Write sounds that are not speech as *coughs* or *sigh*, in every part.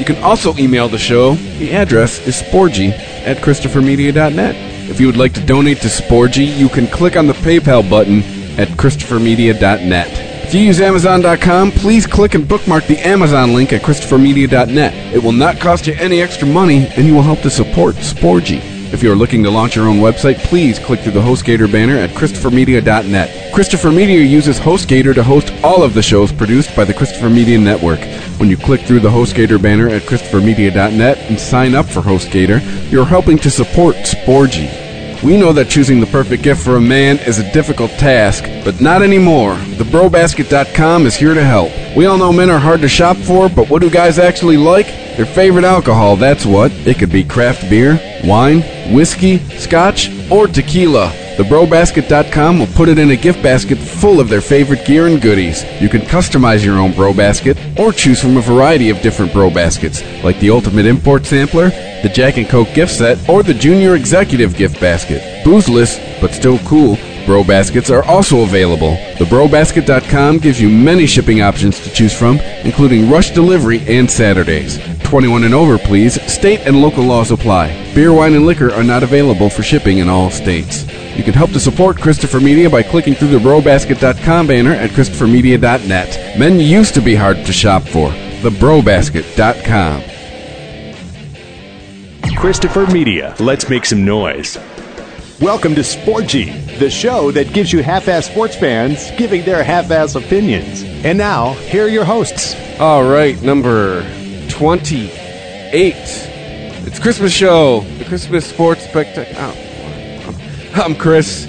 You can also email the show. The address is sporgy at ChristopherMedia.net. If you would like to donate to Sporgy, you can click on the PayPal button at ChristopherMedia.net. If you use Amazon.com, please click and bookmark the Amazon link at ChristopherMedia.net. It will not cost you any extra money, and you will help to support Sporgy. If you are looking to launch your own website, please click through the HostGator banner at ChristopherMedia.net. Christopher Media uses HostGator to host all of the shows produced by the Christopher Media Network. When you click through the HostGator banner at ChristopherMedia.net and sign up for HostGator, you're helping to support Sporgy. We know that choosing the perfect gift for a man is a difficult task, but not anymore. TheBroBasket.com is here to help. We all know men are hard to shop for, but what do guys actually like? Their favorite alcohol, that's what. It could be craft beer, wine, whiskey, scotch, or tequila. TheBroBasket.com will put it in a gift basket full of their favorite gear and goodies. You can customize your own Bro Basket or choose from a variety of different Bro Baskets, like the Ultimate Import Sampler, the Jack and Coke gift set, or the Junior Executive gift basket. Boozeless, but still cool, Bro Baskets are also available. The TheBroBasket.com gives you many shipping options to choose from, including rush delivery and Saturdays. 21 and over, please. State and local laws apply. Beer, wine, and liquor are not available for shipping in all states. You can help to support Christopher Media by clicking through the BroBasket.com banner at ChristopherMedia.net. Men used to be hard to shop for. TheBroBasket.com. Christopher Media. Let's make some noise. Welcome to Sporgy, the show that gives you half-ass sports fans giving their half-ass opinions. And now, here are your hosts. All right, number 28. It's Christmas show, the Christmas sports spectacle. Oh, I'm Chris.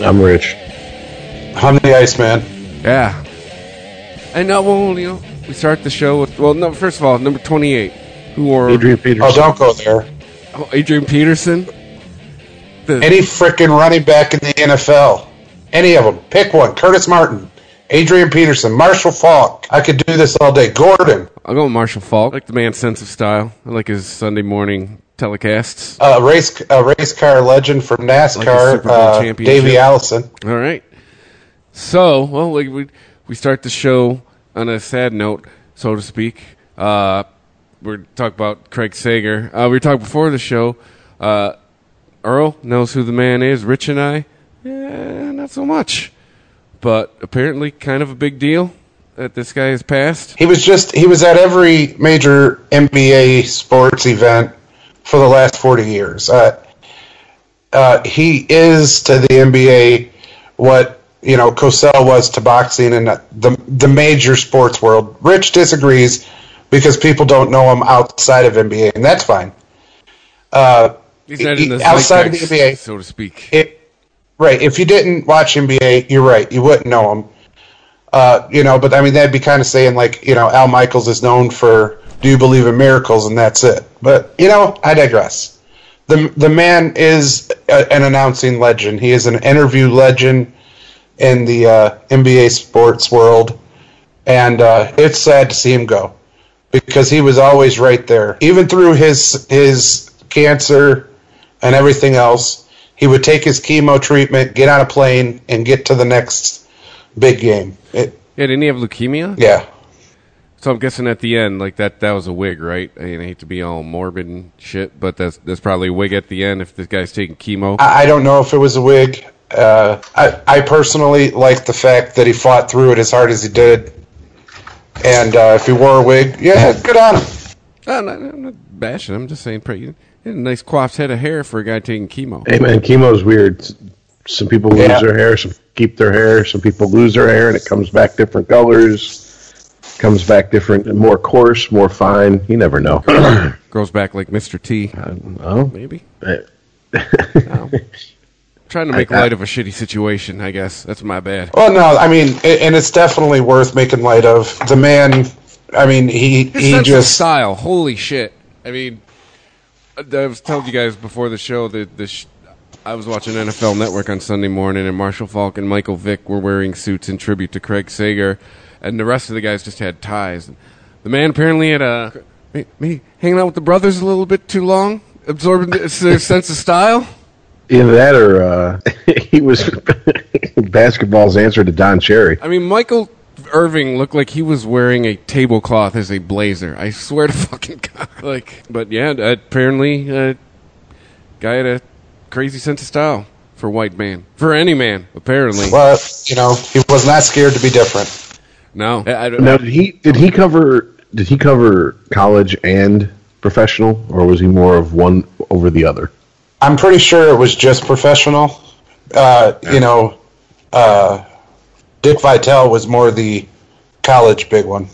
I'm Rich. I'm the Iceman. Yeah. And now, well, you know, we start the show with, well, no, first of all, number 28. Who are... Adrian Peterson. Oh, don't go there. oh, Adrian Peterson? The, Any freaking running back in the NFL. Any of them. Pick one. Curtis Martin, Adrian Peterson, Marshall Faulk. I could do this all day. Gordon, I'll go with Marshall Faulk. I like the man's sense of style. I like his Sunday morning telecasts. uh, race a race car legend from NASCAR, Super Bowl uh. Davey Allison. All right. So, well, we, we we start the show on a sad note, so to speak. Uh, we're talking about Craig Sager. Uh, we were talking before the show. Uh, Earl knows who the man is. Rich and I, eh, not so much. But apparently, kind of a big deal that this guy has passed. He was just he was at every major NBA sports event for the last forty years. Uh, uh, he is to the NBA what you know Cosell was to boxing and the the major sports world. Rich disagrees because people don't know him outside of NBA, and that's fine. Uh, He's not in the outside of the NBA. so to speak. it, right. If you didn't watch NBA, you're right. You wouldn't know him. Uh, you know, but I mean, that'd be kind of saying like, you know, Al Michaels is known for "Do you believe in miracles?" and that's it. But you know, I digress. the The man is a, an announcing legend. He is an interview legend in the uh, NBA sports world, and uh, it's sad to see him go because he was always right there, even through his his cancer and everything else. He would take his chemo treatment, get on a plane, and get to the next big game. It, Yeah, didn't he have leukemia? yeah. So I'm guessing at the end, like that, that was a wig, right? I, mean, I hate to be all morbid and shit, but that's that's probably a wig at the end if this guy's taking chemo. I, I don't know if it was a wig. Uh, I, I personally like the fact that he fought through it as hard as he did. And uh, if he wore a wig, yeah, good on him. Oh, no, no, I'm not bashing. I'm just saying, pretty, a nice coiffed head of hair for a guy taking chemo. Hey man, chemo's weird. Some people lose Yeah. their hair, some keep their hair, some people lose their hair and it comes back different colors, comes back different, more coarse, more fine. You never know. *clears throat* Grows back like Mr. T, oh, maybe. eh, No. Trying to make I- light of a shitty situation, I guess. That's my bad. Well, no, I mean, a- and it's definitely worth making light of. The man, I mean, he His he just style, holy shit. I mean, I was telling you guys before the show that the sh- I was watching NFL Network on Sunday morning, and Marshall Faulk and Michael Vick were wearing suits in tribute to Craig Sager, and the rest of the guys just had ties. The man apparently had a me, me hanging out with the brothers a little bit too long, absorbing their sense of style. Either that or uh, *laughs* he was *laughs* basketball's answer to Don Cherry. I mean, Michael Irvin looked like he was wearing a tablecloth as a blazer. I swear to *laughs* fucking God. Like, but yeah, apparently, uh, guy had a crazy sense of style for white man, for any man, apparently. Well, you know, he was not scared to be different. No, I, I, Now, did he did he cover did he cover college and professional, or was he more of one over the other? I'm pretty sure it was just professional. Uh, You know, uh, Dick Vitale was more the college big one.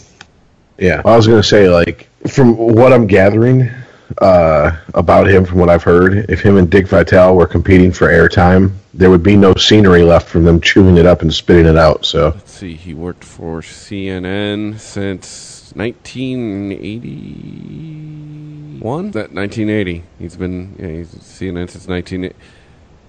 Yeah, I was gonna say like from what I'm gathering uh, about him, from what I've heard, if him and Dick Vitale were competing for airtime, there would be no scenery left from them chewing it up and spitting it out. So let's see, he worked for CNN since 1981. That 1980. He's been yeah, he's CNN since 1980.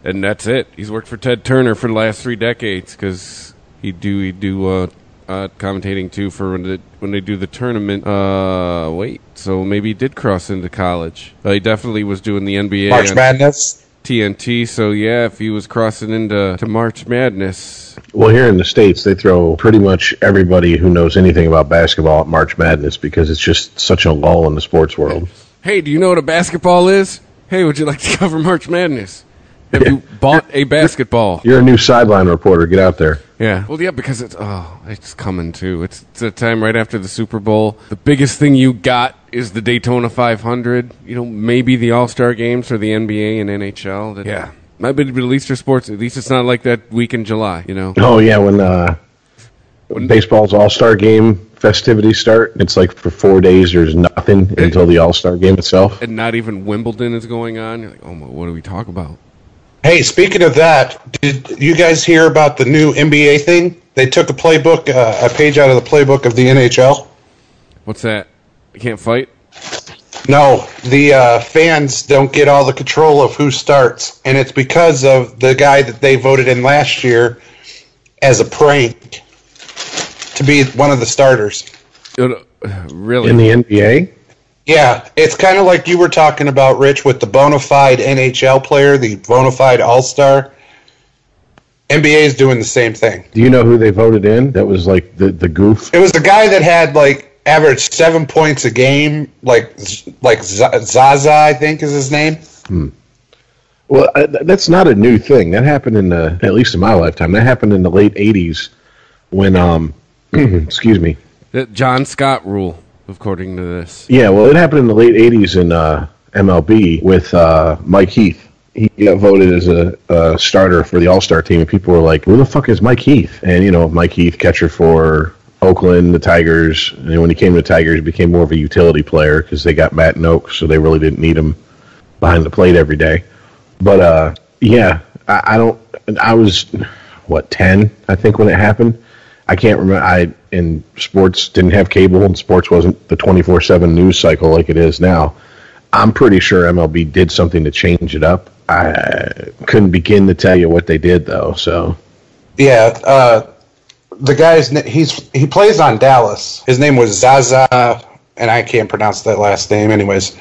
And that's it. He's worked for Ted Turner for the last three decades because he do he do uh, uh, commentating too for when, the, when they do the tournament. Uh, wait, so maybe he did cross into college. Uh, he definitely was doing the NBA March Madness. TNT. So yeah, if he was crossing into to March Madness, Well, here in the states, they throw pretty much everybody who knows anything about basketball at March Madness because it's just such a lull in the sports world. hey, do you know what a basketball is? Hey, would you like to *laughs* cover March Madness? Have Yeah. you bought a basketball? You're a new sideline reporter. Get out there. Yeah. Well, yeah, because it's oh, it's coming too. It's it's a time right after the Super Bowl. The biggest thing you got is the Daytona 500. You know, maybe the All Star games for the NBA and NHL. That, yeah. Might be at least for sports. At least it's not like that week in July. You know. Oh yeah, when uh, when baseball's All Star Game festivities start, it's like for four days there's nothing until the All Star Game itself. And not even Wimbledon is going on. You're like, oh my, what do we talk about? Hey, speaking of that, did you guys hear about the new NBA thing? They took a playbook, uh, a page out of the playbook of the NHL. What's that? You can't fight. No, the uh, fans don't get all the control of who starts, and it's because of the guy that they voted in last year as a prank to be one of the starters. *sighs* Really? In the NBA, Yeah, it's kind of like you were talking about, Rich, with the bona fide NHL player, the bona fide All Star. NBA is doing the same thing. do you know who they voted in? That was like the the goof. It was the guy that had like averaged seven points a game, like like Zaza, I think is his name. Hmm. Well, I, that's not a new thing. That happened in the at least in my lifetime. That happened in the late '80s when um, *clears throat* excuse me. The John Scott rule, according to this. Yeah, well, it happened in the late '80s in uh, MLB with uh, Mike Heath. He got voted as a, a starter for the All Star team, and people were like, "Who the fuck is Mike Heath?" And you know, Mike Heath, catcher for Oakland, the Tigers. And when he came to the Tigers, he became more of a utility player because they got Matt and so they really didn't need him behind the plate every day. But uh, yeah, I, I don't. I was what ten, I think, when it happened. I can't remember. I in sports didn't have cable, and sports wasn't the twenty four seven news cycle like it is now. I'm pretty sure MLB did something to change it up. I couldn't begin to tell you what they did though. So Yeah, uh, the guy's he's he plays on Dallas. His name was Zaza, and I can't pronounce that last name, anyways.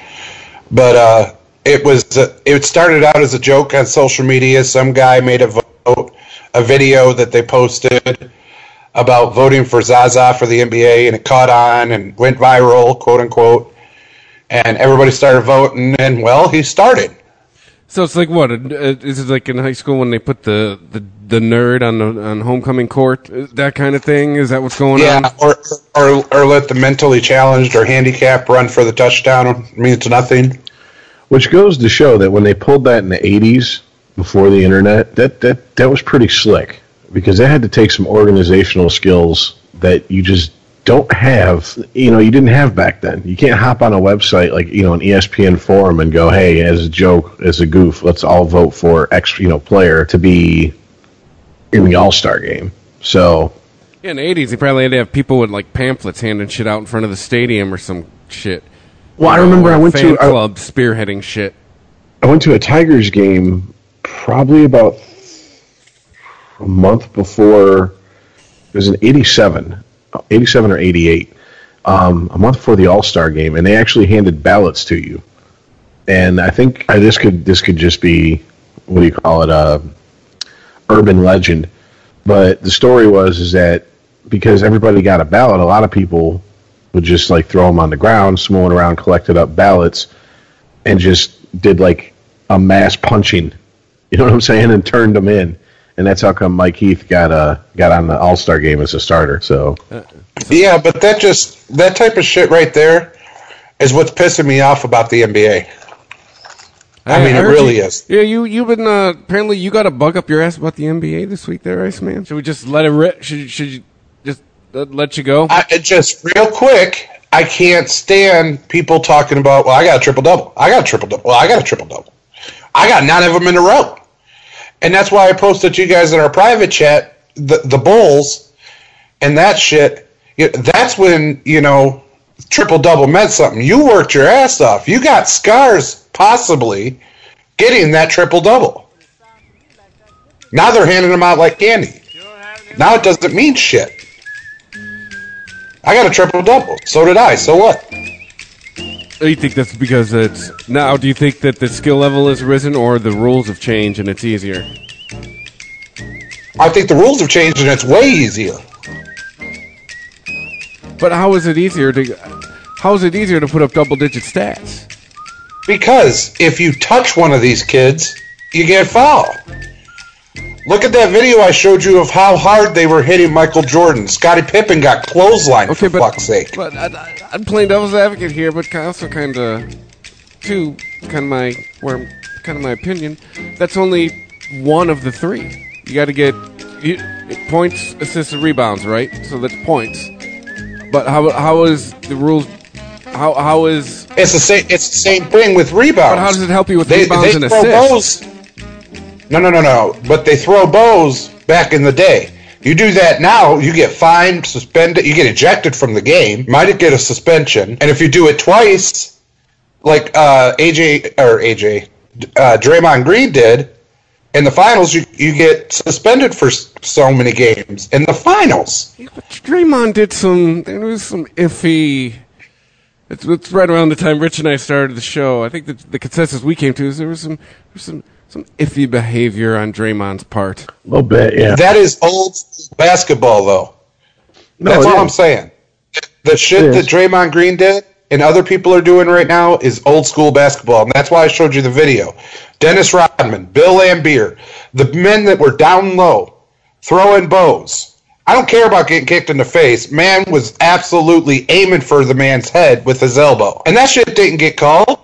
But uh, it was uh, it started out as a joke on social media. Some guy made a vote, a video that they posted about voting for Zaza for the NBA, and it caught on and went viral, quote unquote. And everybody started voting, and well, he started. So it's like what? Is it like in high school when they put the, the, the nerd on the on homecoming court? That kind of thing? Is that what's going Yeah, on? Yeah, or, or or let the mentally challenged or handicapped run for the touchdown means nothing. which goes to show that when they pulled that in the '80s before the internet, that that that was pretty slick because they had to take some organizational skills that you just don't have. You know, you didn't have back then. You can't hop on a website like you know an ESPN forum and go, "Hey, as a joke, as a goof, let's all vote for X you know player to be in the All Star game." So Yeah, in the eighties, they probably had to have people with like pamphlets handing shit out in front of the stadium or some shit. Well, I you know, remember I went fan to- I- club spearheading shit. I went to a Tigers game probably about a month before. It was in '87, '87 or '88. Um, a month before the All Star game, and they actually handed ballots to you. And I think uh, this could this could just be what do you call it? Uh, urban legend. But the story was is that because everybody got a ballot, a lot of people would just like throw them on the ground, smooling around, collected up ballots, and just did like a mass punching. You know what I'm saying? And turned them in. And that's how come Mike Heath got uh got on the All Star game as a starter. So Yeah, but that just that type of shit right there is what's pissing me off about the NBA. I mean, it really you- is. Yeah, you you've been uh, apparently you got a bug up your ass about the NBA this week, there, Ice Man. Should we just let it rip? Should should you just let you go? I, it just real quick, I can't stand people talking about. Well, I got a triple double. I got a triple double. Well, I got a triple double. I got nine of them in a row, and that's why I posted to you guys in our private chat the the Bulls and that shit. That's when you know triple double meant something. You worked your ass off. You got scars, possibly getting that triple double. Now they're handing them out like candy. Now it doesn't mean shit. I got a triple double. So did I. So what? Do you think that's because it's now? Do you think that the skill level has risen, or the rules have changed and it's easier? I think the rules have changed and it's way easier. But how is it easier to? How is it easier to put up double digit stats? Because if you touch one of these kids, you get fouled. Look at that video I showed you of how hard they were hitting Michael Jordan. Scottie Pippen got clotheslined Okay, for but fuck's sake. But I, I'm playing devil's advocate here, but also kind of, too, kind of my where kind of my opinion. That's only one of the three. You got to get you, points, assists, and rebounds, right? So that's points. But how how is the rules? How how is? It's the same. It's the same thing with rebounds. But how does it help you with they, rebounds they and assists? bows. No, no, no, no. But they throw bows back in the day. You do that now, you get fined, suspended, you get ejected from the game. Might get a suspension, and if you do it twice, like uh, AJ or AJ, uh, Draymond Green did in the finals, you you get suspended for so many games in the finals. Draymond did some. There was some iffy. It's, it's right around the time Rich and I started the show. I think that the consensus we came to is there was some there was some some iffy behavior on Draymond's part. a little bit, yeah. That is old basketball, though. No, That's it all is. I'm saying. The shit that. Draymond Green did and other people are doing right now is old school basketball, and that's why I showed you the video. Dennis Rodman, Bill Laimbeer, the men that were down low, throwing bows. I don't care about getting kicked in the face. Man was absolutely aiming for the man's head with his elbow, and that shit didn't get called.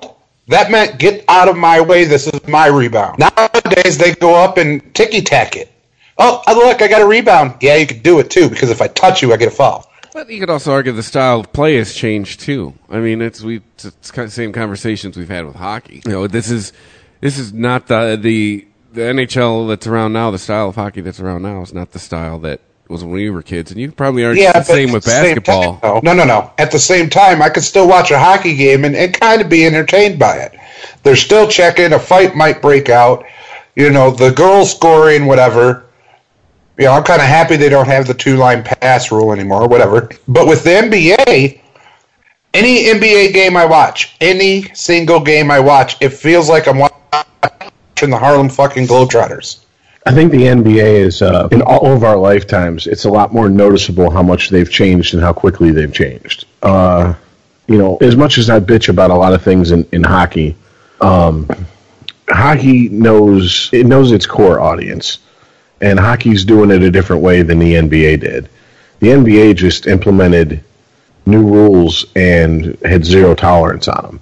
That meant get out of my way. This is my rebound. Nowadays they go up and ticky tack it. Oh, look, I got a rebound. Yeah, you could do it too because if I touch you, I get a foul. But you could also argue the style of play has changed too. I mean, it's we it's kind of same conversations we've had with hockey. You know, this is this is not the the the NHL that's around now. The style of hockey that's around now is not the style that was when we were kids. And you probably argue Yeah, the same with the same basketball. time, no, no, no. At the same time, I could still watch a hockey game and, and kind of be entertained by it. They're still checking. A fight might break out. You know, the goal scoring, whatever. You know, I'm kind of happy they don't have the two line pass rule anymore, whatever. But with the NBA, any NBA game I watch, any single game I watch, it feels like I'm watching the Harlem fucking Globetrotters. I think the NBA is uh, in all of our lifetimes. It's a lot more noticeable how much they've changed and how quickly they've changed. Uh, you know, as much as I bitch about a lot of things in, in hockey, um, hockey knows it knows its core audience, and hockey's doing it a different way than the NBA did. The NBA just implemented new rules and had zero tolerance on them.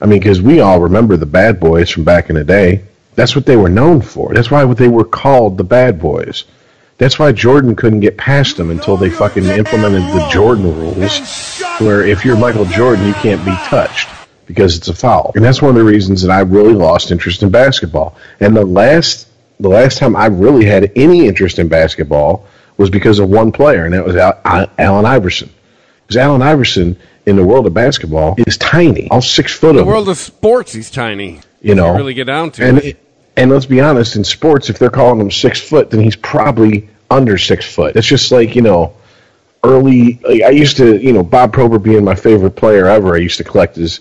I mean, because we all remember the bad boys from back in the day. That's what they were known for. That's why they were called the bad boys. That's why Jordan couldn't get past them until they fucking implemented the Jordan rules, where if you're Michael Jordan, you can't be touched because it's a foul. And that's one of the reasons that I really lost interest in basketball. And the last, the last time I really had any interest in basketball was because of one player, and that was Al- Allen Iverson. Because Allen Iverson in the world of basketball is tiny. All six foot The of them. world of sports, he's tiny. you know, You really get down to and it. And let's be honest, in sports, if they're calling him six foot, then he's probably under six foot. It's just like you know, early. Like I used to, you know, Bob Probert being my favorite player ever. I used to collect his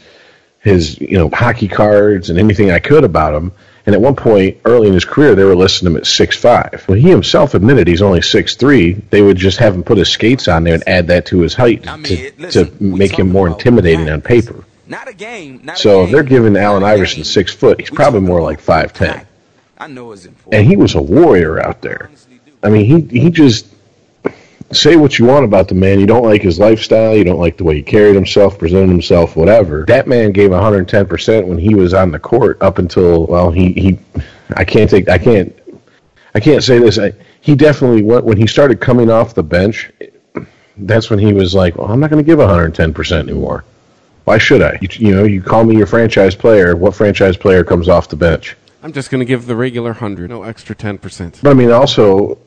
his you know hockey cards and anything I could about him. And at one point early in his career, they were listing him at six five. When he himself admitted he's only six three, they would just have him put his skates on there and add that to his height I mean, to, listen, to make him more intimidating on paper. Not a game. Not So a game, they're giving Allen Iverson six foot, he's probably more like five ten. I know it's important. and he was a warrior out there. I mean, he he just say what you want about the man. You don't like his lifestyle. You don't like the way he carried himself, presented himself, whatever. That man gave 110 percent when he was on the court up until well, he he. I can't take. I can't. I can't say this. I, he definitely went when he started coming off the bench. That's when he was like, "Well, I'm not going to give 110 percent anymore. Why should I? You, you know, you call me your franchise player. What franchise player comes off the bench? I'm just going to give the regular 100, no extra 10%. But I mean, also,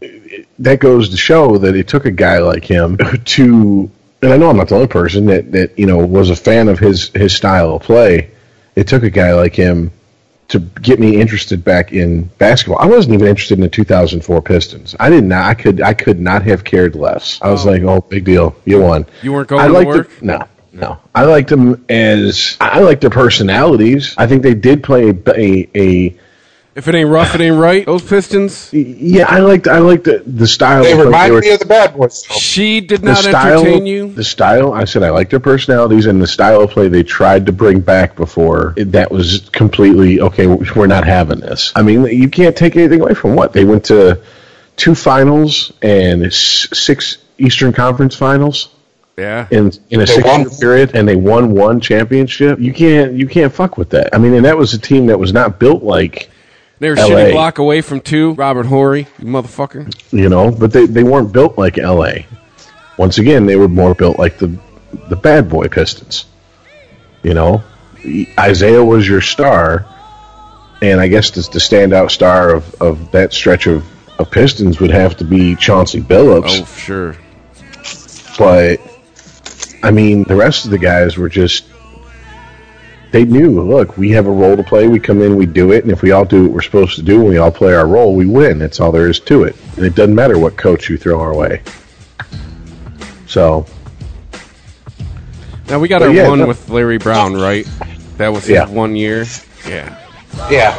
it- that goes to show that it took a guy like him *laughs* to, and I know I'm not the only person that, that you know was a fan of his his style of play. It took a guy like him to get me interested back in basketball. I wasn't even interested in the 2004 Pistons. I did not. I could. I could not have cared less. I was oh. like, oh, big deal. You won. You weren't going I to work? No. No, I liked them as I liked their personalities. I think they did play a, a, a If it ain't rough, it ain't right. Those Pistons, yeah. I liked I liked the, the style. They of play. remind were- me of the bad boys. though. she did not style, entertain you. The style, I said, I like their personalities and the style of play they tried to bring back before. it- That was completely okay. We're not having this. I mean, you can't take anything away from what they went to two finals and six Eastern Conference finals Yeah. in in a They six won. year period, and they won one championship. You can't you can't fuck with that. I mean, and that was a team that was not built like They were LA. shitty block away from two. Robert Horry, you motherfucker. you know, but they, they weren't built like L.A. Once again, they were more built like the the bad boy Pistons. You know, Isiah was your star, and I guess the, the standout star of, of that stretch of, of Pistons would have to be Chauncey Billups. Oh, sure. But I mean, the rest of the guys were just. They knew, look, we have a role to play. We come in, we do it, and if we all do what we're supposed to do, and we all play our role, we win. That's all there is to it. And it doesn't matter what coach you throw our way. So, Now we got our yeah, one with Larry Brown, right? That was his Yeah. one year. Yeah. Yeah.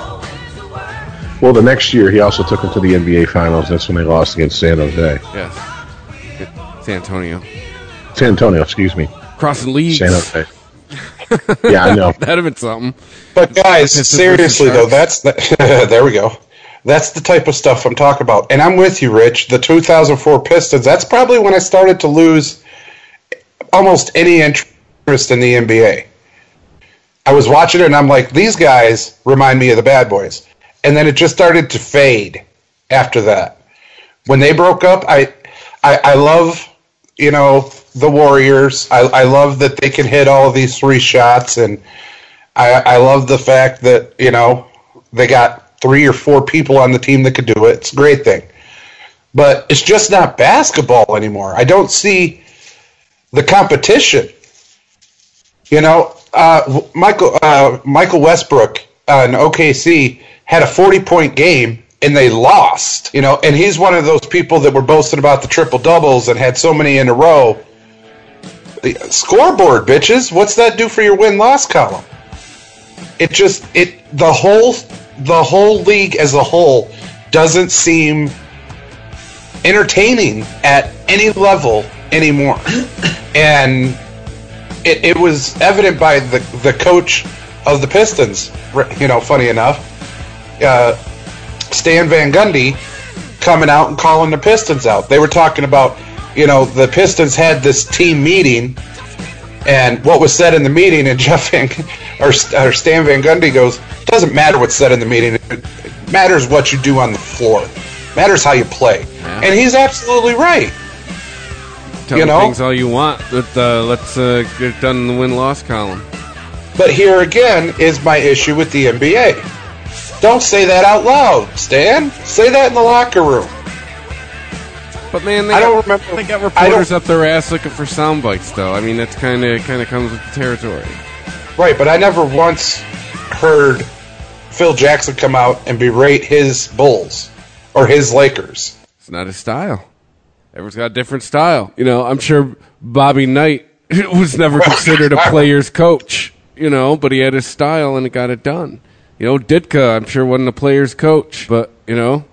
well, the next year he also took them to the NBA Finals. That's when they lost against San Jose, Yes. San Antonio. San Antonio. Excuse me, Crossing leagues. San Jose. *laughs* yeah, I know. That'd have been something. But guys, seriously though, that's the, *laughs* there we go. That's the type of stuff I'm talking about. And I'm with you, Rich. The 2004 Pistons. That's probably when I started to lose almost any interest in the NBA. I was watching it and I'm like, these guys remind me of the Bad Boys. And then it just started to fade after that. When they broke up, I I, I love, you know, the Warriors. I, I love that they can hit all these three shots and I, I love the fact that, you know, they got three or four people on the team that could do it. It's a great thing. But it's just not basketball anymore. I don't see the competition. You know, uh, Michael uh, Michael Westbrook uh, in OKC had a forty point game and they lost. You know, and he's one of those people that were boasting about the triple doubles and had so many in a row. The scoreboard, bitches. What's that do for your win loss column? It just it the whole the whole league as a whole doesn't seem entertaining at any level anymore. *coughs* and it, it was evident by the, the coach of the Pistons. You know, funny enough, uh, Stan Van Gundy coming out and calling the Pistons out. They were talking about, you know, the Pistons had this team meeting, and what was said in the meeting, and *laughs* Jeff Van, or, or Stan Van Gundy goes, it "Doesn't matter what's said in the meeting. It matters what you do on the floor. Matters how you play." And he's absolutely right. Tell You know? things all you want, but uh, let's uh, get done in the win loss column. But here again is my issue with the NBA. Don't say that out loud, Stan. Say that in the locker room. But man, they I got, don't remember- They got reporters up their ass looking for sound bites, though. I mean, that's kind of kind of comes with the territory. Right, but I never once heard Phil Jackson come out and berate his Bulls or his Lakers. It's not his style. Everyone's got a different style. You know, I'm sure Bobby Knight *laughs* was never considered a player's coach. You know, but he had his style and it got it done. You know, Ditka, I'm sure wasn't a player's coach, but you know,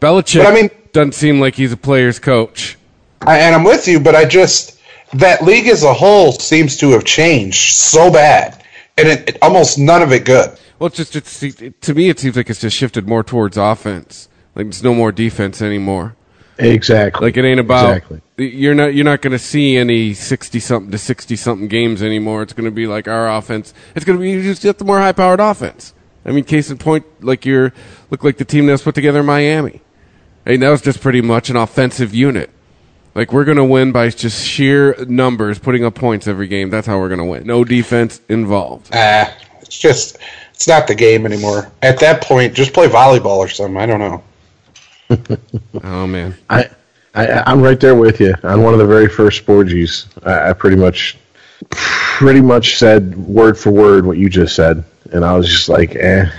Belichick But I mean- doesn't seem like he's a player's coach. I, and I'm with you, but I just that league as a whole seems to have changed so bad, and it, it almost none of it good. Well, it's just it's, it, to me, it seems like it's just shifted more towards offense. Like it's no more defense anymore. Exactly. Like it ain't about Exactly. you're not you're not going to see any sixty something to sixty something games anymore. It's going to be like our offense. It's going to be just the more high powered offense. I mean, case in point, like you're look like the team that was put together in Miami. I mean, that was just pretty much an offensive unit. Like we're going to win by just sheer numbers, putting up points every game. That's how we're going to win. No defense involved. Ah, it's just it's not the game anymore. At that point, just play volleyball or something. I don't know. *laughs* *laughs* Oh man. I, I I'm right there with you on one of the very first Sporgies. I, I pretty much pretty much said word for word what you just said, and I was just like, eh,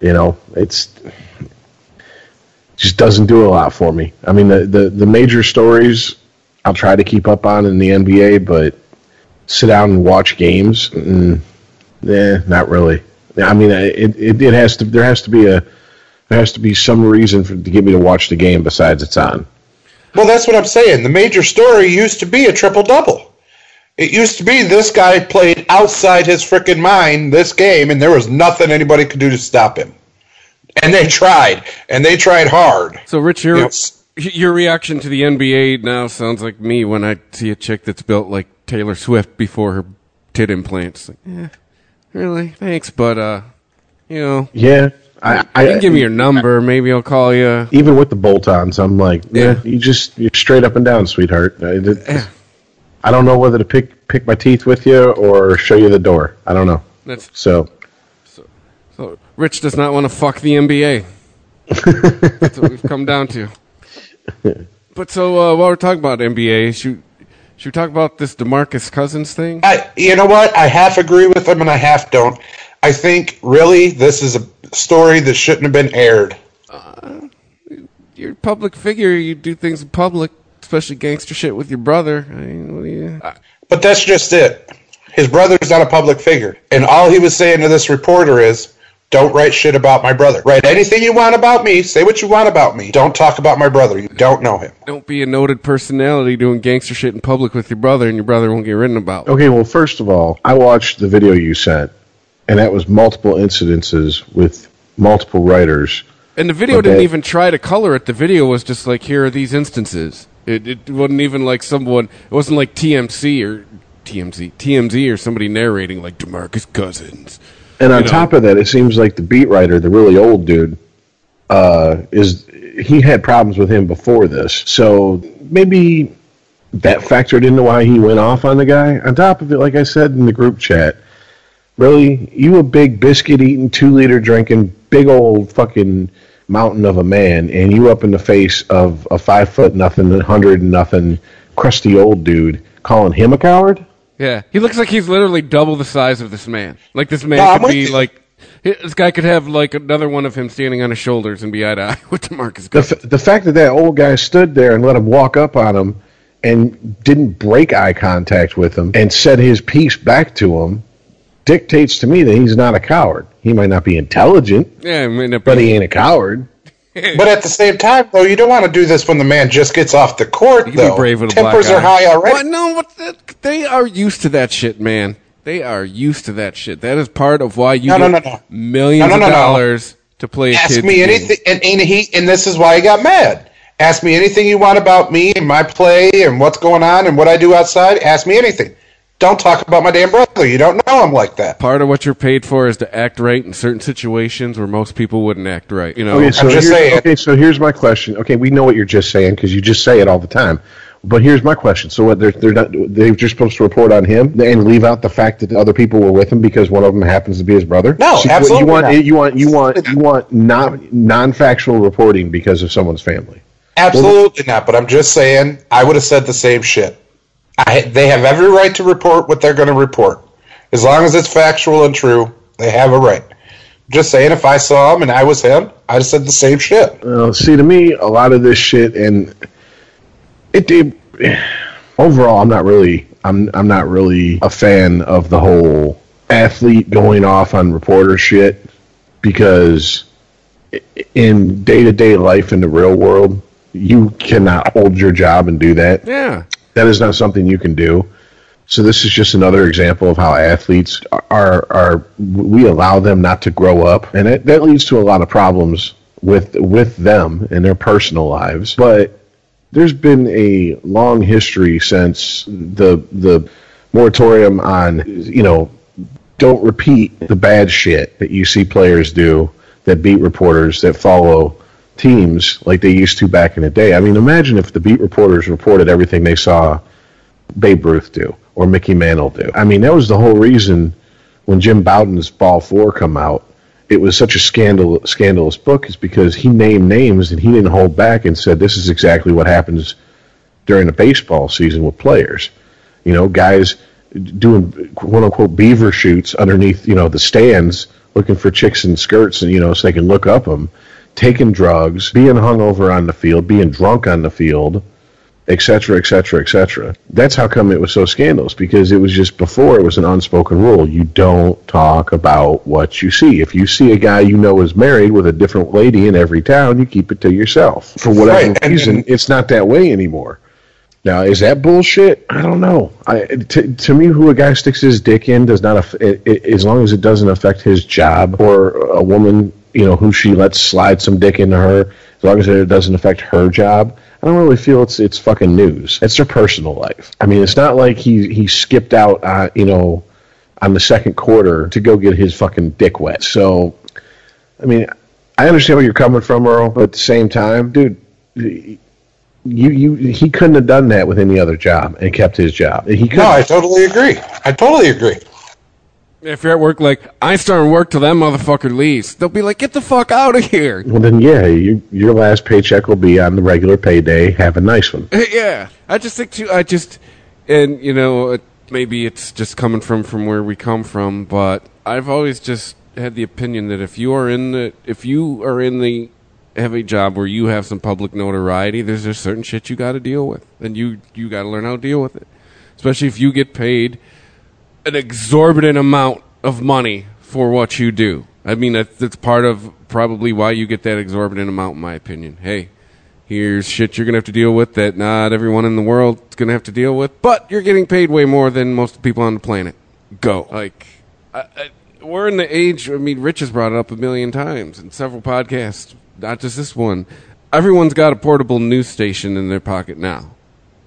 you know, it's just doesn't do a lot for me. I mean, the the, the major stories I'll try to keep up on in the NBA, but sit down and watch games, mm, eh, not really. I mean, it, it it has to there has to be a there has to be some reason for, to get me to watch the game besides it's on. Well, that's what I'm saying. The major story used to be a triple double. It used to be this guy played outside his freaking mind this game, and there was nothing anybody could do to stop him. And they tried, and they tried hard. So, Rich, your Yes. your reaction to the NBA now sounds like me when I see a chick that's built like Taylor Swift before her tit implants. Like, eh, really? Thanks, but uh, you know, Yeah, I, you I can give me your number. Maybe I'll call you. even with the bolt-ons, I'm like, yeah, Yeah. you just you're straight up and down, sweetheart. I, it- I don't know whether to pick pick my teeth with you or show you the door. I don't know. That's So so. Rich does not want to fuck the NBA. That's what we've come down to. *laughs* But so uh, while we're talking about NBA, should should we talk about this Demarcus Cousins thing? I, you know what? I half agree with him, and I half don't. I think really this is a story that shouldn't have been aired. You're a public figure. You do things in public, especially gangster shit with your brother. I mean, what do you? Uh, but that's just it. His brother's not a public figure. And all he was saying to this reporter is, don't write shit about my brother. Write anything you want about me. Say what you want about me. Don't talk about my brother. You don't know him. Don't be a noted personality doing gangster shit in public with your brother, and your brother won't get written about. okay, well, first of all, I watched the video you sent, and that was multiple incidences with multiple writers. And the video Okay. didn't even try to color it. The video was just like, here are these instances. It, it wasn't even like someone. It wasn't like TMC or TMZ, TMZ or somebody narrating like Demarcus Cousins. And on You know. top of that, it seems like the beat writer, the really old dude, uh, is he had problems with him before this. So maybe that factored into why he went off on the guy. On top of it, like I said in the group chat, really, you a big biscuit eating, two liter drinking, big old fucking mountain of a man, and you up in the face of a five foot nothing, hundred and nothing, crusty old dude, calling him a coward? Yeah, he looks like he's literally double the size of this man. Like this man No, could be you. like. This guy could have like another one of him standing on his shoulders and be eye to *laughs* eye with Demarcus the, f- the fact that that old guy stood there and let him walk up on him and didn't break eye contact with him and said his piece back to him dictates to me that he's not a coward. He might not be intelligent, yeah, I mean, but he ain't a coward. *laughs* But at the same time, though, you don't want to do this when the man just gets off the court, You can though. be brave with a Tempers black are high already. What? No, what the, they are used to that shit, man. They are used to that shit. That is part of why you No, no, get no, no. millions No, no, no, of no. dollars to play a Ask kid's me game. anything, and, and he, and this is why he got mad. Ask me anything you want about me and my play and what's going on and what I do outside. Ask me anything. Don't talk about my damn brother. You don't know him like that. Part of what you're paid for is to act right in certain situations where most people wouldn't act right. You know, Okay, so I'm just here's, saying. Okay, so here's my question. Okay, we know what you're just saying because you just say it all the time. But here's my question. So what? They're they're not. They're just supposed to report on him and leave out the fact that other people were with him because one of them happens to be his brother. No, So you- absolutely You want not. you want you want you want non non factual reporting because of someone's family. Absolutely not. But I'm just saying, I would have said the same shit. I, they have every right to report what they're going to report, as long as it's factual and true. They have a right. Just saying, if I saw him and I was him, I'd have said the same shit. Well, see, to me, a lot of this shit, and it did. Overall, I'm not really, I'm, I'm not really a fan of the whole athlete going off on reporter shit because in day to day life in the real world, you cannot hold your job and do that. Yeah. That is not something you can do. So this is just another example of how athletes are are we allow them not to grow up, and it, that leads to a lot of problems with with them in their personal lives. But there's been a long history since the the moratorium on you know don't repeat the bad shit that you see players do that beat reporters that follow teams like they used to back in the day. I mean, imagine if the beat reporters reported everything they saw Babe Ruth do or Mickey Mantle do. I mean, that was the whole reason when Jim Bouton's Ball Four come out. It was such a scandal, scandalous book, is because he named names and he didn't hold back and said this is exactly what happens during a baseball season with players. You know, guys doing quote unquote beaver shoots underneath you know the stands looking for chicks in skirts and you know so they can look up them taking drugs being hungover on the field being drunk on the field etc etc etc that's how come it was so scandalous because it was just before it was an unspoken rule. You don't talk about what you see. If you see a guy you know is married with a different lady in every town you keep it to yourself. For whatever Right, and- reason it's not that way anymore now, is that bullshit? I don't know. I, to, to me, who a guy sticks his dick in does not, aff- it, it, as long as it doesn't affect his job, or a woman, you know, who she lets slide some dick into her, as long as it doesn't affect her job. I don't really feel it's it's fucking news. It's their personal life. I mean, it's not like he he skipped out, uh, you know, on the second quarter to go get his fucking dick wet. So, I mean, I understand where you're coming from, Earl, but at the same time, dude, you you he couldn't have done that with any other job and kept his job. He could. No, I totally agree. I totally agree. If you're at work, like I start work till that motherfucker leaves, they'll be like, "Get the fuck out of here!" well, then yeah, you, your last paycheck will be on the regular payday. Have a nice one. *laughs* yeah, I just think too. I just, and you know, maybe it's just coming from from where we come from, but I've always just had the opinion that if you are in the if you are in the have a job where you have some public notoriety, there's just certain shit you got to deal with, and you you got to learn how to deal with it, especially if you get paid an exorbitant amount of money for what you do. I mean, that's, that's part of probably why you get that exorbitant amount, in my opinion. Hey, here's shit you're going to have to deal with that not everyone in the world is going to have to deal with, but you're getting paid way more than most people on the planet. Go. Like, I, I, we're in the age, I mean, Rich has brought it up a million times in several podcasts, not just this one. Everyone's got a portable news station in their pocket now.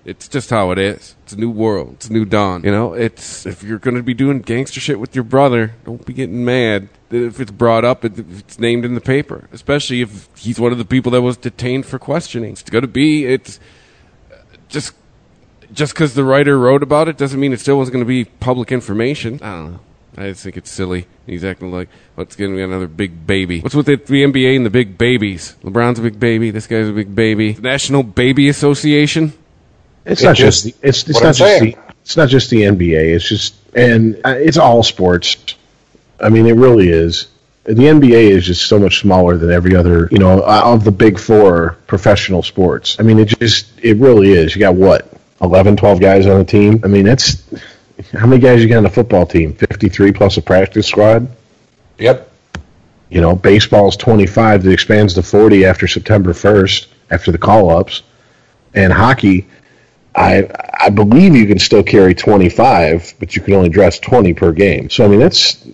It's just how it is. It's a new world. It's a new dawn. You know, it's if you're going to be doing gangster shit with your brother, don't be getting mad if it's brought up, if it's named in the paper. Especially if he's one of the people that was detained for questioning. It's going to be. It's just just because the writer wrote about it doesn't mean it still wasn't going to be public information. I don't know. I just think it's silly. He's acting like what's going to be another big baby. What's with the, the NBA and the big babies? LeBron's a big baby. This guy's a big baby. The National Baby Association. It's It not just- just, the, it's it's what not I'm just saying. the it's not just the NBA. It's just and uh, it's all sports. I mean, it really is. The NBA is just so much smaller than every other, you know, uh, of the big four professional sports. I mean, it just it really is. You got what 11, 12 guys on a team. I mean, that's how many guys you got on a football team? Fifty three plus a practice squad. Yep. You know, baseball's 25 that expands to 40 after September 1st, after the call ups. And hockey, I I believe you can still carry 25, but you can only dress 20 per game. So, I mean, that's,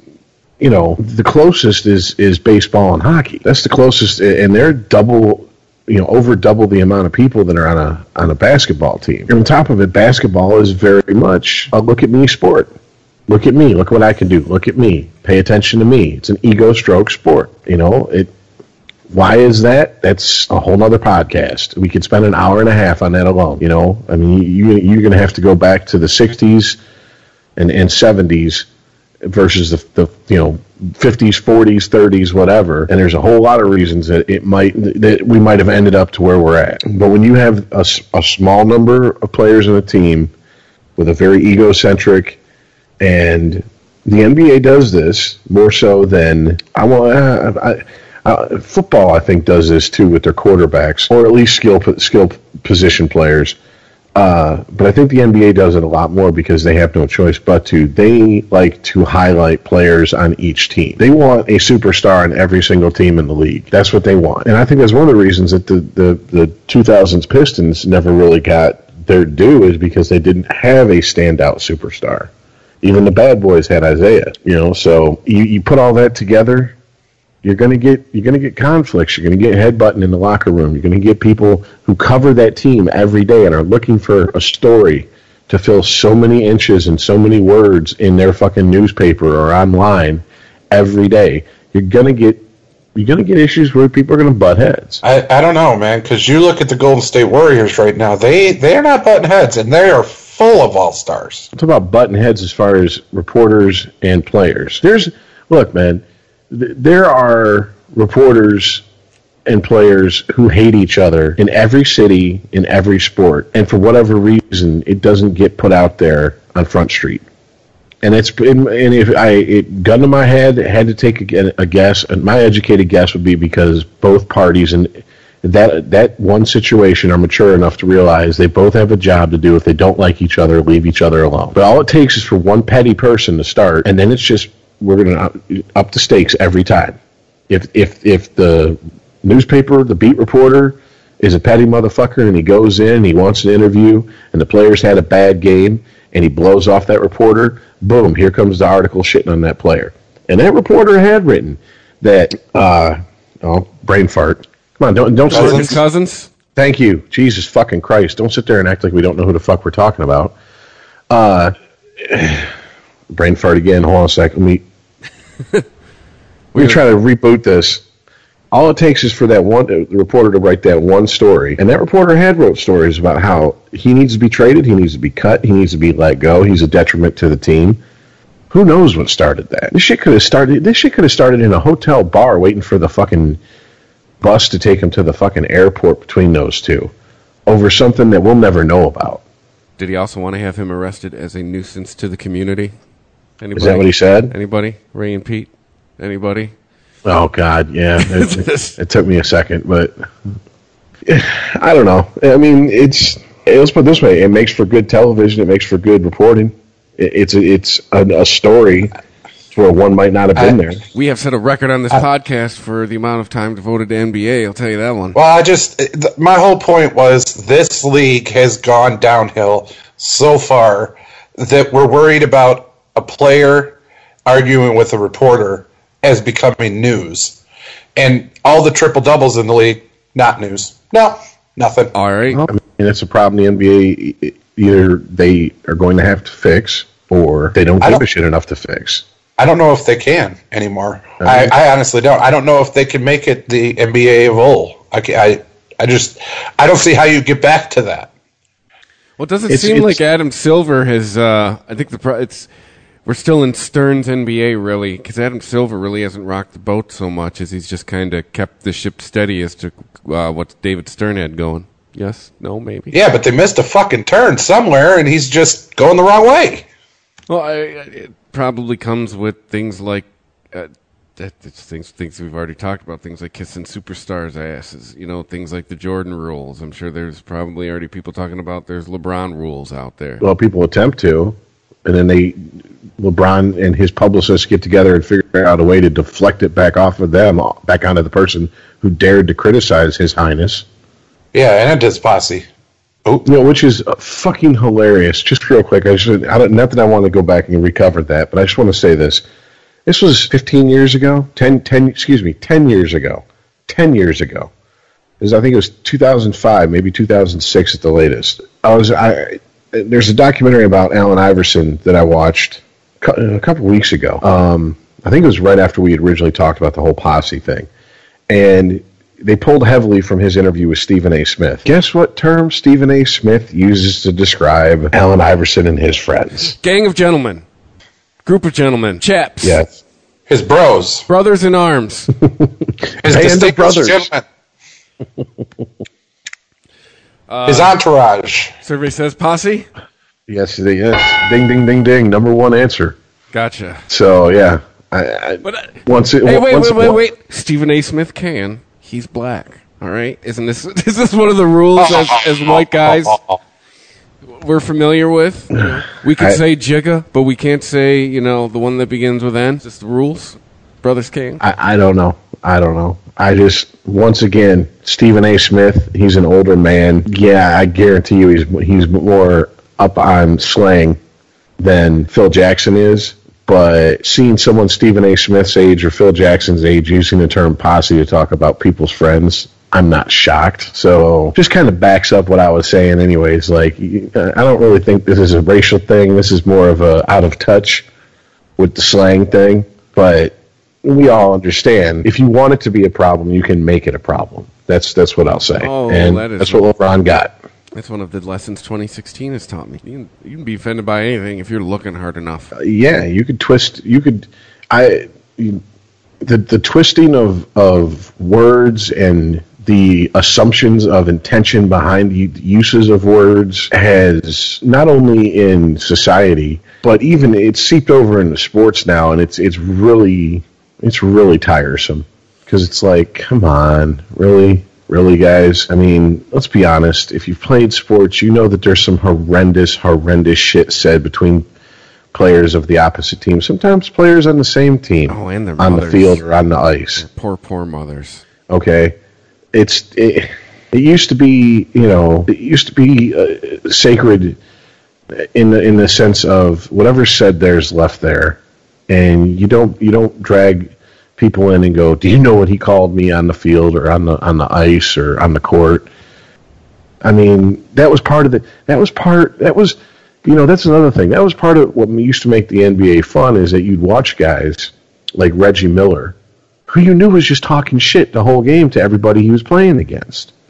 you know, the closest is, is baseball and hockey. That's the closest, and they're double, you know, over double the amount of people that are on a, on a basketball team. And on top of it, basketball is very much a look at me sport. Look at me. Look what I can do. Look at me. Pay attention to me. It's an ego stroke sport. You know, it. Why is that? That's a whole nother podcast. We could spend an hour and a half on that alone. You know, I mean, you you're going to have to go back to the '60s and and '70s versus the, the you know 50s, 40s, 30s, whatever. And there's a whole lot of reasons that it might that we might have ended up to where we're at. But when you have a small number of players in a team with a very egocentric and the NBA does this more so than I want. I, uh, football, I think, does this too with their quarterbacks, or at least skill skill position players. Uh, but I think the NBA does it a lot more because they have no choice but to. They like to highlight players on each team. They want a superstar on every single team in the league. That's what they want, and I think that's one of the reasons that the the, the 2000s Pistons never really got their due is because they didn't have a standout superstar. Even the bad boys had Isiah, you know. So you, you put all that together, you're gonna get you're gonna get conflicts. You're gonna get headbutting in the locker room. You're gonna get people who cover that team every day and are looking for a story to fill so many inches and so many words in their fucking newspaper or online every day. You're gonna get you're gonna get issues where people are gonna butt heads. I, I don't know, man, because you look at the Golden State Warriors right now. They they are not button heads, and they are full of all stars. I'm about button heads as far as reporters and players. There's look, man, th- there are reporters and players who hate each other in every city, in every sport, and for whatever reason, it doesn't get put out there on Front Street. And it's and if I it, gun to my head, had to take a, a guess, and my educated guess would be because both parties and that that one situation are mature enough to realize they both have a job to do. If they don't like each other, leave each other alone. But all it takes is for one petty person to start, and then it's just we're going to up, the stakes every time. If if if the newspaper, the beat reporter is a petty motherfucker, and he goes in, and he wants an interview, and the players had a bad game, and he blows off that reporter, boom, here comes the article shitting on that player. And that reporter had written that, uh, oh, brain fart. Come on, don't don't sit, Cousins. His cousins? Thank you, Jesus fucking Christ! Don't sit there and act like we don't know who the fuck we're talking about. Uh, *sighs* brain fart again. Hold on a second. Let me. *laughs* We're trying to reboot this. All it takes is for that one uh, reporter to write that one story, and that reporter had wrote stories about how he needs to be traded, he needs to be cut, he needs to be let go, he's a detriment to the team. Who knows what started that? This shit could have started. This shit could have started in a hotel bar, waiting for the fucking bus to take him to the fucking airport between those two, over something that we'll never know about. Did he also want to have him arrested as a nuisance to the community? Anybody? Is that what he said? Anybody? Ray and Pete? Anybody? Oh God, yeah. *laughs* It, it took me a second, but *sighs* I don't know. I mean, it's let's put it this way: it makes for good television. It makes for good reporting. It, it's a, it's a, a story where one might not have been I- there. We have set a record on this podcast for the amount of time devoted to NBA. I'll tell you that one. Well, I just th- my whole point was this league has gone downhill so far that we're worried about a player arguing with a reporter as becoming news, and all the triple doubles in the league not news. No, nothing. All right. I mean, it's a problem the NBA either they are going to have to fix or they don't give don't- a shit enough to fix. I don't know if they can anymore. I, I honestly don't. I don't know if they can make it the NBA of old. I, I, I just I don't see how you get back to that. Well, does it It's- seem it's- like Adam Silver has? Uh, I think the pro- it's we're still in Stern's NBA really because Adam Silver really hasn't rocked the boat so much as he's just kind of kept the ship steady as to uh, what David Stern had going. Yes, no, maybe. Yeah, but they missed a fucking turn somewhere, and he's just going the wrong way. Well, I, I- it probably comes with things like uh, that. Things things we've already talked about. Things like kissing superstars' asses. You know, things like the Jordan rules. I'm sure there's probably already people talking about there's LeBron rules out there. Well, people attempt to, and then they, LeBron and his publicists get together and figure out a way to deflect it back off of them, back onto the person who dared to criticize His Highness. Yeah, and his posse. Oh, You know, which is uh, fucking hilarious. Just real quick, I should, I don't, not that I want to go back and recover that, but I just want to say this. This was 15 years ago, 10, 10 excuse me, 10 years ago, 10 years ago. It was, I think it was 2005, maybe 2006 at the latest. I was, I, there's a documentary about Allen Iverson that I watched a couple weeks ago. Um, I think it was right after we had originally talked about the whole posse thing. And they pulled heavily from his interview with Stephen A. Smith. Guess what term Stephen A. Smith uses to describe Allen Iverson and his friends? Gang of gentlemen, group of gentlemen, chaps. Yes. His bros. Brothers in arms. *laughs* His Band of distinguished brothers. gentlemen. *laughs* His entourage. Survey says posse. Yes, yes. Ding, ding, ding, ding. Number one answer. Gotcha. So yeah, I, I, But uh, once it, hey, wait, once, wait, wait, wait. Stephen A. Smith can. He's black. All right. Isn't this *laughs* is this one of the rules as, as white guys we're familiar with? You *sighs* know, we can I- say Jigga, but we can't say you know the one that begins with N. Just the rules. Brothers King. I, I don't know. I don't know. I just once again, Stephen A. Smith. He's an older man. Yeah, I guarantee you, he's he's more up on slang than Phil Jackson is. But seeing someone Stephen A. Smith's age or Phil Jackson's age using the term posse to talk about people's friends, I'm not shocked. So just kind of backs up what I was saying, anyways. Like I don't really think this is a racial thing. This is more of a out of touch with the slang thing. But we all understand if you want it to be a problem, you can make it a problem. That's that's what I'll say. Oh, and that is that's what LeBron got. That's one of the lessons 2016 has taught me. You can, you can be offended by anything if you're looking hard enough. Uh, yeah, you could twist. You could. I. You, the the twisting of of words and the assumptions of intention behind the uses of words has not only in society but even it's seeped over into sports now and it's it's really it's really tiresome. Because it's like come on really? Really guys? I mean let's be honest. If you've played sports you know that there's some horrendous horrendous shit said between players of the opposite team. Sometimes players on the same team Oh, and their on the field or on the ice. Poor, poor mothers. okay? It's it, it used to be you know it used to be uh, sacred in the in the sense of whatever's said there's left there and you don't you don't drag people in and go do you know what he called me on the field or on the on the ice or on the court i mean that was part of the that was part that was you know that's another thing that was part of what used to make the nba fun is that you'd watch guys like reggie miller who you knew was just talking shit the whole game to everybody he was playing against. *laughs*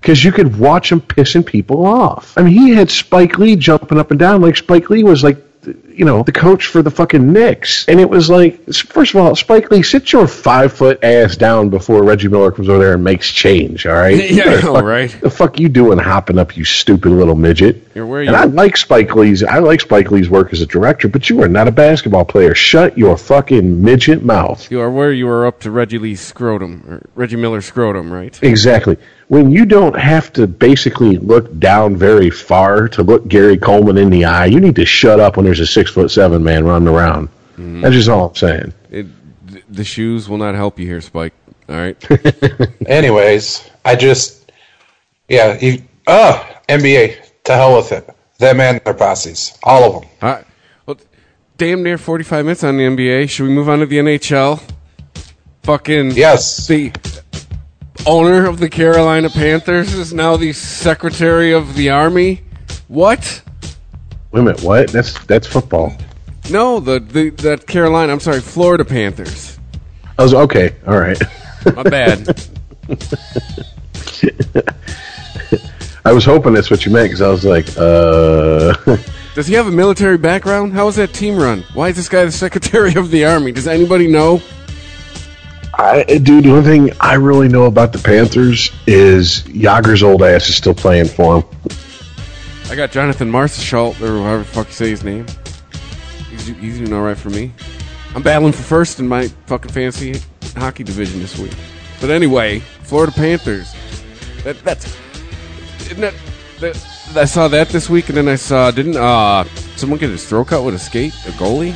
Because you could watch him pissing people off. I mean, he had Spike Lee jumping up and down like Spike Lee was like, you know, the coach for the fucking Knicks. And it was like, first of all, Spike Lee, sit your five foot ass down before Reggie Miller comes over there and makes change, all right? *laughs* Yeah, know, Fuck- right? The fuck you doing hopping up, you stupid little midget? You're where and you- I like Spike Lee's. I like Spike Lee's work as a director, but you are not a basketball player. Shut your fucking midget mouth. You are where you are up to Reggie Lee's scrotum, or Reggie Miller's scrotum, right? Exactly. When you don't have to basically look down very far to look Gary Coleman in the eye, you need to shut up when there's a six foot seven man running around. That's just all I'm saying. It, the shoes will not help you here, Spike. All right. *laughs* Anyways, I just, yeah, you, uh, NBA, to hell with it. Them and their posses. All of them. All right. Well, damn near 45 minutes on the NBA. Should we move on to the NHL? Fucking Yes. The owner of the Carolina Panthers is now the secretary of the army. What? Wait a minute, what? That's that's football. No, the, the that Carolina. I'm sorry, Florida Panthers. I was okay. All right. *laughs* My bad. *laughs* I was hoping that's what you meant because I was like, uh, *laughs* Does he have a military background? How is that team run? Why is this guy the secretary of the army? Does anybody know? I, dude, the only thing I really know about the Panthers is Jagr's old ass is still playing for him. I got Jonathan Marshall, or however the fuck you say his name. He's, he's doing all right for me. I'm battling for first in my fucking fantasy hockey division this week. But anyway, Florida Panthers. That that's isn't that, that I saw that this week, and then I saw didn't uh someone get his throat cut with a skate, a goalie?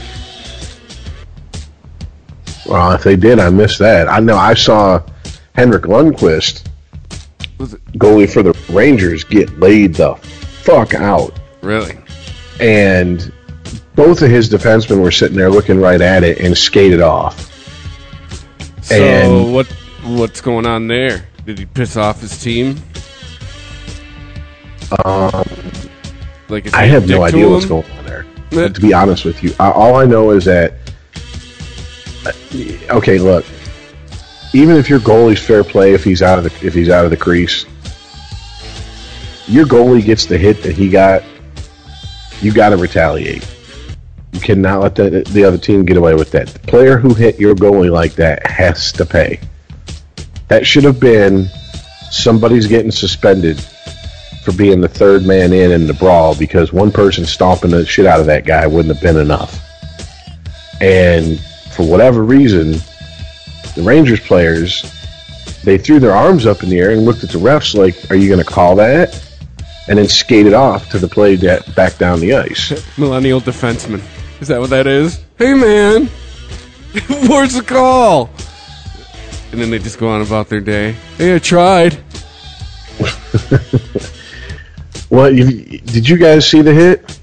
Well, if they did, I missed that. I know I saw Henrik Lundqvist, goalie for the Rangers, get laid the fuck out. really? And both of his defensemen were sitting there looking right at it and skated off. So And- what what's going on there? Did he piss off his team? Um, Like I have no idea what's going on there. Eh. To be honest with you, all I know is that. Uh, Okay, look. Even if your goalie's fair play, if he's out of the if he's out of the crease, your goalie gets the hit that he got. You got to retaliate. You cannot let the, the other team get away with that. The player who hit your goalie like that has to pay. That should have been somebody's getting suspended for being the third man in in the brawl because one person stomping the shit out of that guy wouldn't have been enough. And for whatever reason, the Rangers players they threw their arms up in the air and looked at the refs like, "Are you going to call that?" And then skated off to the play that back down the ice. *laughs* Millennial defenseman. Is that what that is? Hey, man. *laughs* Where's the call? And then they just go on about their day. Hey, I tried. *laughs* Well, you, did you guys see the hit?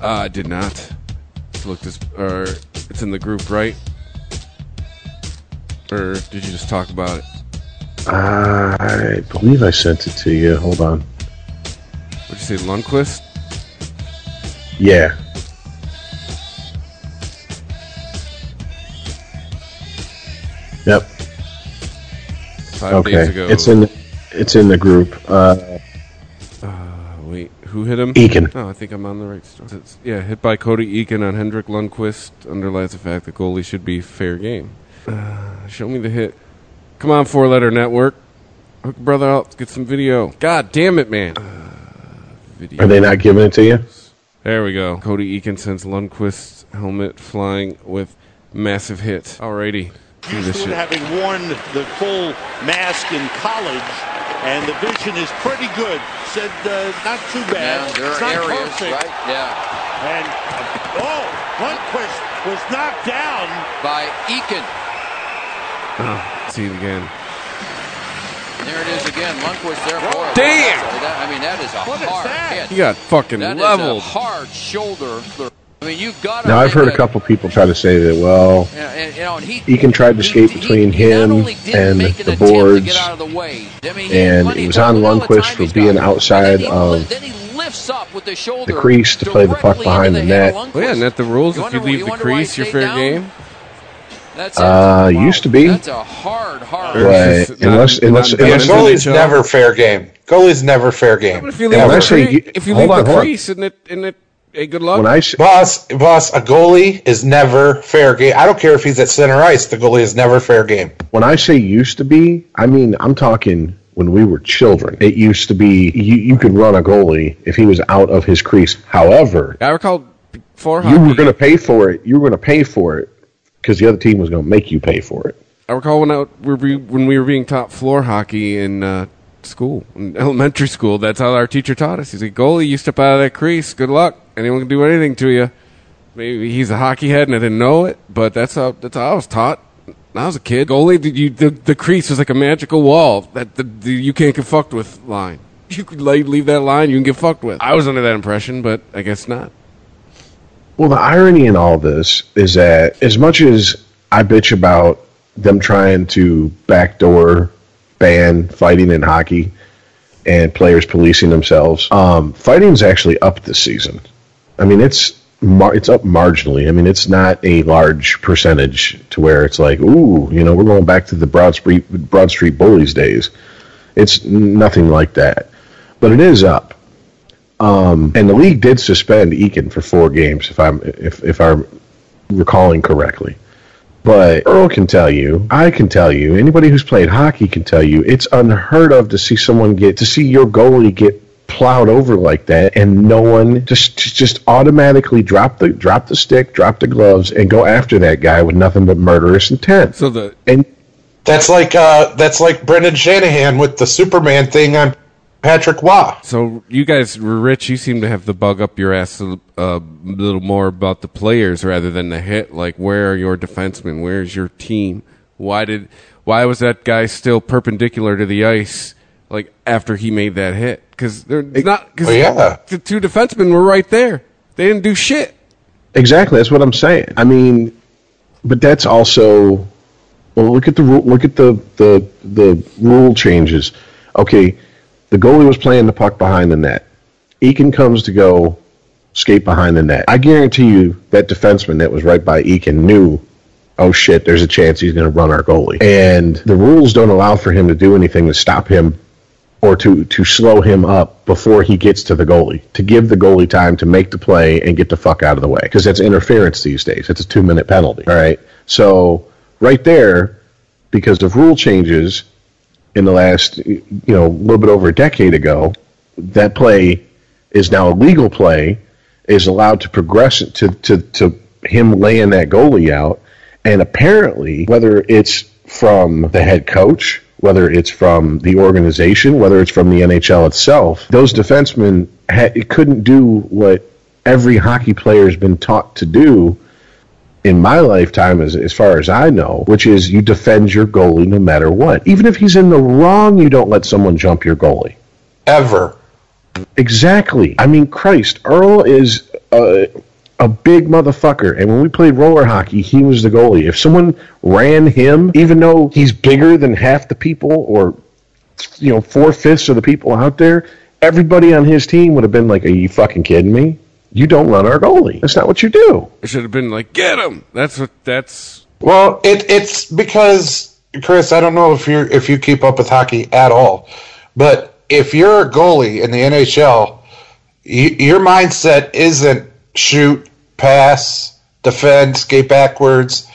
Uh, I did not. Look, this, or it's in the group, right? Or did you just talk about it? I believe I sent it to you. Hold on. What'd you say, Lundqvist? Yeah. Yep. Five Okay. days ago. It's in. It's in the group. Uh, Wait, who hit him? Eakin. Oh, I think I'm on the right story. It's- yeah, hit by Cody Eakin on Henrik Lundqvist underlies the fact that goalie should be fair game. Uh, show me the hit. Come on, four letter network. Hook brother out. Let's get some video. God damn it, man. Uh, video. are they not giving it to you? There we go. Cody Eakin sends Lundqvist's helmet flying with massive hit. Alrighty. Do this shit. having worn the full mask in college, and the vision is pretty good. Said uh, not too bad. Yeah, there it's are not areas, perfect. right? Yeah, And uh, oh, Lundqvist was knocked down. by Eakin. *sighs* See it again. There it is again. Lundqvist there for it. Damn! That- I mean, that is a What is hard that? hit. He got fucking That is leveled. a hard shoulder. I mean, you've got. Now I've heard a couple people try to say that. Well, And, you know, and he, Eakin tried to skate between he him only and an the boards, get out of the way. I mean, he and it was on Look at all the Lundqvist for being got. outside he, of then he lifts up with the shoulder the crease to play the puck behind into the net. Well, yeah, Lundqvist. isn't that the rules? You if you leave you the wonder why he crease, you're fair down? game. That's it. uh, used to be. That's a hard, hard. Right. it's not- Unless- not unless- bad unless- Goalie's never fair game. Goalie's never fair game. But if you leave, when the, say cre- you- if you leave on, the crease, isn't it, isn't it, hey, good luck. When I s- Boss, boss, a goalie is never fair game. I don't care if he's at center ice. The goalie is never fair game. when I say used to be, I mean I'm talking when we were children. It used to be you, you could run a goalie if he was out of his crease. However, I recall for you were going to pay for it. You were going to pay for it because the other team was going to make you pay for it. I recall when I, we were, when we were being taught floor hockey in uh, school, in elementary school. That's how our teacher taught us. He's like, "Goalie, you step out of that crease. Good luck. Anyone can do anything to you." Maybe he's a hockey head and I didn't know it, but that's how that's how I was taught. When I was a kid. Goalie, did you the, the crease was like a magical wall that the, the you can't get fucked with line. You could leave that line, you can get fucked with. I was under that impression, but I guess not. Well, the irony in all this is that as much as I bitch about them trying to backdoor ban fighting in hockey and players policing themselves, um, fighting's actually up this season. I mean, it's mar- it's up marginally. I mean, it's not a large percentage to where it's like, ooh, you know, we're going back to the Broad Street Broad Street Bullies days. It's nothing like that, but it is up. Um, and the league did suspend Eakin for four games, if I'm if if I'm recalling correctly. But Earl can tell you, I can tell you, anybody who's played hockey can tell you, it's unheard of to see someone get to see your goalie get plowed over like that, and no one just just automatically drop the drop the stick, drop the gloves, and go after that guy with nothing but murderous intent. So the And That's like uh, that's like Brendan Shanahan with the Superman thing on Patrick Roy. So you guys, Rich, you seem to have the bug up your ass a uh, little more about the players rather than the hit. Like, where are your defensemen? Where's your team? Why did? Why was that guy still perpendicular to the ice? Like after he made that hit, because they're not. Cause Oh, yeah. the two defensemen were right there. They didn't do shit. Exactly, that's what I'm saying. I mean, but that's also well. Look at the rule. Look at the the the rule changes. Okay, the goalie was playing the puck behind the net. Eakin comes to go skate behind the net. I guarantee you that defenseman that was right by Eakin knew. Oh shit! There's a chance he's going to run our goalie, and the rules don't allow for him to do anything to stop him or to to slow him up before he gets to the goalie to give the goalie time to make the play and get the fuck out of the way because that's interference these days. It's a two minute penalty. All right, so right there, because of rule changes in the last you know a little bit over a decade ago, that play is now a legal play is allowed to progress to to to him laying that goalie out, and apparently whether it's from the head coach whether it's from the organization, whether it's from the NHL itself, those defensemen ha- couldn't do what every hockey player has been taught to do in my lifetime, as, as far as I know, which is you defend your goalie no matter what. Even if he's in the wrong, you don't let someone jump your goalie. Ever. Exactly. I mean, Christ, Earl is a, a big motherfucker. And when we played roller hockey, he was the goalie. If someone ran him, even though he's bigger than half the people or, you know, four fifths of the people out there, everybody on his team would have been like, Are you fucking kidding me? You don't run our goalie. That's not what you do. It should have been like, get him. That's what. That's Well, it, it's because Chris, I don't know if you if you keep up with hockey at all, but if you're a goalie in the NHL, you, your mindset isn't shoot, pass, defend, skate backwards.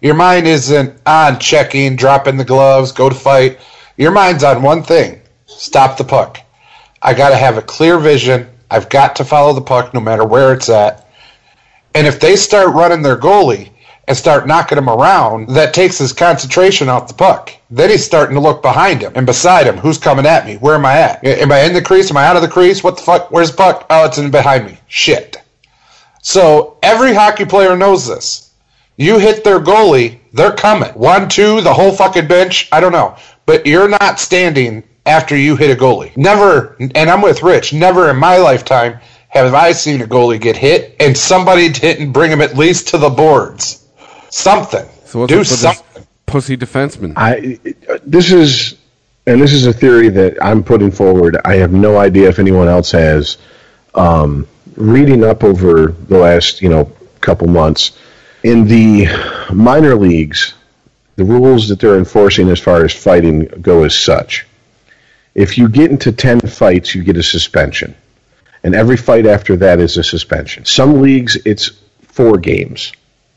Your mind isn't on checking, dropping the gloves, go to fight. Your mind's on one thing: stop the puck. I got to have a clear vision. I've got to follow the puck no matter where it's at. And if they start running their goalie and start knocking him around, that takes his concentration off the puck. Then he's starting to look behind him and beside him. Who's coming at me? Where am I at? Am I in the crease? Am I out of the crease? What the fuck? Where's the puck? Oh, it's in behind me. Shit. So every hockey player knows this. You hit their goalie, they're coming. One, two, the whole fucking bench. I don't know. But you're not standing after you hit a goalie. Never, and I'm with Rich, never in my lifetime have I seen a goalie get hit and somebody didn't bring him at least to the boards. Something. so. What's Do up with this something. pussy defenseman? I this is and this is a theory that I'm putting forward. I have no idea if anyone else has. Um, reading up over the last you know couple months in the minor leagues, the rules that they're enforcing as far as fighting go as such. If you get into ten fights, you get a suspension, and every fight after that is a suspension. Some leagues it's four games.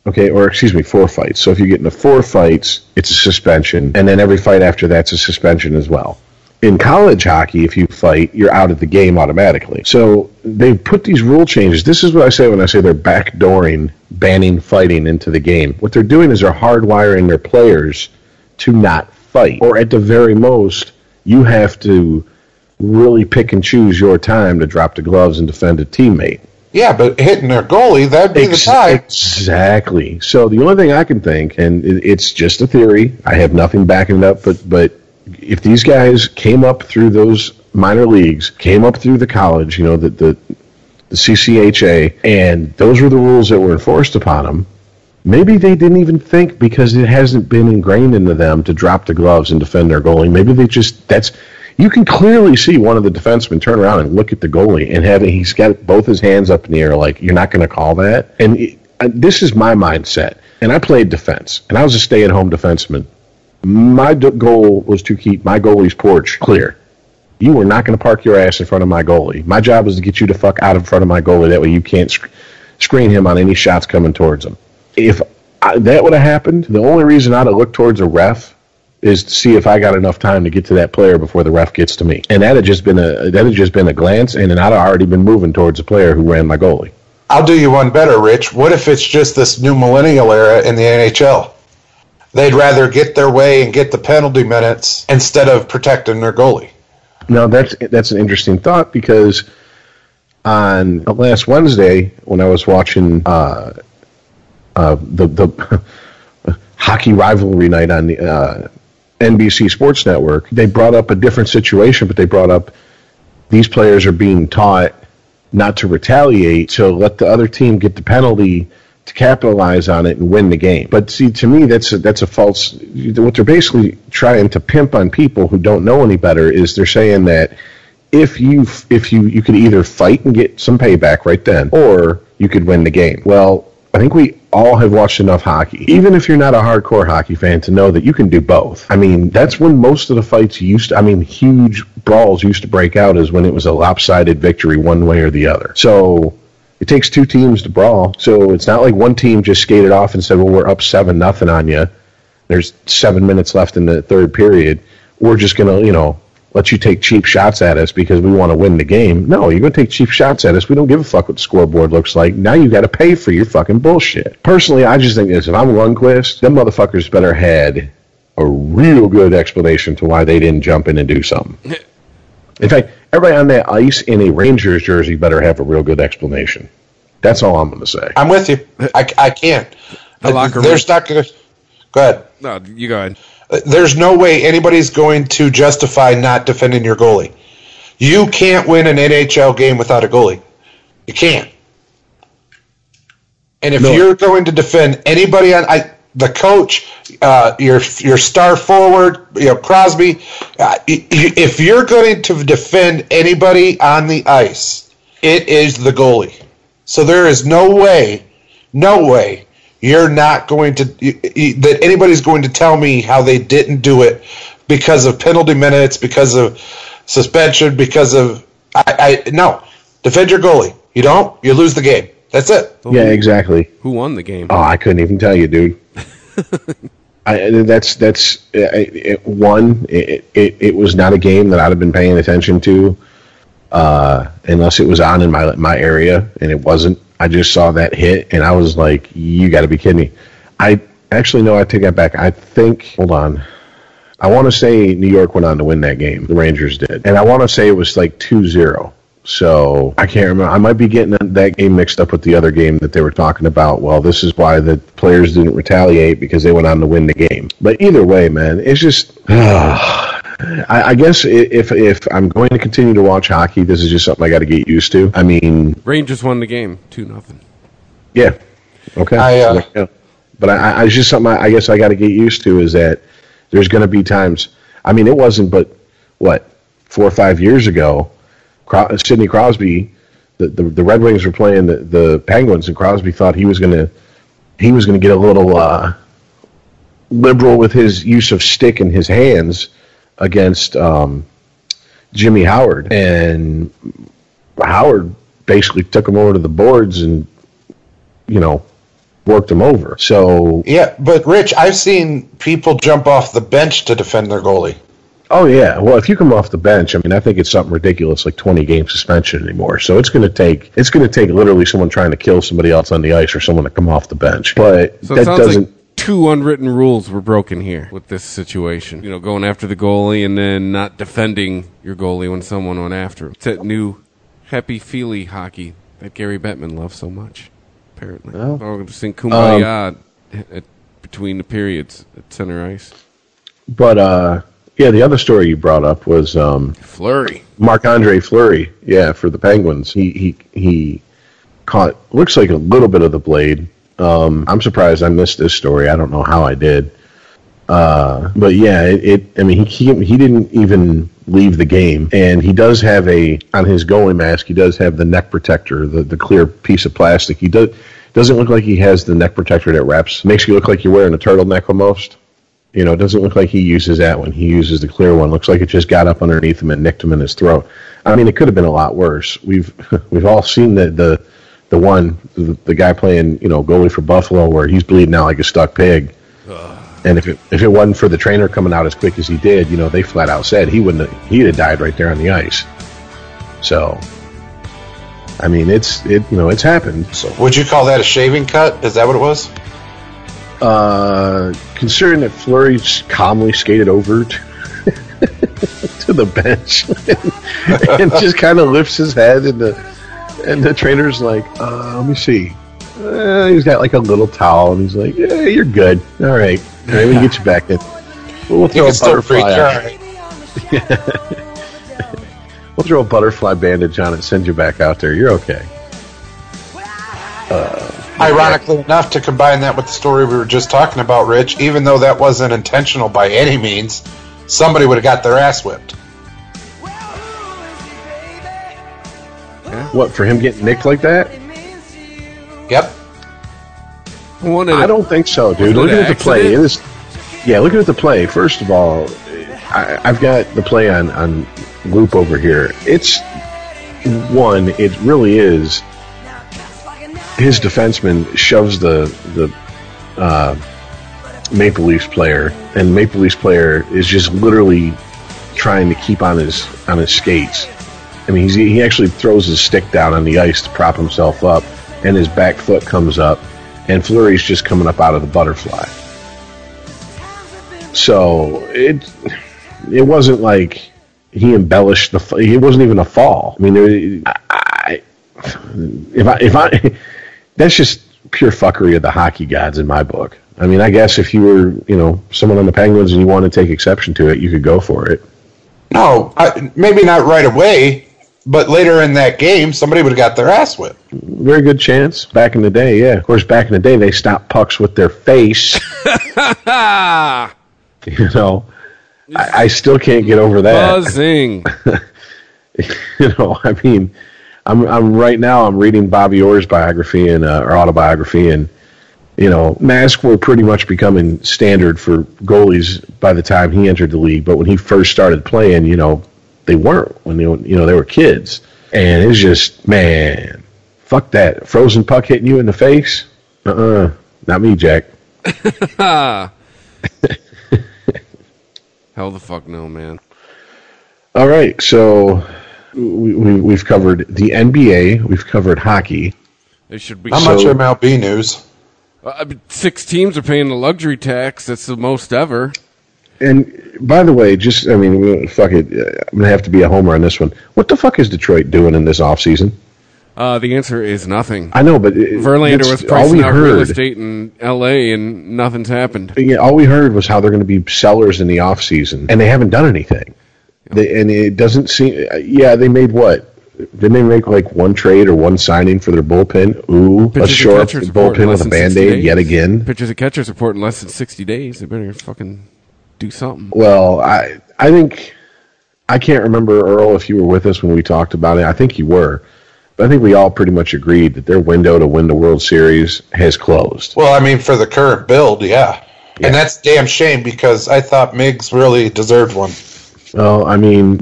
Okay, or excuse me, four fights. So if you get into four fights, it's a suspension, and then every fight after that's a suspension as well. In college hockey, if you fight, you're out of the game automatically. So they've put these rule changes. This is what I say when I say they're backdooring banning fighting into the game. What they're doing is they're hardwiring their players to not fight, or at the very most, you have to really pick and choose your time to drop the gloves and defend a teammate. Yeah, but hitting their goalie, that'd be Ex- the time. Exactly. So the only thing I can think, and it's just a theory, I have nothing backing it up, but but if these guys came up through those minor leagues, came up through the college, you know, the the, the CCHA, and those were the rules that were enforced upon them. Maybe they didn't even think because it hasn't been ingrained into them to drop the gloves and defend their goalie. Maybe they just that's you can clearly see one of the defensemen turn around and look at the goalie and have he's got both his hands up in the air like you're not going to call that. And it, uh, this is my mindset. And I played defense, and I was a stay-at-home defenseman. My goal was to keep my goalie's porch clear. You were not going to park your ass in front of my goalie. My job was to get you the fuck out in front of my goalie. That way you can't sc- screen him on any shots coming towards him. If I, that would have happened, the only reason I'd have looked towards a ref is to see if I got enough time to get to that player before the ref gets to me. And that had just been a that had just been a glance, and I'd already been moving towards the player who ran my goalie. I'll do you one better, Rich. What if it's just this new millennial era in the NHL? They'd rather get their way and get the penalty minutes instead of protecting their goalie. Now that's that's an interesting thought because on last Wednesday when I was watching uh, uh, the the *laughs* hockey rivalry night on the uh, NBC Sports Network, they brought up a different situation, but they brought up these players are being taught not to retaliate, so let the other team get the penalty to capitalize on it and win the game. But see, to me, that's a, that's a false. What they're basically trying to pimp on people who don't know any better is they're saying that if you if you you could either fight and get some payback right then, or you could win the game. Well, I think we all have watched enough hockey, even if you're not a hardcore hockey fan, to know that you can do both. I mean, that's when most of the fights used to, I mean, huge brawls used to break out, is when it was a lopsided victory one way or the other. So it takes two teams to brawl. So it's not like one team just skated off and said, well, we're up 7 nothing on you. There's seven minutes left in the third period. We're just to, you know, let you take cheap shots at us because we want to win the game. No, you're to take cheap shots at us. We don't give a fuck what the scoreboard looks like. Now you got to pay for your fucking bullshit. Personally, I just think this. If I'm Lundqvist, them motherfuckers better had a real good explanation to why they didn't jump in and do something. *laughs* In fact, everybody on that ice in a Rangers jersey better have a real good explanation. That's all I'm going to say. I'm with you. I, I can't. The locker There's not going to. Go ahead. No, you go ahead. Uh, there's no way anybody's going to justify not defending your goalie. You can't win an NHL game without a goalie. You can't. And if No. you're going to defend anybody on I, the coach, uh, your your star forward, you know Crosby, uh, if you're going to defend anybody on the ice, it is the goalie. So there is no way, no way you're not going to y- y- that anybody's going to tell me how they didn't do it because of penalty minutes, because of suspension, because of I, I no defend your goalie. You don't, you lose the game. That's it. Yeah, exactly. Who won the game? Oh, I couldn't even tell you, dude. *laughs* I, that's that's uh, it, one. It, it it was not a game that I'd have been paying attention to, uh, unless it was on in my my area, and it wasn't. I just saw that hit, and I was like, "You got to be kidding me!" I actually no, I take that back. I think. Hold on. I want to say New York went on to win that game. The Rangers did, and I want to say it was like 2-0. So I can't remember. I might be getting that game mixed up with the other game that they were talking about. Well, this is why the players didn't retaliate because they went on to win the game. But either way, man, it's just. *sighs* I, I guess if if I'm going to continue to watch hockey, this is just something I got to get used to. I mean, Rangers won the game, two nothing. yeah, okay. I, uh, Yeah. But I, I it's just something I, I guess I got to get used to is that there's going to be times. I mean, it wasn't, but what four or five years ago, Sidney Crosby, the, the the Red Wings were playing the, the Penguins, and Crosby thought he was to he was to get a little uh, liberal with his use of stick in his hands against um, Jimmy Howard, and Howard basically took him over to the boards and you know worked him over. So Yeah, but Rich, I've seen people jump off the bench to defend their goalie. Oh yeah, well if you come off the bench, I mean I think it's something ridiculous like 20 game suspension anymore. So it's going to take it's going to take literally someone trying to kill somebody else on the ice or someone to come off the bench. But So that doesn't like two unwritten rules were broken here with this situation. You know, going after the goalie and then not defending your goalie when someone went after him. It's that new happy feely hockey that Gary Bettman loves so much. Apparently, Well, oh, we're going to sing "Kumbaya" at, between the periods at center ice. but uh yeah, the other story you brought up was um Fleury. Mark Andre Flurry, yeah, for the Penguins. He he he caught looks like a little bit of the blade. Um, I'm surprised I missed this story. I don't know how I did. Uh, but yeah, it, it. I mean, he, he he didn't even leave the game, and he does have a on his goalie mask. He does have the neck protector, the the clear piece of plastic. He does doesn't look like he has the neck protector that wraps makes you look like you're wearing a turtleneck almost. You know, it doesn't look like he uses that one. He uses the clear one. Looks like it just got up underneath him and nicked him in his throat. I mean, it could have been a lot worse. We've *laughs* we've all seen the the the one the, the guy playing you know goalie for Buffalo where he's bleeding out like a stuck pig. And if it if it wasn't for the trainer coming out as quick as he did, you know, they flat out said he wouldn't have, he'd have died right there on the ice. So, I mean, it's it you know it's happened. So, Would you call that a shaving cut? Is that what it was? Uh, considering that Fleury calmly skated over to, *laughs* to the bench and, just kind of lifts his head, and the and the trainer's like, uh, "Let me see." Uh, he's got like a little towel, and he's like, "Yeah, you're good. All right, all right, we can get you back in. We'll throw a butterfly. breathe. on- All right. We'll throw a butterfly bandage on it, send you back out there. You're okay." Ironically enough, to combine that with the story we were just talking about, Rich, even though that wasn't intentional by any means, somebody would have got their ass whipped. What for him getting nicked like that? Yep. One at I a- don't think so, dude. Was it Looking an at the play, it accident? is. Yeah, looking at the play. First of all, I, I've got the play on on loop over here. It's one. It really is. His defenseman shoves the the uh, Maple Leafs player, and Maple Leafs player is just literally trying to keep on his on his skates. I mean, he actually throws his stick down on the ice to prop himself up, and his back foot comes up, and Fleury's just coming up out of the butterfly. So it it wasn't like he embellished the. It wasn't even a fall. I mean, there, I, if I if I that's just pure fuckery of the hockey gods in my book. I mean, I guess if you were you know someone on the Penguins and you want to take exception to it, you could go for it. No, I, maybe not right away, but later in that game, somebody would have got their ass whipped. Very good chance back in the day. Yeah, of course, back in the day they stopped pucks with their face. *laughs* *laughs* You know, I, I still can't get over that. buzzing. *laughs* you know, I mean, I'm I'm right now I'm reading Bobby Orr's biography and uh, or autobiography, and you know, masks were pretty much becoming standard for goalies by the time he entered the league. But when he first started playing, you know, they weren't when they were- you know they were kids, and it's just man, fuck that frozen puck hitting you in the face. Uh uh not me, Jack. *laughs* *laughs* Hell the fuck no, man. All right, so we, we, we've covered the NBA, we've covered hockey. It should be How So- much MLB news? Uh, six teams are paying the luxury tax. That's the most ever. And by the way, just I mean, fuck it, uh, I'm gonna have to be a homer on this one. What the fuck is Detroit doing in this offseason? Uh, the answer is nothing. I know, but it- Verlander was all pricing we out real heard. estate in L.A. and nothing's happened. Yeah, all we heard was how they're going to be sellers in the off season, and they haven't done anything. They, and it doesn't seem. uh, Yeah, they made what? Didn't they make like one trade or one signing for their bullpen? Ooh, let's Pitchers shore and up the catchers report in bullpen with a than 60 band aid yet again. Pitchers and catchers report in less than sixty days. They better fucking do something. Well, I I think I can't remember Earl if you were with us when we talked about it. I think you were, but I think we all pretty much agreed that their window to win the World Series has closed. Well, I mean, for the current build, yeah. Yeah. And that's damn shame because I thought Miggs really deserved one. Well, I mean,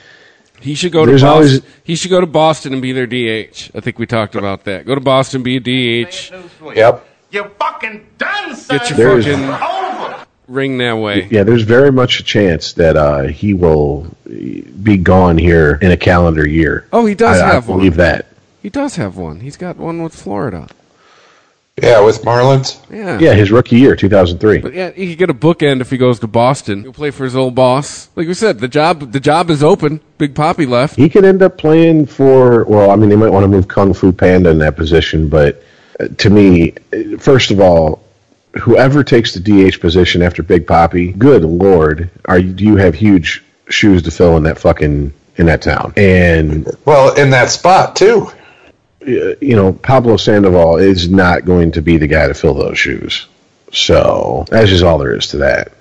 *laughs* He should go to Boston. always- He should go to Boston and be their DH. I think we talked about that. Go to Boston, be a DH. Yep. You fucking done, son. Get your There's- fucking over. ring that way. yeah, there's very much a chance that uh, he will be gone here in a calendar year. Oh, he does I, I have one. believe that. He does have one. He's got one with Florida. Yeah, with Marlins. Yeah. Yeah, his rookie year, 2003. But yeah, he could get a bookend if he goes to Boston. He'll play for his old boss. Like we said, the job the job is open. Big Poppy left. He could end up playing for. Well, I mean, they might want to move Kung Fu Panda in that position, but uh, to me, uh, first of all, whoever takes the DH position after Big Poppy, good lord, are you, do you have huge shoes to fill in that fucking in that town? And Well, in that spot, too. Uh, you know, Pablo Sandoval is not going to be the guy to fill those shoes. So that's just all there is to that.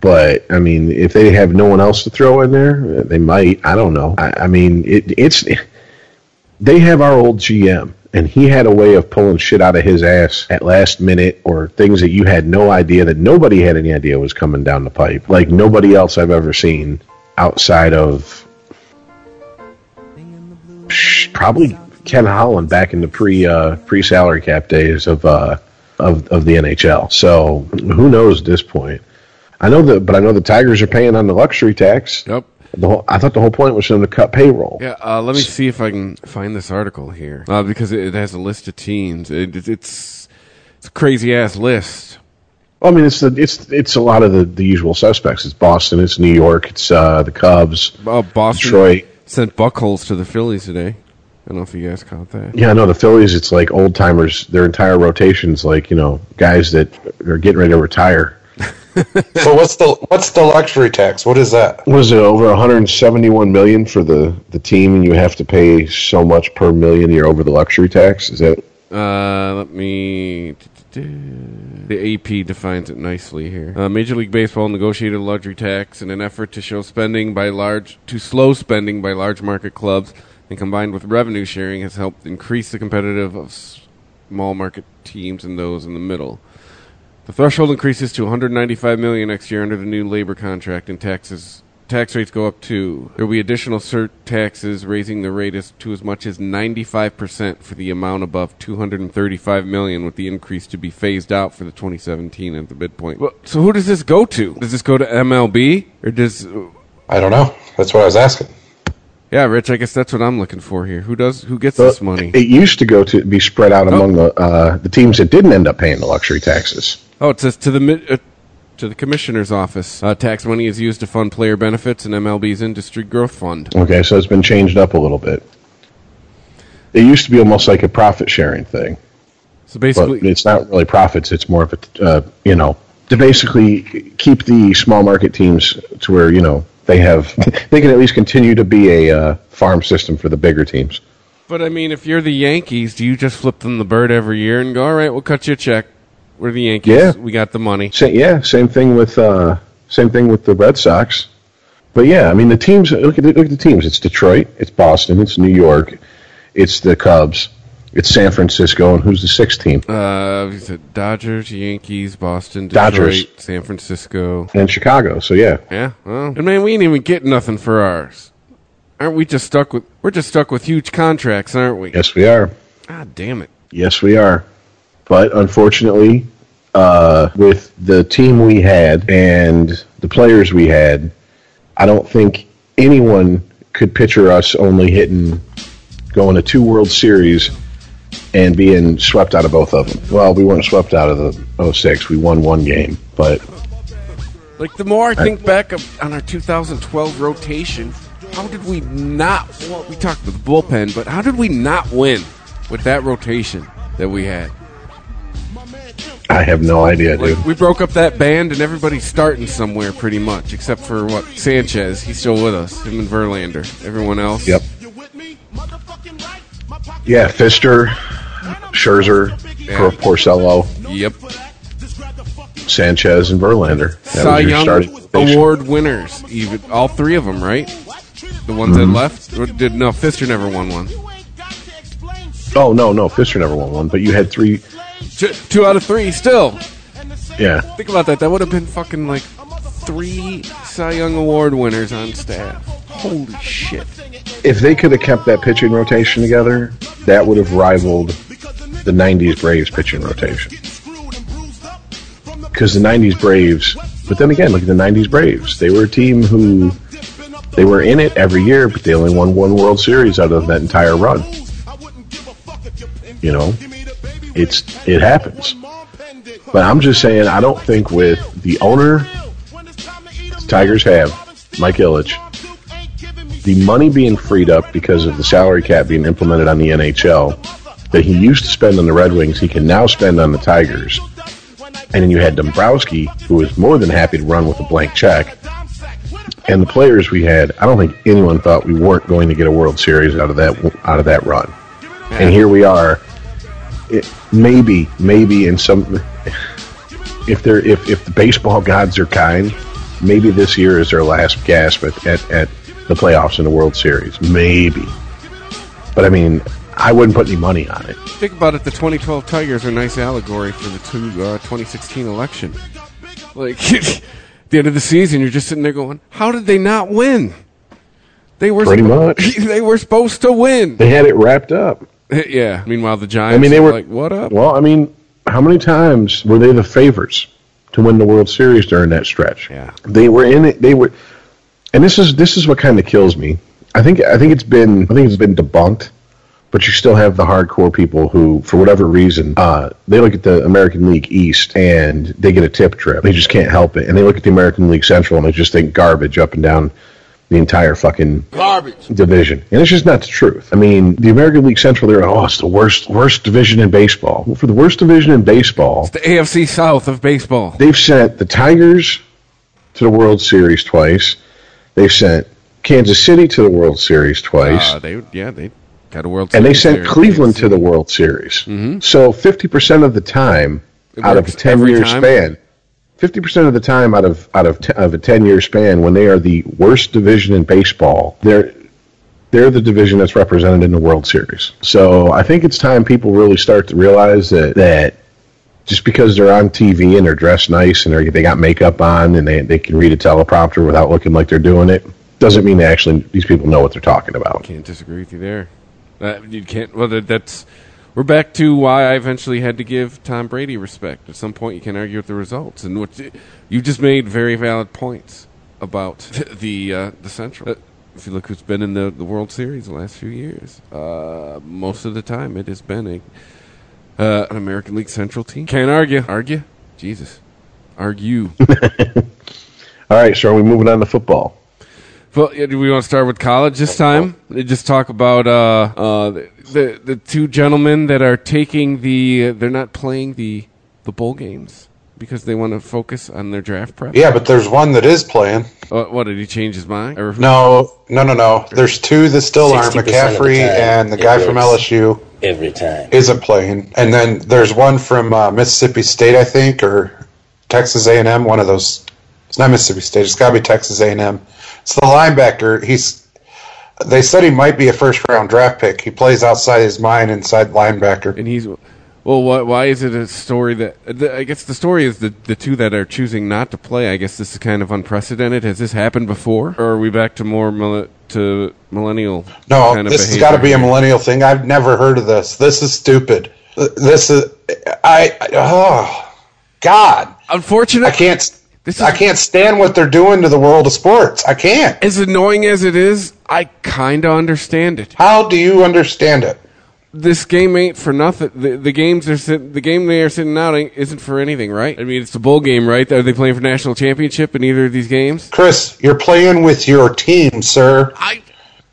But I mean, if they have no one else to throw in there, uh, they might. I don't know. I, I mean, it, it's they have our old GM, and he had a way of pulling shit out of his ass at last minute, or things that you had no idea that nobody had any idea was coming down the pipe. Like nobody else I've ever seen outside of probably Ken Holland back in the pre uh, pre salary cap days of uh, of of the NHL. So who knows at this point? I know that, but I know the Tigers are paying on the luxury tax. Yep. The whole, I thought the whole point was for them to cut payroll. Yeah, uh, let me see if I can find this article here uh, because it, it has a list of teams. It, it, it's it's a crazy ass list. Well, I mean, it's the it's it's a lot of the, the usual suspects. It's Boston, it's New York, it's uh, the Cubs, Uh, Boston Detroit. sent Buchholz to the Phillies today. I don't know if you guys caught that. Yeah, no, the Phillies. It's like old timers. Their entire rotations, like you know, guys that are getting ready to retire. *laughs* So what's the what's the luxury tax? What is that? What is it? Over 171 million for the the team, and you have to pay so much per million. You're over the luxury tax. Is that? Uh, let me. The AP defines it nicely here. Uh, Major League Baseball negotiated a luxury tax in an effort to show spending by large to slow spending by large market clubs, and combined with revenue sharing, has helped increase the competitive of small market teams and those in the middle. The threshold increases to 195 million next year under the new labor contract, and taxes tax rates go up too. There will be additional cert taxes, raising the rate as, to as much as 95 percent for the amount above 235 million, with the increase to be phased out for the 2017 at the midpoint. Well, so who does this go to? Does this go to MLB or does? I don't know. That's what I was asking. Yeah, Rich. I guess that's what I'm looking for here. Who does? Who gets this money? It used to go to be spread out among the uh, the teams that didn't end up paying the luxury taxes. Oh, it says to the uh, to the commissioner's office. Uh, tax money is used to fund player benefits and MLB's industry growth fund. Okay, so it's been changed up a little bit. It used to be almost like a profit sharing thing, So but basically, it's not really profits. It's more of a uh, you know to basically keep the small market teams to where you know they have *laughs* they can at least continue to be a uh, farm system for the bigger teams. but I mean, if you're the Yankees, do you just flip them the bird every year and go, all right, we'll cut you a check. We're the Yankees. Yeah. We got the money. Sa- yeah, same thing with uh, same thing with the Red Sox. But yeah, I mean the teams. Look at the, look at the teams. It's Detroit. It's Boston. It's New York. It's the Cubs. It's San Francisco. And who's the sixth team? Uh, Dodgers, Yankees, Boston, Detroit, Dodgers. San Francisco. And Chicago. So yeah, Yeah, well, and man, we ain't even getting nothing for ours. Aren't we just stuck with? We're just stuck with huge contracts, aren't we? yes we are. God damn it! Yes we are. But unfortunately, uh, with the team we had and the players we had, I don't think anyone could picture us only hitting going to two World Series and being swept out of both of them. Well, we weren't swept out of the 06. We won one game, but Like the more I think back of, on our 2012 rotation, how did we not? Well, we talked about the bullpen, but how did we not win with that rotation that we had? I have no idea, dude. Like we broke up that band, and everybody's starting somewhere pretty much, except for what Sanchez. He's still with us. Him and Verlander. Everyone else. Yep. Yeah, Fister, Scherzer, Yeah. Porcello, Yep. Sanchez, and Verlander. That Cy Young. Award winners, even all three of them, right? The ones Mm-hmm. that left Or did no Fister never won one. Oh no, no, Fister never won one, but you had three. Two, two out of three, still. Yeah, Think about that. That would have been fucking like three Cy Young Award winners on staff. Holy shit! if they could have kept that pitching rotation together, that would have rivaled the '90s Braves pitching rotation. Because the '90s Braves, but then again, look at the '90s Braves. They were a team who they were in it every year, but they only won one World Series out of that entire run. You know, it's it happens. But I'm just saying, I don't think with the owner the Tigers have, Mike Ilitch, the money being freed up because of the salary cap being implemented on the NHL that he used to spend on the Red Wings, he can now spend on the Tigers. And then you had Dombrowski, who was more than happy to run with a blank check. And the players we had, I don't think anyone thought we weren't going to get a World Series out of that out of that run. And here we are. It, maybe, maybe in some, if they're if if the baseball gods are kind, maybe this year is their last gasp at, at, at the playoffs in the World Series. Maybe. But I mean, I wouldn't put any money on it. Think about it. The 2012 Tigers are a nice allegory for the two, uh, 2016 election. Like *laughs* at the end of the season, you're just sitting there going, "How did they not win? They were Pretty spo- much. *laughs* they were supposed to win." They had it wrapped up. *laughs* yeah. Meanwhile, the Giants. I mean, they were like, "What up?" Well, I mean, how many times were they the favorites to win the World Series during that stretch? Yeah. They were in it. They were, and this is this is what kind of kills me. I think I think it's been I think it's been debunked, but you still have the hardcore people who, for whatever reason, uh, they look at the American League East and they get a tip trip. They just can't help it, and they look at the American League Central and they just think garbage up and down the entire fucking Garbage. division. And it's just not the truth. I mean, the American League Central, they're, oh, it's the worst, worst division in baseball. Well, for the worst division in baseball, it's The AFC South of baseball. they've sent the Tigers to the World Series twice. They've sent Kansas City to the World Series twice. Uh, they yeah they got a World and they sent. Cleveland to the World Series. Mm-hmm. So 50% of the time out of a 10 year time? span, 50% of the time out of out of, t- of a 10 year span when they are the worst division in baseball, they're they're the division that's represented in the World Series. So I think it's time people really start to realize that that just because they're on TV and they're dressed nice and they're, they got makeup on and they, they can read a teleprompter without looking like they're doing it doesn't mean they actually these people know what they're talking about. Can't disagree with you there. Uh, you can't. Well, that, that's we're back to why I eventually had to give Tom Brady respect. At some point, you can argue with the results, and what you just made very valid points about *laughs* the uh, the Central. Uh, if you look who's been in the, the World Series the last few years, uh, most of the time it has been a uh, an American League Central team. Can't argue. Argue? Jesus. Argue. *laughs* All right, so are we moving on to football? Well, yeah, do we want to start with college this time? Just talk about uh, uh, the the two gentlemen that are taking the. Uh, they're not playing the the bowl games because they want to focus on their draft prep. Yeah, but there's one that is playing. Uh, what did he change his mind? Or- No, no, no, no. There's two that still aren't. 60% of the McCaffrey time, and the it guy from works. LSU every time. isn't playing, and then there's one from uh, Mississippi State, I think, or Texas A&M. One of those. It's not Mississippi State. It's got to be Texas A&M. It's the linebacker. He's. They said he might be a first round draft pick. He plays outside his mind, inside linebacker. and he's well. Why, why is it a story that the, I guess the story is the the two that are choosing not to play. I guess this is kind of unprecedented. Has this happened before, or are we back to more mil- to millennial? No, kind of this has got to be a millennial thing. I've never heard of this. This is stupid. This is I. I- Oh, God, Unfortunately, I can't. This is- I can't stand what they're doing to the world of sports. I can't. As annoying as it is, I kind of understand it. How do you understand it? This game ain't for nothing. The, the games are sit, the game they are sitting out isn't for anything, right? I mean, it's a bowl game, right? Are they playing for national championship in either of these games? Chris, you're playing with your team, sir. I.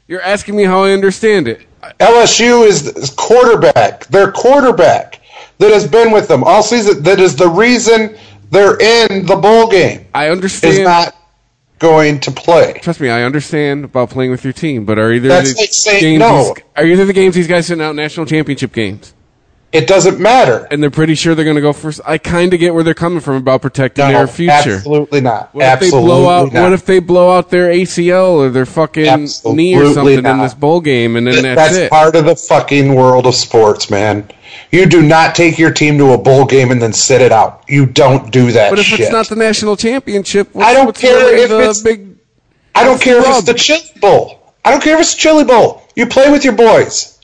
You're asking me how I understand it. LSU is is quarterback. Their quarterback that has been with them all season. That is the reason they're in the bowl game. I understand. Is not going to play. Trust me, I understand about playing with your team, but are either That's the like saying games no. these, are either the games these guys sitting out national championship games, It doesn't matter. and they're pretty sure they're going to go first? I kind of get where they're coming from about protecting No, their future. Absolutely not. What if they absolutely blow out? not. What if they blow out their ACL or their fucking knee or Absolutely something in this bowl game, and then Th- that's, that's part of the fucking world of sports, man. You do not take your team to a bowl game and then sit it out. You don't do that but if shit. it's not the national championship, I don't care if the it's- big. I don't care if it's the chili bowl. I don't care if it's the chili bowl. You play with your boys.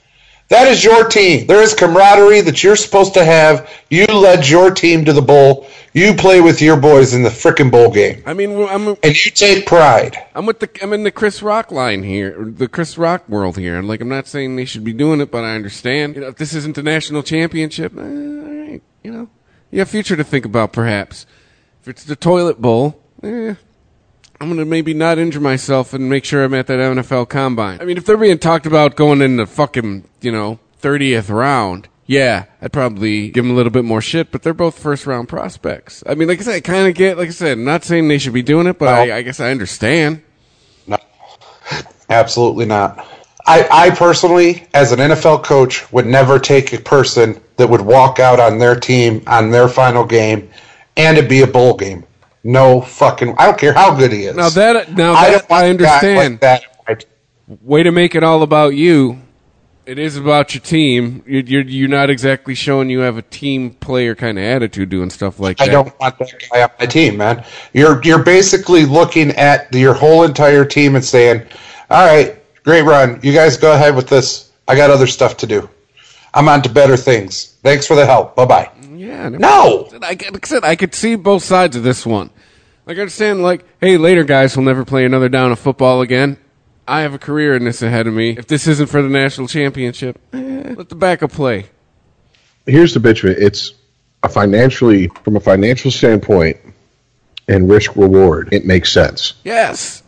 That is your team. There is camaraderie that you're supposed to have. You led your team to the bowl. You play with your boys in the frickin' bowl game. I mean, I'm And you take pride. I'm with the I'm in the Chris Rock line here, the Chris Rock world here. And like, I'm not saying they should be doing it, but I understand. You know, if this isn't the national championship, eh, all right, you know, you have future to think about, perhaps. If it's the toilet bowl, eh, I'm gonna maybe not injure myself and make sure I'm at that NFL combine. I mean, if they're being talked about going in the fucking, you know, 30th round. Yeah, I'd probably give them a little bit more shit, but they're both first round prospects. I mean, like I said, I kind of get, like I said, I'm not saying they should be doing it, but No. I, I guess I understand. No, absolutely not. I, I personally, as an NFL coach, would never take a person that would walk out on their team on their final game and it be a bowl game. No fucking. I don't care how good he is. Now that now I that I, guy understand. Like that. Way to make it all about you. It is about your team. You're you're, you're not exactly showing you have a team player kind of attitude doing stuff like that. I don't want that guy on my team, man. You're you're basically looking at your whole entire team and saying, "All right, great run. You guys go ahead with this. I got other stuff to do. I'm on to better things. Thanks for the help. Bye bye." Yeah. No. I, like I said, I could see both sides of this one. Like I understand, like, hey, later guys we'll never play another down of football again. I have a career in this ahead of me. If this isn't for the national championship, eh, let the backup play. Here's the bitch of it. It's a financially, from a financial standpoint and risk reward, it makes sense. Yes.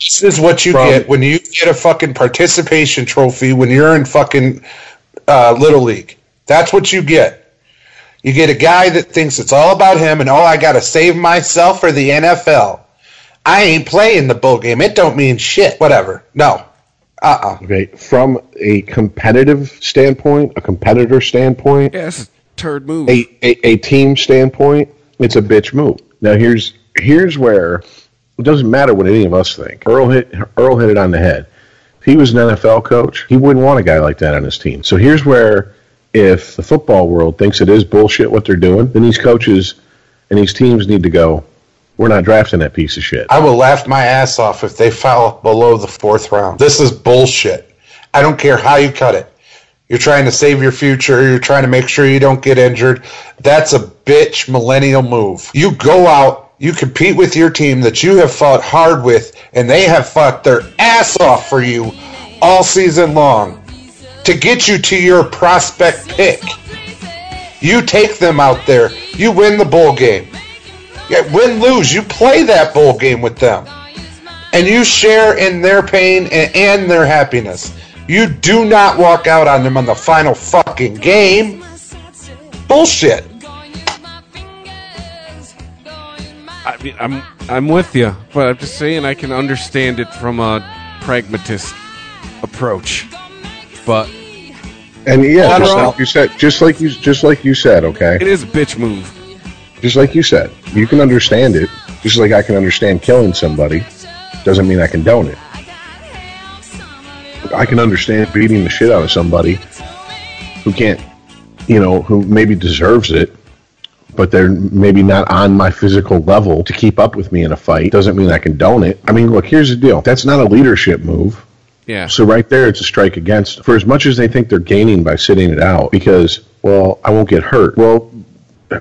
This is what you From- get when you get a fucking participation trophy when you're in fucking uh, little league. That's what you get. You get a guy that thinks it's all about him and oh, I got to save myself for the NFL. I ain't playing the bowl game. It don't mean shit. Whatever. No. Uh uh Okay, from a competitive standpoint, a competitor standpoint, Yeah, it's a turd move. a, a, a team standpoint, it's a bitch move. Now here's here's where it doesn't matter what any of us think. Earl hit Earl hit it on the head. If he was an NFL coach, he wouldn't want a guy like that on his team. So here's where, if the football world thinks it is bullshit what they're doing, then these coaches and these teams need to go. We're not drafting that piece of shit. I will laugh my ass off if they fall below the fourth round. This is bullshit. I don't care how you cut it. You're trying to save your future. You're trying to make sure you don't get injured. That's a bitch millennial move. You go out, you compete with your team that you have fought hard with, and they have fought their ass off for you all season long to get you to your prospect pick. You take them out there. You win the bowl game. Yeah, win lose, you play that bowl game with them. And you share in their pain and, and their happiness. You do not walk out on them on the final fucking game. Bullshit. I mean, I'm I'm with you, but I'm just saying I can understand it from a pragmatist approach. But And yeah, just like you said, just like you, just like you said, okay. it is a bitch move. Just like you said, you can understand it. Just like I can understand killing somebody, doesn't mean I condone it. I can understand beating the shit out of somebody who can't, you know, who maybe deserves it, but they're maybe not on my physical level to keep up with me in a fight. Doesn't mean I condone it. I mean, look, here's the deal. That's not a leadership move. Yeah. So right there, it's a strike against. For as much as they think they're gaining by sitting it out, because well, I won't get hurt. Well,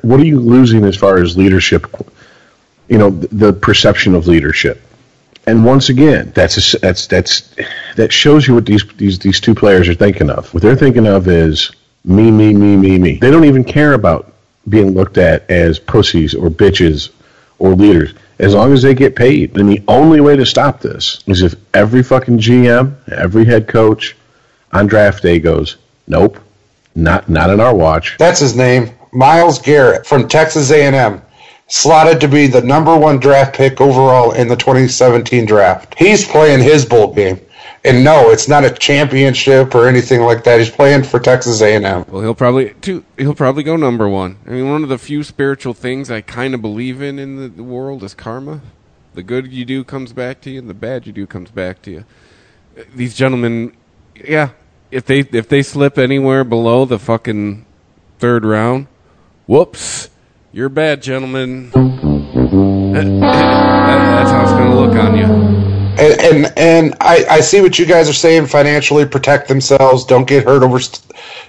what are you losing as far as leadership? You know, the perception of leadership. And once again, that's a that's that's that shows you what these these these two players are thinking of. What they're thinking of is me, me, me, me, me. They don't even care about being looked at as pussies or bitches or leaders. As long as they get paid. And the only way to stop this is if every fucking GM, every head coach on draft day goes, nope, not not in our watch. That's his name. Myles Garrett from Texas A&M. Slotted to be the number one draft pick overall in the 2017 draft. He's playing his bowl game. And no, it's not a championship or anything like that. He's playing for Texas A&M. Well, he'll probably two. He'll probably go number one. I mean, one of the few spiritual things I kind of believe in in the, the world is karma. The good you do comes back to you, and the bad you do comes back to you. These gentlemen, yeah, if they if they slip anywhere below the fucking third round, whoops, you're bad, gentlemen. *laughs* That's how it's gonna look on you. And and, and I, I see what you guys are saying. Financially, protect themselves. Don't get hurt over st-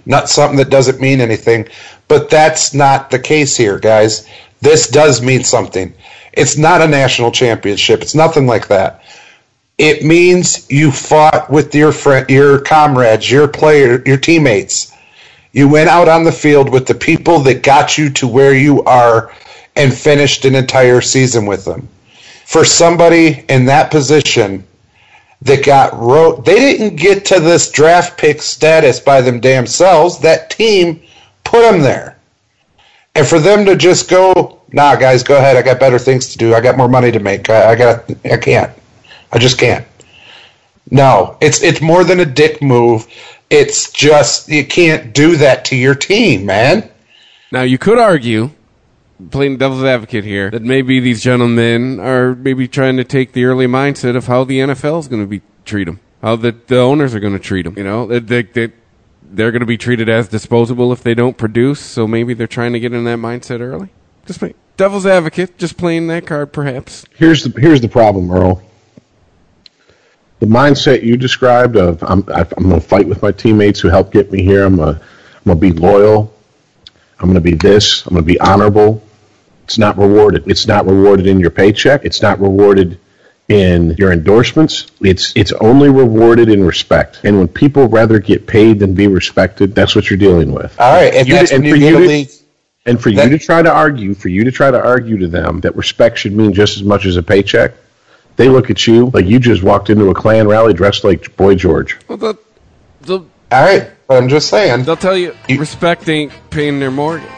not something that doesn't mean anything. But that's not the case here, guys. This does mean something. It's not a national championship. It's nothing like that. It means you fought with your friend, your comrades, your player, your teammates. You went out on the field with the people that got you to where you are and finished an entire season with them. For somebody in that position that got wrote, they didn't get to this draft pick status by them damn selves. That team put them there. And for them to just go, nah, guys, go ahead. I got better things to do. I got more money to make. I, I got, I can't. I just can't. No, it's it's more than a dick move. It's just you can't do that to your team, man. Now you could argue, playing devil's advocate here, that maybe these gentlemen are maybe trying to take the early mindset of how the NFL is going to be treat them, how the, the owners are going to treat them. You know, that they, they, they're going to be treated as disposable if they don't produce. So maybe they're trying to get in that mindset early. Just devil's advocate, just playing that card, perhaps. Here's the here's the problem, Earl. The mindset you described of I'm I'm going to fight with my teammates who helped get me here. I'm to I'm going to be loyal. I'm going to be this. I'm going to be honorable. It's not rewarded. It's not rewarded in your paycheck. It's not rewarded in your endorsements. It's it's only rewarded in respect. And when people rather get paid than be respected, that's what you're dealing with. All right, and You- that's and for you you get a to- league. And for That- you to try to argue, for you to try to argue to them that respect should mean just as much as a paycheck, they look at you like you just walked into a Klan rally dressed like Boy George. Well, they'll, they'll, All right, but I'm just saying. they'll tell you You- respect ain't paying their mortgage.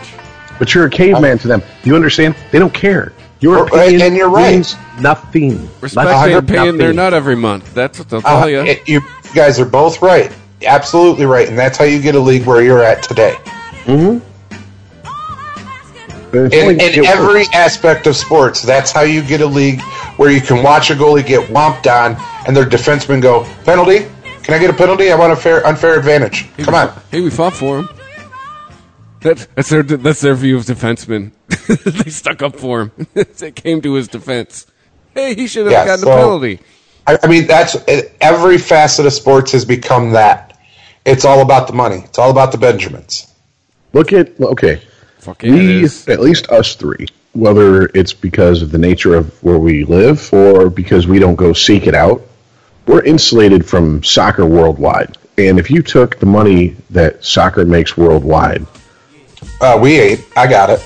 But you're a caveman to them. You understand? They don't care. Your Well, opinion and you're right. means nothing. Respect Nothing. ain't paying their Nothing. nut every month. That's what they'll Uh, tell you. it- you guys are both right. Absolutely right. And that's how you get a league where you're at today. But it's In, in get worse. every aspect of sports, that's how you get a league where you can watch a goalie get whomped on and their defensemen go, penalty, Can I get a penalty? I want a fair unfair advantage. Come on. Hey, we fought for him. That, that's their that's their view of defensemen. *laughs* they stuck up for him. *laughs* they came to his defense. Hey, he should have Yeah, gotten so- a penalty. I, I mean, that's uh, every facet of sports has become that. It's all about the money. It's all about the Benjamins. Look at okay. Fuck yeah, it we at least us three, whether it's because of the nature of where we live or because we don't go seek it out, we're insulated from soccer worldwide. And if you took the money that soccer makes worldwide, Uh, we ate. I got it.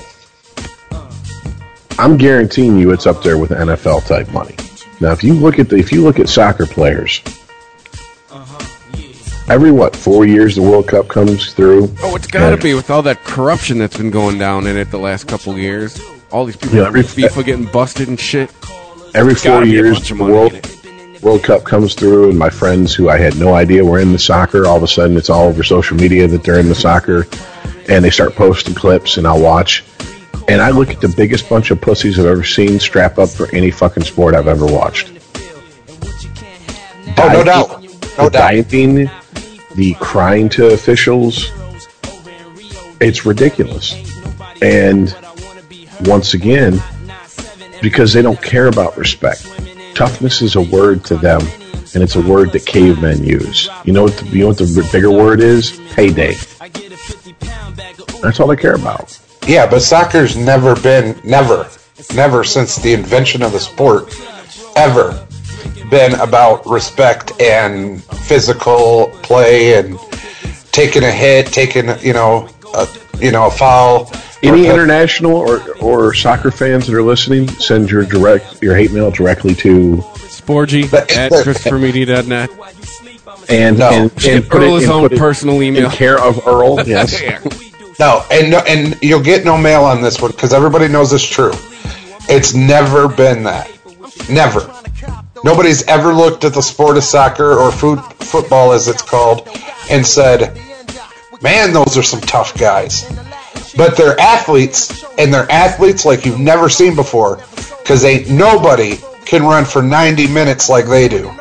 I'm guaranteeing you it's up there with NFL type money. Now, if you look at the, if you look at soccer players, every what four years the World Cup comes through. Oh, it's got to be with all that corruption that's been going down in it the last couple years. All these people Yeah, yeah, every- FIFA getting busted and shit. Every four years, bunch of the World in it. World Cup comes through, and my friends who I had no idea were in the soccer, all of a sudden it's all over social media that they're in the soccer, and they start posting clips, and I'll watch. And I look at the biggest bunch of pussies I've ever seen strap up for any fucking sport I've ever watched. Oh, no doubt. No the doubt. the crying to officials, it's ridiculous. And once again, because they don't care about respect. Toughness is a word to them, and it's a word that cavemen use. You know what the, you know what the bigger word is? Payday. That's all they care about. Yeah, but soccer's never been, never, never since the invention of the sport, ever been about respect and physical play and taking a hit, taking, you know, a, you know, a foul. Any Or- international or, or soccer fans that are listening, send your direct your hate mail directly to Sporgy *laughs* at ChristopherMedia.net. and No. and, and put it Earl his own put it personal in email. care of Earl. *laughs* Yes. No, and and you'll get no mail on this one because everybody knows it's true. It's never been that. Never. Nobody's ever looked at the sport of soccer or food, football, as it's called, and said, "Man, those are some tough guys." But they're athletes, and they're athletes like you've never seen before, because ain't nobody can run for 90 minutes like they do.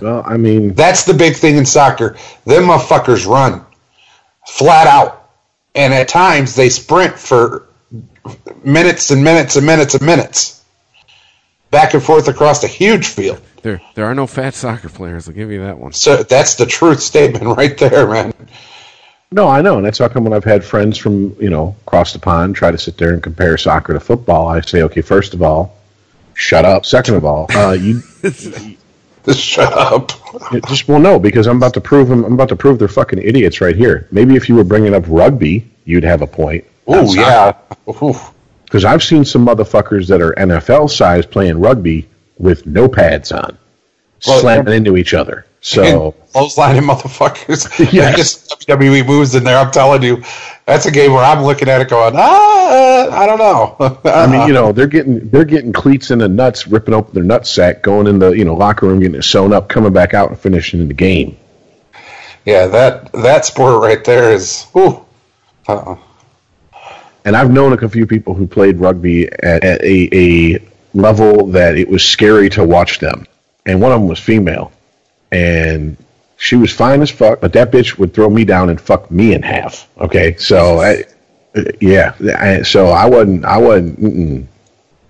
Well, I mean, That's the big thing in soccer. Them motherfuckers run flat out. And at times they sprint for minutes and minutes and minutes and minutes. Back and forth across a huge field. There, there are no fat soccer players. I'll give you that one. So that's the truth statement right there, man. no, I know, and that's how come when I've had friends from you know across the pond try to sit there and compare soccer to football, I say, okay, first of all, shut up. Second of all, uh, you Just *laughs* shut up. just well, no, because I'm about to prove them. I'm about to prove they're fucking idiots right here. Maybe if you were bringing up rugby, you'd have a point. Oh yeah. Because I've seen some motherfuckers that are NFL size playing rugby with no pads on, Well, slamming into each other. So those Clotheslining motherfuckers. *laughs* Yes. WWE moves in there. I'm telling you, that's a game where I'm looking at it going, ah, I don't know. I mean, *laughs* you know, they're getting they're getting cleats in the nuts, ripping open their nut sack, going in the you know locker room, getting it sewn up, coming back out and finishing the game. yeah, that that sport right there is. Ooh. Uh-uh. And I've known a few people who played rugby at, at a, a level that it was scary to watch them. And one of them was female, and she was fine as fuck, but that bitch would throw me down and fuck me in half. Okay, so I, yeah, I, so I wasn't, I wasn't. Mm-mm.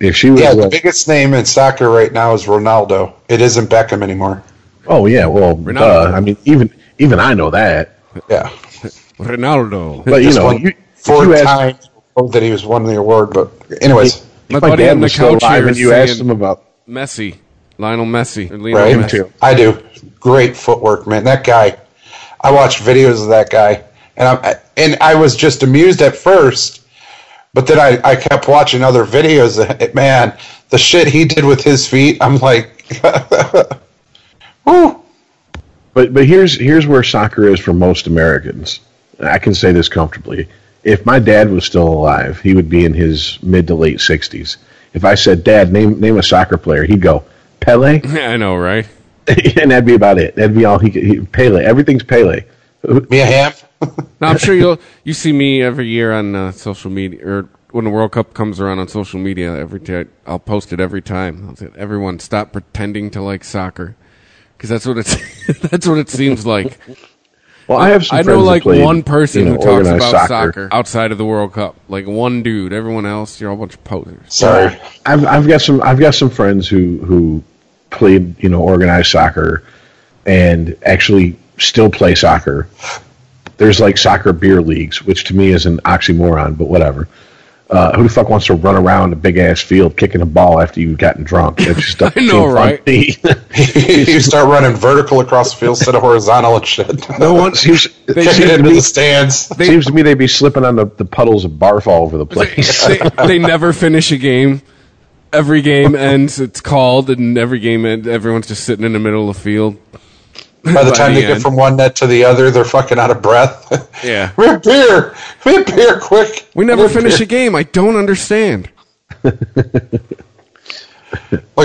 If she was, Yeah, the uh, biggest name in soccer right now is Ronaldo. It isn't Beckham anymore. oh yeah, well, Ronaldo. duh. I mean, even even I know that. Yeah, Ronaldo. But you Just know, you, four you ask, times that he was won the award. But anyways, My if my buddy dad on the was still couch alive here and you asked him about Messi, Lionel Messi, or Lionel right? Messi. too. I do. Great footwork, man. That guy. I watched videos of that guy, and I and I was just amused at first, but then I, I kept watching other videos. Of it. Man, the shit he did with his feet, I'm like, *laughs* whoo. But but here's here's where soccer is for most Americans. I can say this comfortably. If my dad was still alive, he would be in his mid to late sixties. If I said, "Dad, name name a soccer player," he'd go, "Pele," *laughs* Yeah, I know, right? *laughs* and that'd be about it. That'd be all he could. He, Pele. Everything's Pele. *laughs* Mia Hamm. Now I'm sure you'll you see me every year on uh, social media or when the World Cup comes around on social media, every time I'll post it every time. I'll say, Everyone, stop pretending to like soccer, because that's what it's that's what it seems like. Well, I have I know like played, one person you know, who talks about soccer. outside of the World Cup. Like one dude. Everyone else, you're all a bunch of posers. Sorry. I've I've got some I've got some friends who who played you know organized soccer and actually still play soccer. There's like soccer beer leagues, which to me is an oxymoron, but whatever. Uh, who the fuck wants to run around a big ass field kicking a ball after you've gotten drunk? That just doesn't *laughs* I know, seem fun right? *laughs* *laughs* you start running vertical across the field instead of horizontal and shit. no one seems, Kicking seems, to into me, the stands. seems to me they'd be slipping on the, the puddles of barf all over the place. they, they never finish a game. Every game ends. It's called, and every game ends. Everyone's just sitting in the middle of the field. *laughs* By the by time the they get from one net to the other, they're fucking out of breath. *laughs* Yeah. we have beer. We have beer, quick. We never have finish beer. a game. I don't understand. Looking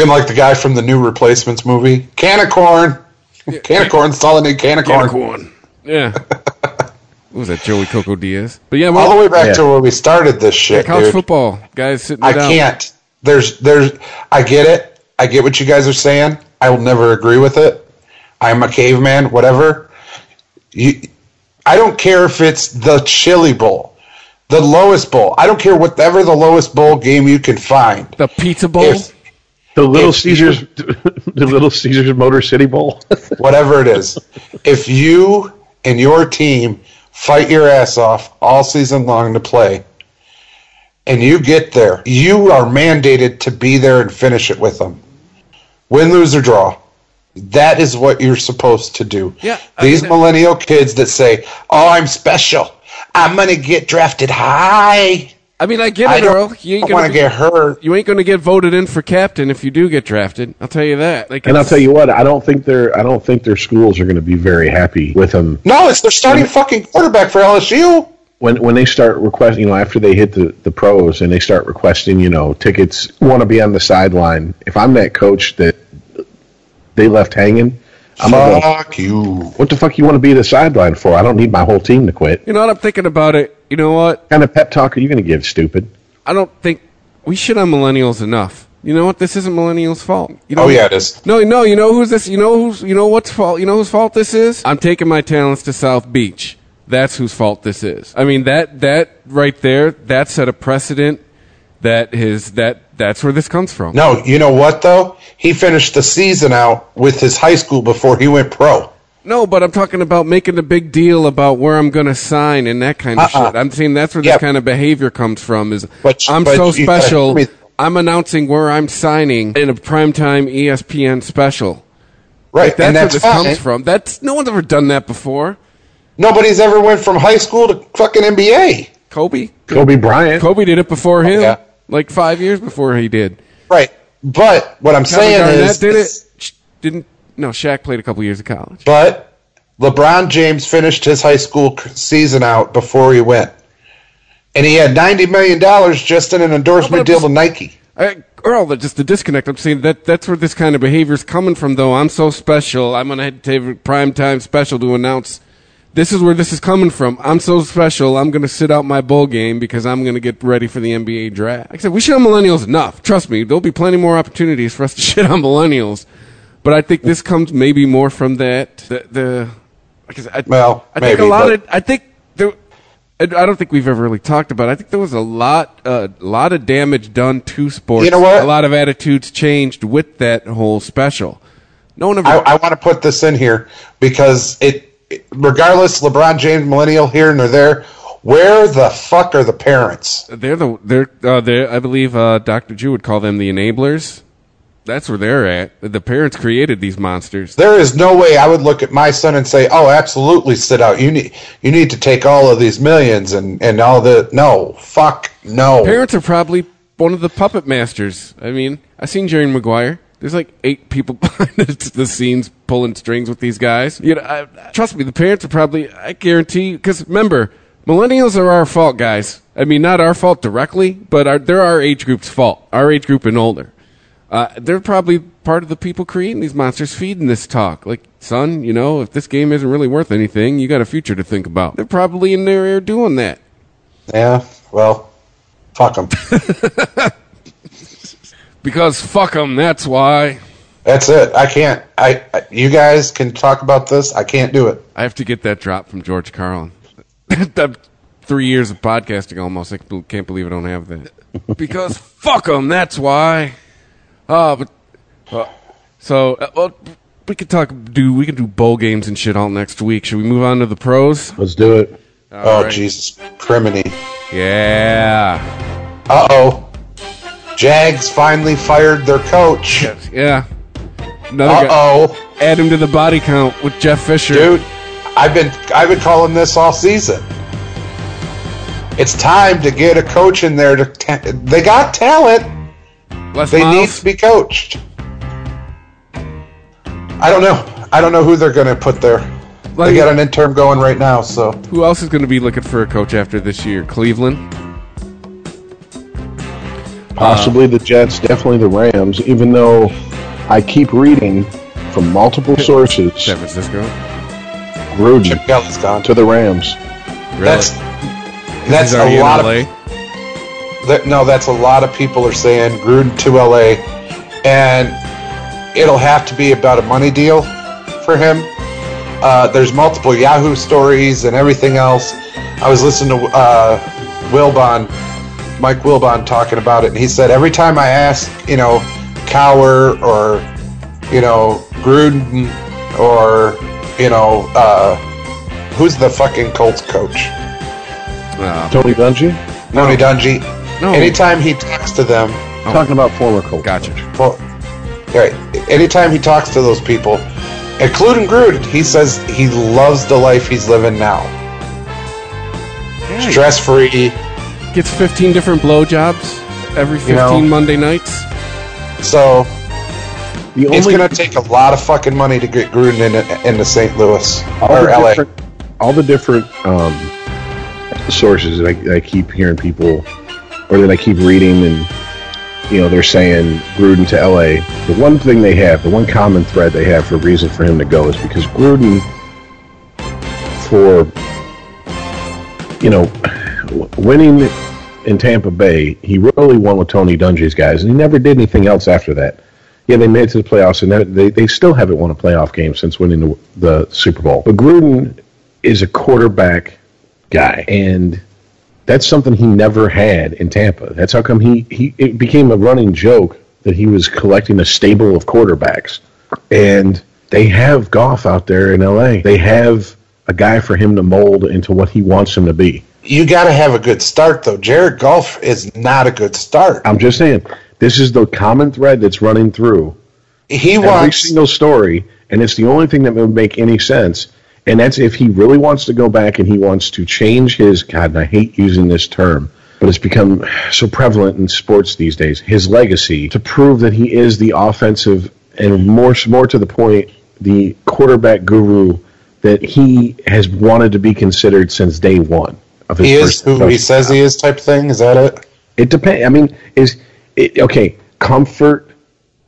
like the guy from the new Replacements movie. Can of corn. *laughs* Can of corn. That's all I need. Can of corn. Corn. Yeah. what was that, Joey Coco Diaz? But yeah, All the way back Yeah. to where we started this shit, college dude. football guys sitting I it out. can't. There's, there's. I get it. I get what you guys are saying. I will never agree with it. I'm a caveman. Whatever. You, I don't care if it's the Chili Bowl, the lowest bowl. I don't care whatever the lowest bowl game you can find. The Pizza Bowl. If- the Little If you- Caesars, *laughs* the Little Caesars Motor City Bowl. *laughs* whatever it is. If you and your team fight your ass off all season long to play, and you get there, you are mandated to be there and finish it with them. Win, lose, or draw. That is what you're supposed to do. Yeah, I These mean- millennial kids that say, "Oh, I'm special. I'm gonna get drafted high. I mean, I get I it, Earl. You ain't want gonna be- get hurt." You ain't going to get voted in for captain if you do get drafted. I'll tell you that. Like, And I'll tell you what, I don't think their I don't think their schools are going to be very happy with them No, it's their starting fucking quarterback for LSU. when when they start requesting. You know, after they hit the the pros and they start requesting, you know, tickets, want to be on the sideline. If I'm that coach that they left hanging, I'm gonna go, Fuck you. what the fuck you want to be the sideline for? I don't need my whole team to quit. You know what? I'm thinking about it. You know what? What kind of pep talk are you going to give, stupid? I don't think we shit on millennials enough. You know what? This isn't millennials' fault. You know Oh yeah, it is. No, no. You know who's this? You know who's? You know what's fault? You know whose fault this is? I'm taking my talents to South Beach. That's whose fault this is. I mean that that right there. That set a precedent. That his that that's where this comes from. No, you know what though? He finished the season out with his high school before he went pro. No, but I'm talking about making a big deal about where I'm going to sign and that kind of Uh-uh. shit. I'm saying that's where Yeah. this kind of behavior comes from. Is But- I'm but so you gotta special. I'm announcing where I'm signing in a primetime ESPN special. Right, That's, and where this fine. comes from. That's no one's ever done that before. Nobody's ever went from high school to fucking NBA. Kobe. Kobe Bryant. Kobe did it before him. yeah. Like five years before he did. Right. But what I'm Kevin saying Garnett is, did it. Didn't no? Shaq played a couple years of college. but LeBron James finished his high school season out before he went, and he had ninety million dollars just in an endorsement deal to Nike. I, Earl, that just the disconnect. I'm saying that that's where this kind of behavior is coming from. Though I'm so special, I'm gonna have to take a prime time special to announce. This is where this is coming from. I'm so special. I'm gonna sit out my bowl game because I'm gonna get ready for the NBA draft. Like I said, we shit on millennials enough. Trust me, there'll be plenty more opportunities for us to *laughs* shit on millennials. But I think this comes maybe more from that the the. Like I, said, I, Well, I think maybe, a lot but- of I think there. I don't think we've ever really talked about. it. I think there was a lot, a lot of damage done to sports. You know what? A lot of attitudes changed with that whole special. No one ever. I, I want to put this in here because it- regardless, LeBron James, millennial here and there, where the fuck are the parents? they're the they're uh, they're. I believe uh, Dr. Drew would call them the enablers. That's where they're at. The parents created these monsters. There is no way I would look at my son and say, "Oh, absolutely, sit out. You need you need to take all of these millions and and all the no, fuck no." Parents are probably one of the puppet masters. I mean, I seen Jerry Maguire. There's like eight people *laughs* behind the, the scenes pulling strings with these guys. You know, I, trust me, the parents are probably. I guarantee. Because remember, millennials are our fault, guys. I mean, not our fault directly, but our, they're our age group's fault. Our age group and older. Uh, they're probably part of the people creating these monsters, feeding this talk. Like, son, you know, if this game isn't really worth anything, you got a future to think about. They're probably in their ear doing that. Yeah, well, Fuck them. *laughs* Because fuck them, that's why. That's it. I can't. I, I. You guys can talk about this. I can't do it. I have to get that drop from George Carlin. *laughs* that three years of podcasting almost. I can't believe I don't have that. because *laughs* fuck them, that's why. Oh, but uh, so uh, well, we could talk. Do we can do bowl games and shit all next week? Should we move on to the pros? Let's do it. All oh right. Jesus, criminy. Yeah, Uh oh. Jags finally fired their coach. yeah. Another Uh guy. oh, Add him to the body count with Jeff Fisher. dude. I've been I've been calling this all season. It's time to get a coach in there. To ta- they got talent. Les They need to be coached. I don't know. I don't know who they're going to put there. Like- They got an interim going right now, so Who else is going to be looking for a coach after this year? Cleveland. Possibly the Jets, definitely the Rams, even though I keep reading from multiple sources San Francisco. Gruden Chip Kelly's gone. to the Rams. Really? That's that's He's already a in lot of that, no. That's a lot of people are saying Gruden to LA, and it'll have to be about a money deal for him. Uh, there's multiple Yahoo stories and everything else. I was listening to uh, Wilbon, Mike Wilbon, talking about it, and he said every time I ask, you know, Cowher or you know Gruden or you know uh, who's the fucking Colts coach, Uh, Tony Dungy? Tony Dungy. no. Anytime he talks to them, Talking about former Colts. Gotcha. well, right. Anytime he talks to those people, including Gruden, he says he loves the life he's living now. Stress free. Gets 15 different blowjobs every 15 know. Monday nights. So The it's going to take a lot of fucking money to get Gruden into, into St. Louis all or LA. all the different um, sources that I, that I keep hearing people, or that I keep reading, and you know they're saying Gruden to LA. The one thing they have, the one common thread they have for a reason for him to go is because Gruden, for you know, winning in Tampa Bay, he really won with Tony Dungy's guys, and he never did anything else after that. Yeah, they made it to the playoffs, and they, they still haven't won a playoff game since winning the, the Super Bowl. But Gruden is a quarterback guy, and that's something he never had in Tampa. That's how come he, he it became a running joke that he was collecting a stable of quarterbacks. And they have Goff out there in LA. They have a guy for him to mold into what he wants him to be. You got to have a good start, though. Jared Goff is not a good start. I'm just saying, this is the common thread that's running through He every wants single story, and it's the only thing that would make any sense. And that's if he really wants to go back and he wants to change his God. And I hate using this term, but it's become so prevalent in sports these days. His legacy to prove that he is the offensive and more more to the point, the quarterback guru that he has wanted to be considered since day one of his he is who he says he is type thing. Is that it? it depends. I mean, is it okay? Comfort,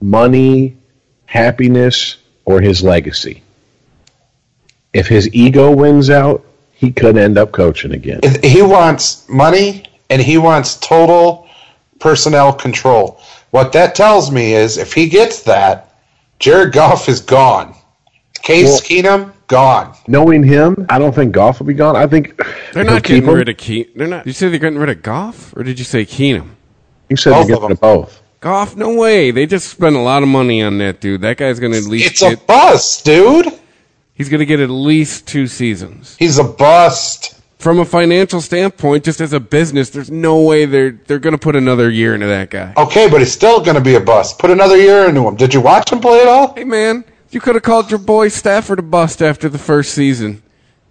money, happiness, or his legacy? If his ego wins out, he could end up coaching again. He wants money and he wants total personnel control. What that tells me is if he gets that, Jared Goff is gone. Case Well- Keenum gone. Knowing him, I don't think Goff will be gone. I think They're not keep getting him. rid of Keen. They're not. Did you say they're getting rid of Goff, or did you say Keenum? You said Both they're of getting them. to both. Goff, no way. They just spent a lot of money on that dude. That guy's going to at least It's a bust, dude. He's going to get at least two seasons. He's a bust. From a financial standpoint, just as a business, there's no way they're they're going to put another year into that guy. Okay, but he's still going to be a bust. Put another year into him. Did you watch him play at all? Hey man, you could have called your boy Stafford a bust after the first season.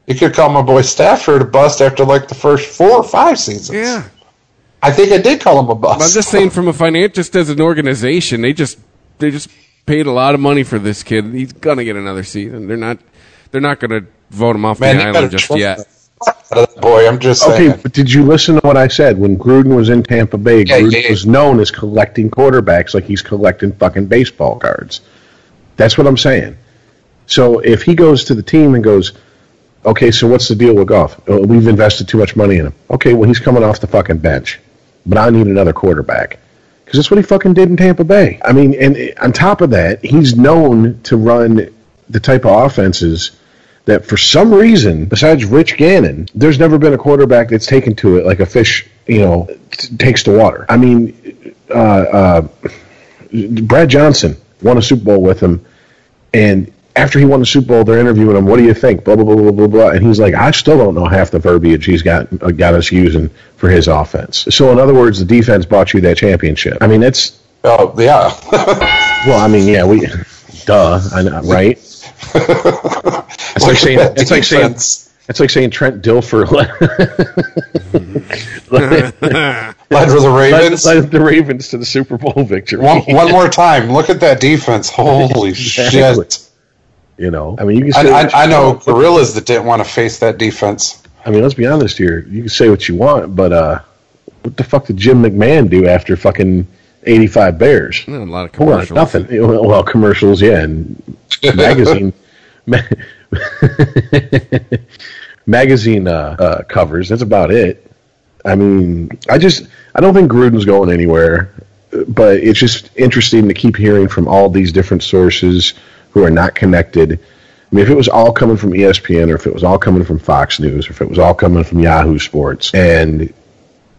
You could call my boy Stafford a bust after like the first four or five seasons. Yeah. I think I did call him a bust. I'm just saying, from a financial, just as an organization, they just they just paid a lot of money for this kid. He's gonna get another season. They're not they're not gonna vote him off Man, the island just yet. out of that boy. I'm just saying. Okay, but did you listen to what I said? When Gruden was in Tampa Bay, Yeah, Gruden yeah, yeah. was known as collecting quarterbacks like he's collecting fucking baseball cards. That's what I'm saying. So if he goes to the team and goes, okay, so what's the deal with Goff? Oh, we've invested too much money in him. Okay, well he's coming off the fucking bench. but I need another quarterback. Because that's what he fucking did in Tampa Bay. I mean, and on top of that, he's known to run the type of offenses that for some reason, besides Rich Gannon, there's never been a quarterback that's taken to it like a fish, you know, t- takes to water. I mean, uh, uh, Brad Johnson won a Super Bowl with him, and after he won the Super Bowl, they're interviewing him. What do you think? Blah blah blah blah blah blah. And he's like, I still don't know half the verbiage he's got uh, got us using for his offense. So in other words, the defense bought you that championship. I mean, it's Oh yeah. *laughs* well, I mean, yeah, we, duh, I know, right? *laughs* It's like saying it's like saying it's like saying Trent Dilfer led, led for the Ravens. led, led the Ravens to the Super Bowl victory. One, one more *laughs* time. Look at that defense. Holy *laughs* Exactly. shit. You know, I mean, you can I, say I, what I you know want. gorillas that didn't want to face that defense. I mean, let's be honest here. You can say what you want, but uh, what the fuck did Jim McMahon do after fucking eighty-five Bears? A lot of Hold on, commercials. nothing. Well, well, commercials, yeah, and *laughs* magazine, ma- *laughs* magazine uh, uh, covers. That's about it. I mean, I just I don't think Gruden's going anywhere, but it's just interesting to keep hearing from all these different sources who are not connected. I mean, if it was all coming from ESPN, or if it was all coming from Fox News, or if it was all coming from Yahoo Sports, and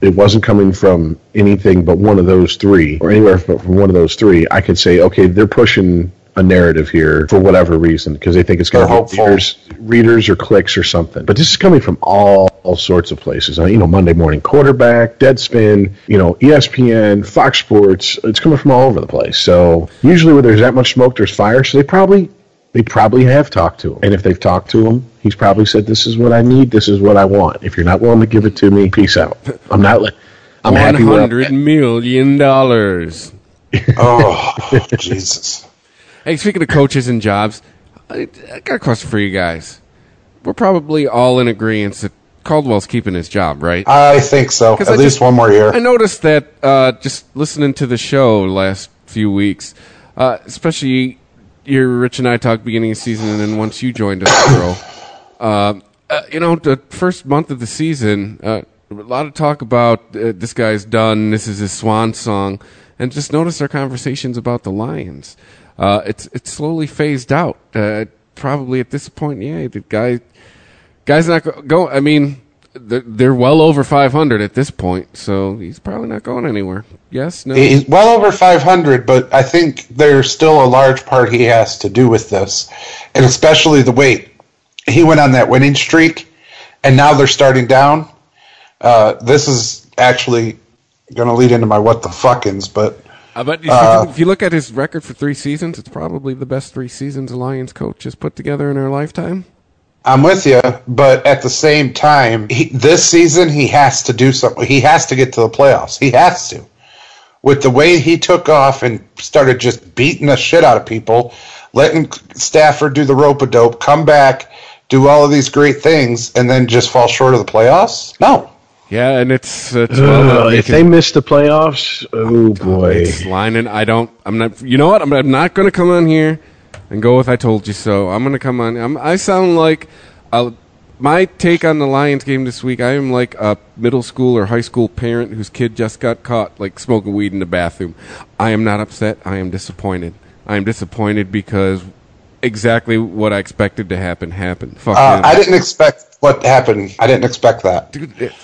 it wasn't coming from anything but one of those three, or anywhere from one of those three, I could say, okay, they're pushing a narrative here for whatever reason because they think it's going to hopeful. readers, readers or clicks or something. But this is coming from all, all sorts of places. Uh, You know, Monday Morning Quarterback, Deadspin, you know, ESPN, Fox Sports. It's coming from all over the place. So usually, where there's that much smoke, there's fire. So they probably they probably have talked to him. And if they've talked to him, he's probably said, "This is what I need. This is what I want. If you're not willing to give it to me, peace out. I'm not. Li- I'm One happy hundred million dollars. Oh, Jesus. Hey, speaking of coaches and jobs, I, I got a question for you guys. We're probably all in agreement that Caldwell's keeping his job, right? I think so. At I least just- one more year. I noticed that uh, just listening to the show last few weeks, uh, especially your Rich and I talked beginning of season, and then once you joined us, bro. Uh, uh, you know, the first month of the season, uh, a lot of talk about uh, this guy's done. This is his swan song, and just notice our conversations about the Lions. Uh, it's it's slowly phased out. Uh, probably at this point, yeah, the guy guy's not go. go I mean, they're, they're well over 500 at this point, so he's probably not going anywhere. Yes, no. He's well over 500, but I think there's still a large part he has to do with this, and especially the weight. He went on that winning streak, and now they're starting down. Uh, this is actually going to lead into my what the fuckins, but Uh, but if, Uh, you, if you look at his record for three seasons, it's probably the best three seasons a Lions coach has put together in their lifetime. I'm with you. But at the same time, he, this season he has to do something. He has to get to the playoffs. He has to. With the way he took off and started just beating the shit out of people, letting Stafford do the rope a dope, come back, do all of these great things, and then just fall short of the playoffs? No. Yeah, and it's, it's well, Uh, they if can- they miss the playoffs, oh boy. It's lining. I don't. I'm not. You know what? I'm, I'm not going to come on here and go with "I told you so." I'm going to come on. I'm, I sound like a, my take on the Lions game this week. I am like a middle school or high school parent whose kid just got caught like smoking weed in the bathroom. I am not upset. I am disappointed. I am disappointed because exactly what I expected to happen happened. Fuck Uh. I didn't expect what happened. I didn't expect that. Dude, it-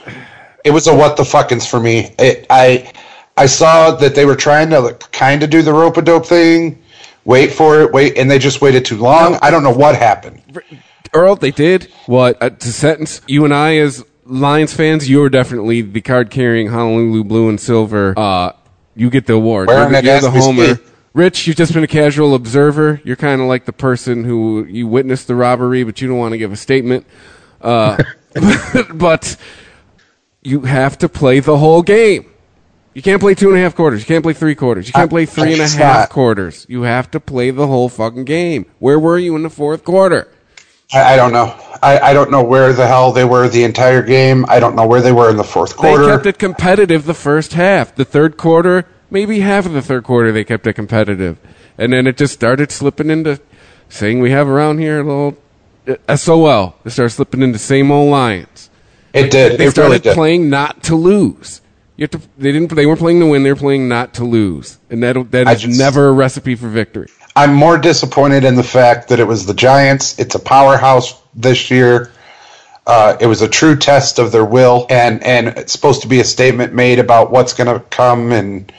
it was a what the fuckins for me. It, I I saw that they were trying to kind of do the rope a dope thing, wait for it, wait, and they just waited too long. I don't know what happened. Earl, they did what uh, to sentence you and I as Lions fans. You're definitely the card carrying Honolulu blue and silver. Uh, you get the award. You're, it you're the homer. Rich, you've just been a casual observer. You're kind of like the person who you witnessed the robbery, but you don't want to give a statement. Uh, *laughs* but you have to play the whole game. You can't play two and a half quarters. You can't play three quarters. You can't I- play three and a half quarters. You have to play the whole fucking game. Where were you in the fourth quarter? I, I don't know. I, I don't know where the hell they were the entire game. I don't know where they were in the fourth quarter. They kept it competitive the first half. The third quarter, maybe half of the third quarter, they kept it competitive, and then it just started slipping into saying we have around here a little uh, SOL. They started slipping into same old Lions. It did. They it started really did. playing not to lose. You have to. They didn't. They weren't playing to win. They were playing not to lose, and that that is just- never a recipe for victory. I'm more disappointed in the fact that it was the Giants. It's a powerhouse this year. Uh, it was a true test of their will, and and it's supposed to be a statement made about what's going to come and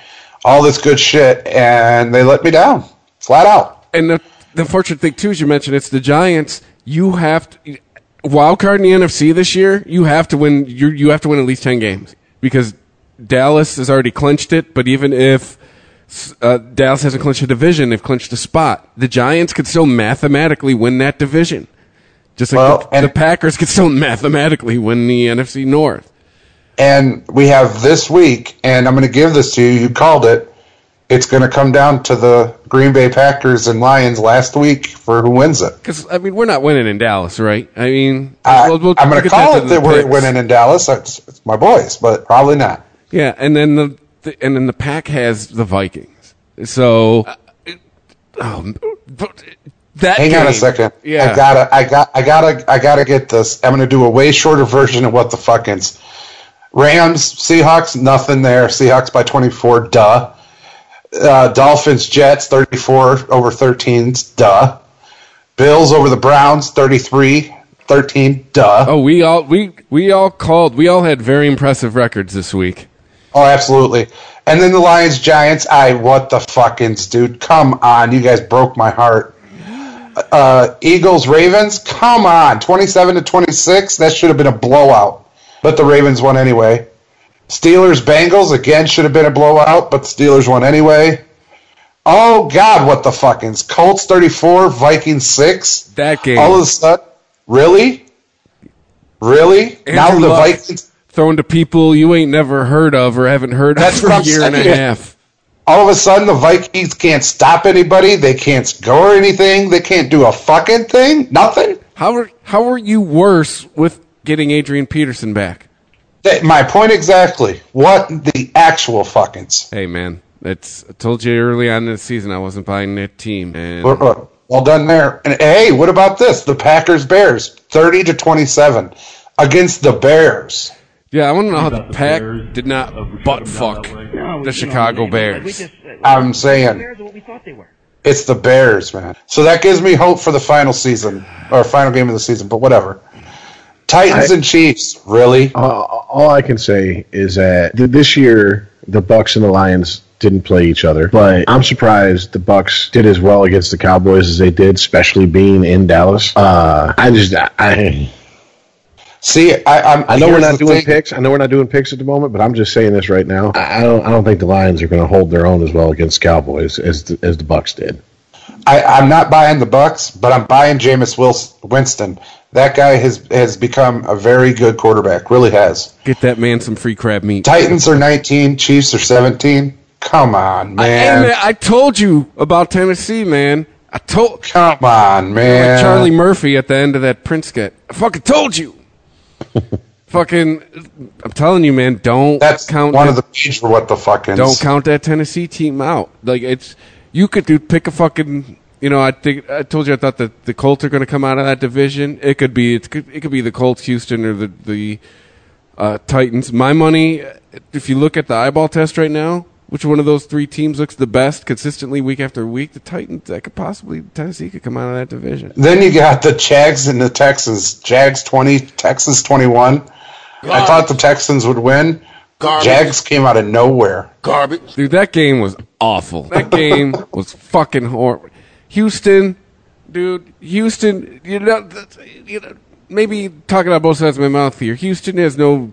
all this good shit, and they let me down, flat out. And the the fortunate thing too is you mentioned it's the Giants. You have to wild card in the NFC this year. You have to win. You you have to win at least ten games because Dallas has already clinched it. But even if uh, Dallas hasn't clinched a division, they've clinched a spot. The Giants could still mathematically win that division. Just like Well, the, and- the Packers could still *laughs* mathematically win the NFC North. And we have this week, and I'm going to give this to you. You called it. It's going to come down to the Green Bay Packers and Lions last week for who wins it. Because I mean, we're not winning in Dallas, right? I mean, I, I'm going to call to it that we're winning in Dallas. It's, it's my boys, but probably not. Yeah, and then the, the and then the pack has the Vikings. So, uh, it- oh, but that Hang on a second. Yeah, I gotta, I got, I gotta, I gotta get this. I'm gonna do a way shorter version of what the fuckins. Rams, Seahawks, nothing there. Seahawks by 24, duh. Uh, Dolphins, Jets, 34 over 13, duh. Bills over the Browns, 33, 13, duh. Oh, we all we we all called. We all had very impressive records this week. Oh, absolutely. And then the Lions, Giants. I what the fuckins, dude? Come on, you guys broke my heart. Uh, Eagles, Ravens. Come on, twenty-seven to twenty-six. That should have been a blowout, but the Ravens won anyway. Steelers, Bengals again should have been a blowout, but the Steelers won anyway. Oh God, what the fuckins? Colts thirty-four, Vikings six. That game. All of a sudden, really, really? now the Luck Vikings. throwing to people you ain't never heard of or haven't heard of That's for a year and a half. all of a sudden the Vikings can't stop anybody. They can't score anything. They can't do a fucking thing. Nothing. How are how are you worse with getting Adrian Peterson back? That- my point exactly. What the actual fuckings? Hey man, it's I told you early on in the season I wasn't buying that team, and Well, done there. And hey, what about this? The Packers Bears, thirty to twenty-seven against the Bears. yeah, I want to know how the About the Pack Bears, did not uh, butt fuck. No, the Chicago know, Bears. We just, uh, I'm saying Bears are what we thought they were. it's the Bears, man. So that gives me hope for the final season or final game of the season. But whatever. Titans I- and Chiefs, really? Uh, all I can say is that th- this year the Bucks and the Lions didn't play each other, but I'm surprised the Bucks did as well against the Cowboys as they did, especially being in Dallas. Uh, I just I See, I, I'm. I know we're not doing thing. picks. I know we're not doing picks at the moment, but I'm just saying this right now. I I don't I don't think the Lions are going to hold their own as well against Cowboys as the, as the Bucks did. I, I'm not buying the Bucks, but I'm buying Jameis Winston. That guy has has become a very good quarterback. Really has. Get that man some free crab meat. Titans are 19, Chiefs are 17. Come on, man. man, I told you about Tennessee, man. I told Come on, man. like Charlie Murphy at the end of that Prince skit. I fucking told you. *laughs* fucking, I'm telling you, man. Don't That's count. one that, of the major what the fuckins. Don't count that Tennessee team out. Like it's, you could do pick a fucking. You know, I think I told you I thought that the Colts are going to come out of that division. It could be it could, it could be the Colts, Houston, or the the uh, Titans. My money, if you look at the eyeball test right now, which one of those three teams looks the best consistently week after week? The Titans. That could possibly Tennessee could come out of that division. Then you got the Jags and the Texans. Jags 20, Texans 21. I thought the Texans would win. Garbage. Jags came out of nowhere. Garbage. Dude, that game was awful. That *laughs* game was fucking horrible. Houston, dude, Houston, you know, you know, maybe talking out both sides of my mouth here. Houston has no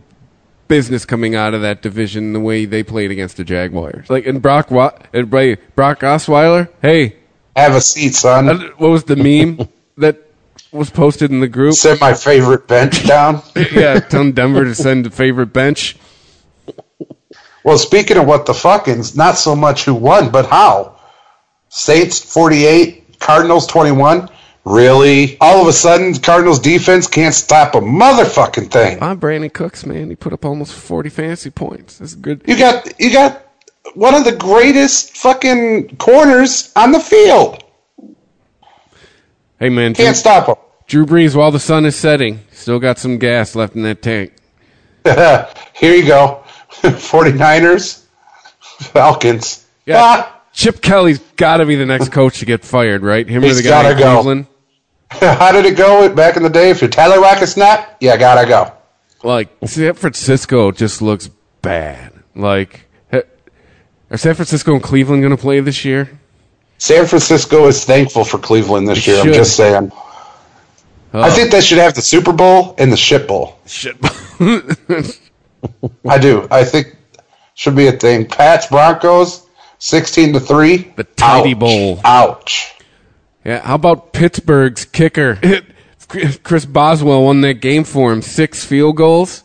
business coming out of that division the way they played against the Jaguars. Like, and Brock, Wa- and Bra- Brock Osweiler, hey, Have a seat, son. uh, what was the meme *laughs* that was posted in the group? Set my favorite bench down. *laughs* yeah, tell Denver to send a favorite bench. Well, speaking of what the fuckins, not so much who won, but how. Saints 48, Cardinals 21. Really? All of a sudden, Cardinals defense can't stop a motherfucking thing. I'm Brandin Cooks, man. He put up almost 40 fantasy points. That's good. You got you got one of the greatest fucking corners on the field. Hey, man. Can't stop him. Drew Brees, while the sun is setting, still got some gas left in that tank. *laughs* Here you go. *laughs* 49ers, Falcons. Yeah. Ah, Chip Kelly's got to be the next coach to get fired, right? Him or the guy in go. Cleveland. *laughs* how did it go back in the day? If you're Tallywhack a snap, yeah, gotta go. Like San Francisco just looks bad. Like, are San Francisco and Cleveland going to play this year? San Francisco is thankful for Cleveland this year. I'm just saying. I Oh, think they should have the Super Bowl and the shit bowl. shit. *laughs* *laughs* I do. I think should be a thing. Pats Broncos, sixteen to three. The tidy Ouch. bowl. Ouch. yeah. How about Pittsburgh's kicker? *laughs* Chris Boswell won that game for him. Six field goals,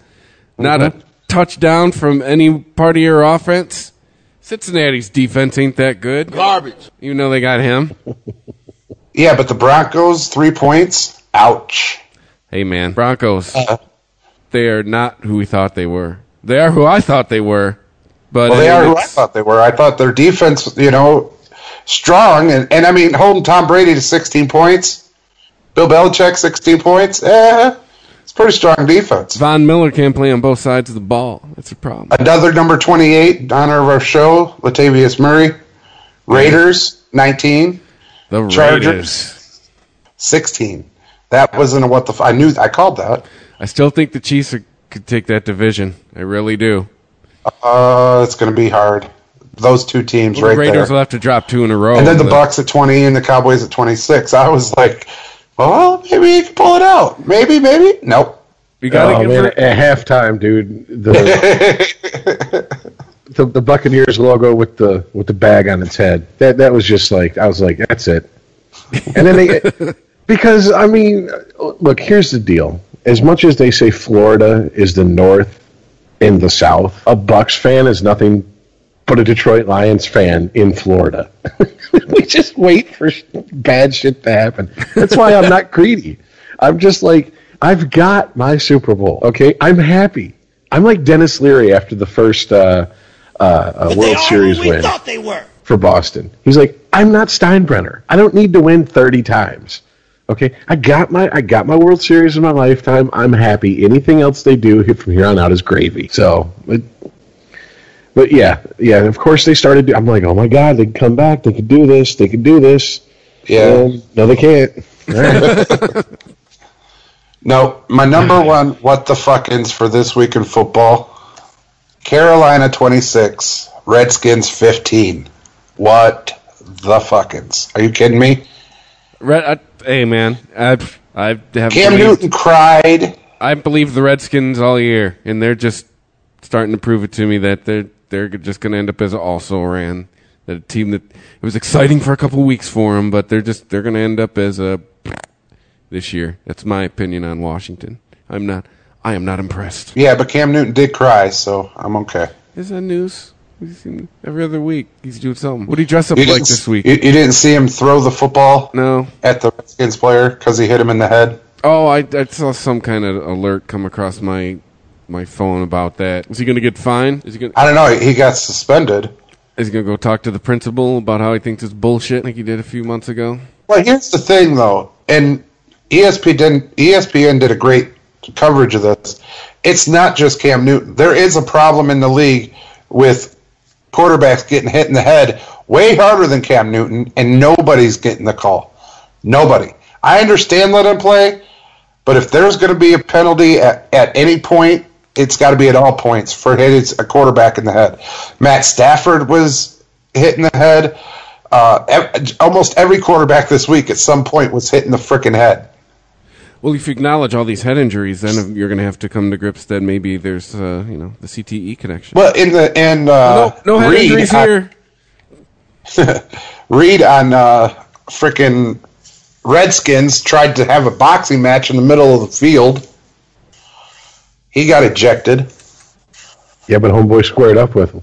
not a touchdown from any part of your offense. Cincinnati's defense ain't that good. Garbage. Even though they got him. *laughs* Yeah, but the Broncos three points. Ouch. Hey man, Broncos. Uh, They are not who we thought they were. They are who I thought they were. But well, they are who I thought they were. I thought their defense, you know, strong, and, and I mean holding Tom Brady to sixteen points. Bill Belichick sixteen points. Eh, it's pretty strong defense. Von Miller can't play on both sides of the ball. That's a problem. Another number 28, honor of our show, Latavius Murray. Raiders, 19. The Chargers. Raiders. 16. That wasn't a what the f- I knew I called that. I still think the Chiefs are, could take that division. I really do. Uh, it's going to be hard. Those two teams the right Raiders there. Raiders will have to drop two in a row. and then the Bucks at 20 and the Cowboys at 26. I was like, well, maybe you can pull it out. Maybe, maybe. Nope. You gotta oh give man, her- at halftime, dude, the, *laughs* the the Buccaneers logo with the with the bag on its head. That that was just like I was like, that's it. And then they *laughs* because I mean, look, here's the deal. As much as they say Florida is the North and the South, a Bucks fan is nothing but a Detroit Lions fan in Florida. *laughs* we just wait for bad shit to happen. That's why I'm not greedy. I'm just like, I've got my Super Bowl. Okay, I'm happy. I'm like Denis Leary after the first uh, uh, uh, World Series win thought they were. for Boston. He's like, I'm not Steinbrenner. I don't need to win 30 times. Okay, I got my I got my World Series in my lifetime. I'm happy. Anything else they do from here on out is gravy. So, but, but yeah, yeah. Of course they started. I'm like, oh my god, they can come back. They could do this. They could do this. Yeah. Um, no, they can't. *laughs* All right. No, my number one what the fuckins for this week in football. Carolina 26, Redskins 15. What the fuckins? Are you kidding me? Red, I, hey man, I I have Cam believed, Newton cried. I believe the Redskins all year, and they're just starting to prove it to me that they're they're just going to end up as also ran that a team that it was exciting for a couple weeks for them, but they're just they're going to end up as a this year. That's my opinion on Washington. I'm not. I am not impressed. Yeah, but Cam Newton did cry, so I'm okay. Is that news? We see him every other week. He's doing something. What did he dress up You like this week? You, you didn't see him throw the football no. at the Redskins player because he hit him in the head. Oh, I, I saw some kind of alert come across my my phone about that. Is he going to get fined? Is he going? I don't know. He got suspended. Is he going to go talk to the principal about how he thinks it's bullshit, like he did a few months ago? Well, here's the thing, though, and ESPN did, ESPN did a great coverage of this. It's not just Cam Newton. There is a problem in the league with quarterbacks getting hit in the head way harder than Cam Newton, and nobody's getting the call. Nobody. I understand let him play, but if there's going to be a penalty at, at any point, it's got to be at all points for hitting a quarterback in the head. Matt Stafford was hit in the head. Uh, almost every quarterback this week at some point was hit in the freaking head. Well, if you acknowledge all these head injuries, then you're going to have to come to grips that maybe there's, uh, you know, the CTE connection. Well, in the and uh, no, no head Reed injuries on- here. *laughs* Reed on uh, freaking Redskins tried to have a boxing match in the middle of the field. He got ejected. yeah, but homeboy squared up with him,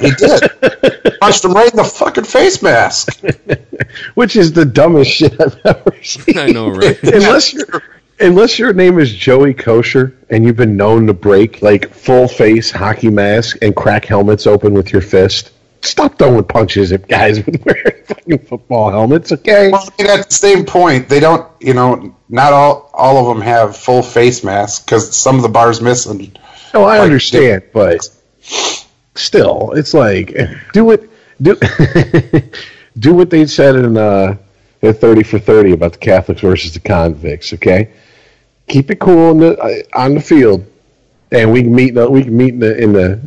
He did. Punched him right in the fucking face mask. *laughs* which is the dumbest shit I've ever seen. I know, right? *laughs* unless your unless your name is Joey Kocur and you've been known to break like full face hockey mask and crack helmets open with your fist, stop throwing punches at guys *laughs* with wearing fucking football helmets. Okay, Well, at the same point, they don't. You know, not all all of them have full face masks because some of the bars missing. no, I like, understand, but still, it's like do it do *laughs* do what they said in uh, in thirty for thirty about the Catholics versus the convicts. Okay, keep it cool on the uh, on the field, and we can meet. in the- We can meet in the in the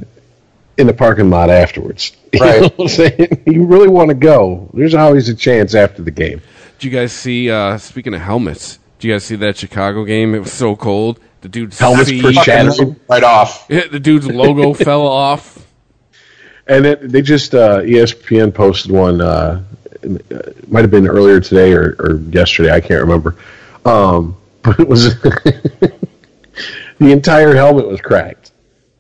in the parking lot afterwards. *laughs* You Right. know what I'm saying? *laughs* You really want to go? There's always a chance after the game. Did you guys see? Uh, speaking of helmets, did you guys see that Chicago game? It was so cold. The dude's Helmets feet- per shadow. Right off. Yeah, the dude's logo fell off. And it, they just uh, ESPN posted one. Uh, it might have been earlier today or, or yesterday. I can't remember. Um, *laughs* but it was *laughs* the entire helmet was cracked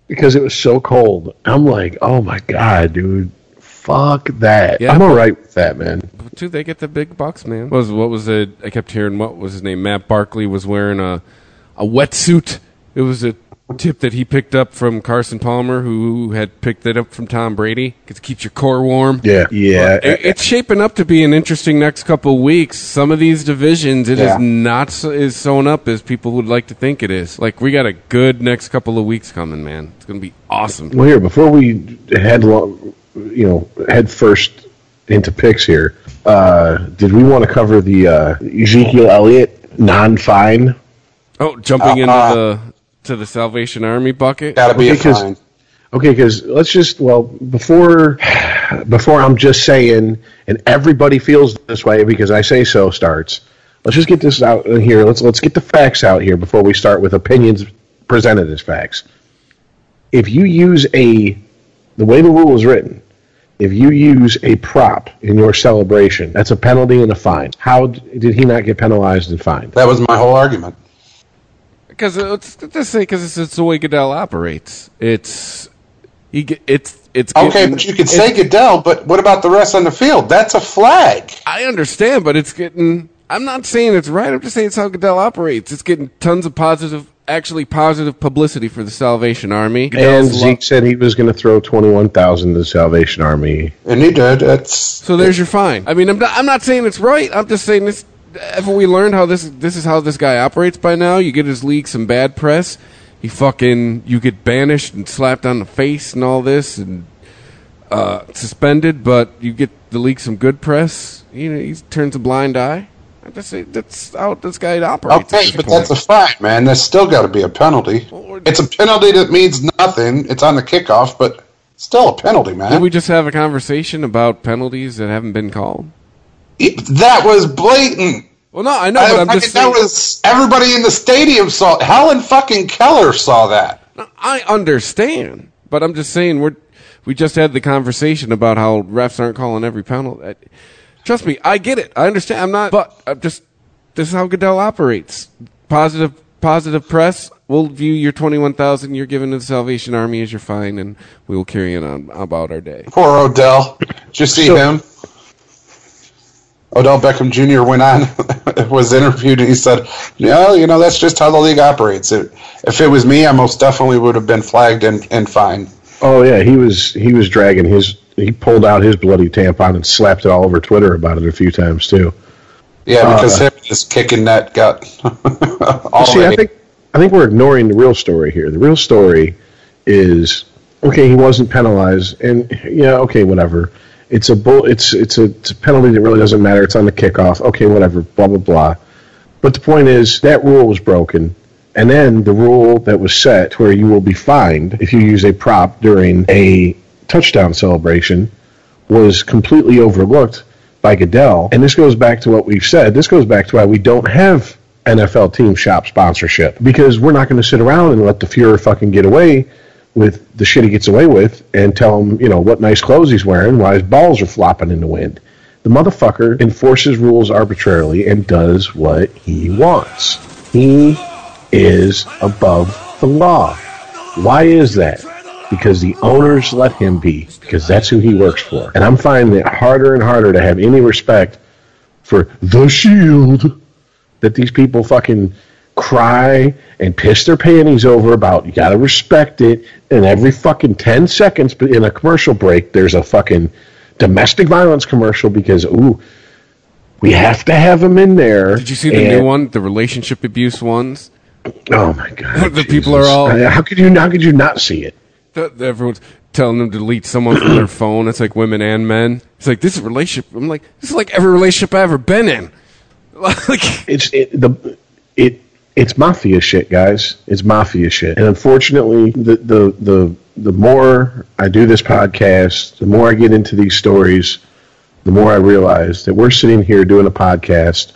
because it was so cold. I'm like, oh my god, dude, fuck that. Yeah. I'm all right with that, man. Dude, they get the big bucks, man. What was what was it? I kept hearing what was his name? Matt Barkley was wearing a a wetsuit. It was a tip that he picked up from Carson Palmer, who had picked it up from Tom Brady. It keeps your core warm. Yeah, yeah. It- it's shaping up to be an interesting next couple of weeks. Some of these divisions, it is Yeah. not so, is sewn up as people would like to think it is. Like we got a good next couple of weeks coming, man. It's gonna be awesome. Well, here before we head, lo- you know, head first into picks here. Uh, did we want to cover the uh, Ezekiel Elliott non-fine? Oh, jumping Uh, into the to the Salvation Army bucket. That'll be Okay, a 'cause- fine. Okay, because let's just well before before I'm just saying, and everybody feels this way because I say so. Starts. Let's just get this out here. Let's let's get the facts out here before we start with opinions presented as facts. If you use a the way the rule is written, if you use a prop in your celebration, that's a penalty and a fine. How did he not get penalized and fined? That was my whole argument. Because it's just say because it's, it's the way Goodell operates. It's he get it's it's Okay, getting- but you could it's- say Goodell, but what about the rest on the field? That's a flag. I understand, but it's getting. I'm not saying it's right. I'm just saying it's how Goodell operates. It's getting tons of positive, actually positive publicity for the Salvation Army. And Goodell's lo- Zeke said he was going to throw twenty one thousand to the Salvation Army. And he did. It's so there's your fine. I mean, I'm not, I'm not saying it's right. I'm just saying this. Haven't we learned how this this is how this guy operates by now? You get his league some bad press. He fucking you get banished and slapped on the face and all this and uh, suspended, but you get the league some good press. You know, he turns a blind eye. I just say that's how this guy operates. okay, but point. that's a fine, man. There's still got to be a penalty. It's a penalty that means nothing. It's on the kickoff, but still a penalty, Did man. we just have a conversation about penalties that haven't been called? It- that was blatant. Well, no, I know, I, but I'm I just think that was everybody in the stadium saw. it. Helen fucking Keller saw that. I understand, but I'm just saying we're we just had the conversation about how refs aren't calling every penalty. Trust me, I get it. I understand. I'm not, but I'm just this is how Goodell operates. Positive, positive press. We'll view your twenty-one thousand you're giving to the Salvation Army as your fine, and we will carry on about our day. Poor Odell. Did you see So- him? Odell Beckham Jr. went on, *laughs* was interviewed, and he said, "No, you know that's just how the league operates. It, if it was me, I most definitely would have been flagged and, and fined." Oh yeah, he was he was dragging his he pulled out his bloody tampon and slapped it all over Twitter about it a few times too. Yeah, because Uh, him just kicking that gut. all See, I think I think we're ignoring the real story here. The real story is okay. He wasn't penalized, and yeah, okay, whatever. It's a bull. It's it's a, it's a penalty that really doesn't matter. It's on the kickoff. Okay, whatever. Blah blah blah. But the point is that rule was broken, and then the rule that was set where you will be fined if you use a prop during a touchdown celebration was completely overlooked by Goodell. And this goes back to what we've said. This goes back to why we don't have NFL team shop sponsorship because we're not going to sit around and let the Fuhrer fucking get away with the shit he gets away with and tell him, you know, what nice clothes he's wearing why his balls are flopping in the wind. The motherfucker enforces rules arbitrarily and does what he wants. He is above the law. Why is that? Because the owners let him be, because that's who he works for. And I'm finding it harder and harder to have any respect for the shield that these people fucking cry and piss their panties over about. You gotta respect it. And every fucking 10 seconds but in a commercial break, there's a fucking domestic violence commercial because, ooh, we have to have them in there. Did you see the And- new one, the relationship abuse ones? Oh my god! *laughs* The people are all- How could you? How could you not see it? that everyone's telling them to delete someone from their phone. It's like women and men. It's like this is relationship. I'm like this is like every relationship I've ever been in. *laughs* like it's it, the it it's mafia shit, guys. It's mafia shit, and unfortunately, the the the the more I do this podcast, the more I get into these stories, the more I realize that we're sitting here doing a podcast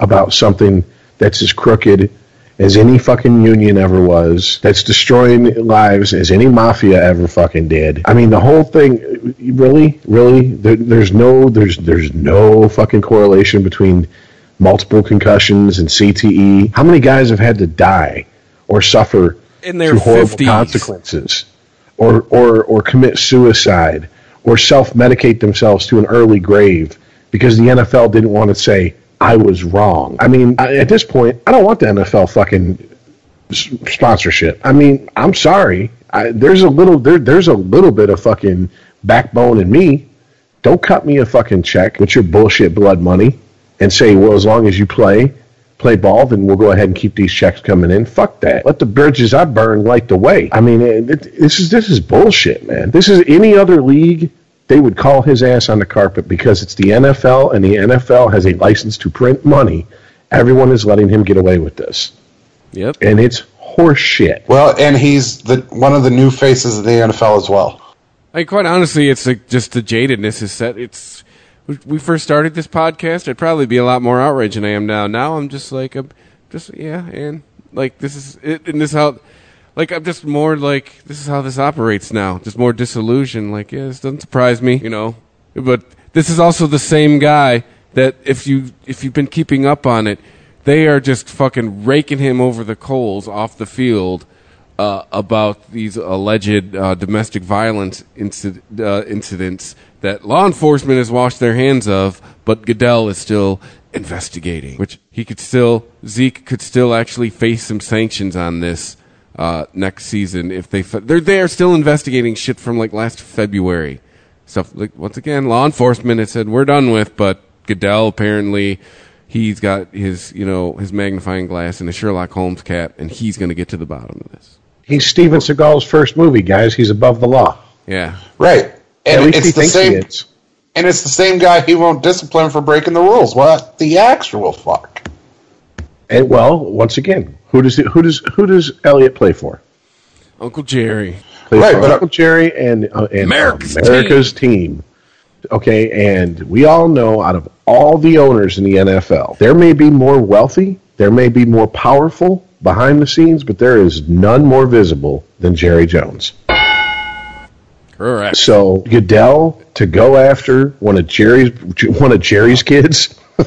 about something that's as crooked as any fucking union ever was, that's destroying lives as any mafia ever fucking did. I mean, the whole thing, really, really, there, there's no, there's, there's no fucking correlation between multiple concussions and CTE. How many guys have had to die or suffer In their through horrible 50s. consequences, or or or commit suicide, or self-medicate themselves to an early grave because the NFL didn't want to say I was wrong. I mean, I, at this point, I don't want the NFL fucking sponsorship. I mean, I'm sorry. I, there's a little there, there's a little bit of fucking backbone in me. Don't cut me a fucking check with your bullshit blood money and say, well, as long as you play, play ball, then we'll go ahead and keep these checks coming in. Fuck that. Let the bridges I burn light the way. I mean, it, it, this is this is bullshit, man. This is any other league. They would call his ass on the carpet because it's the NFL, and the NFL has a license to print money. Everyone is letting him get away with this, yep. and it's horse shit. Well, and he's the one of the new faces of the NFL as well. Like quite honestly, it's like just the jadedness is set. It's when we first started this podcast. I'd probably be a lot more outraged than I am now. Now I'm just like I'm just yeah, and like this is it, and this how like I'm just more like this is how this operates now. Just more disillusion. Like yeah, this doesn't surprise me, you know. But this is also the same guy that if you if you've been keeping up on it, they are just fucking raking him over the coals off the field uh, about these alleged uh, domestic violence uh, incidents that law enforcement has washed their hands of, but Goodell is still investigating. Which he could still Zeke could still actually face some sanctions on this uh, next season if they f- they're they are still investigating shit from like last February. Stuff like once again, law enforcement has said we're done with, but Goodell apparently he's got his you know his magnifying glass and a Sherlock Holmes cap, and he's going to get to the bottom of this. He's Steven Seagal's first movie, guys. He's above the law. Yeah, Right. At And least it's he the thinks he same is. and it's the same guy he won't discipline for breaking the rules. What the actual fuck? And well, once again, who does who does who does Elliott play for? Uncle Jerry. Plays Right, for but- Uncle Jerry and, uh, and America's America's team. Okay, and we all know out of all the owners in the NFL, there may be more wealthy, there may be more powerful behind the scenes, but there is none more visible than Jerry Jones. Correct. So Goodell to go after one of Jerry's one of Jerry's kids. *laughs*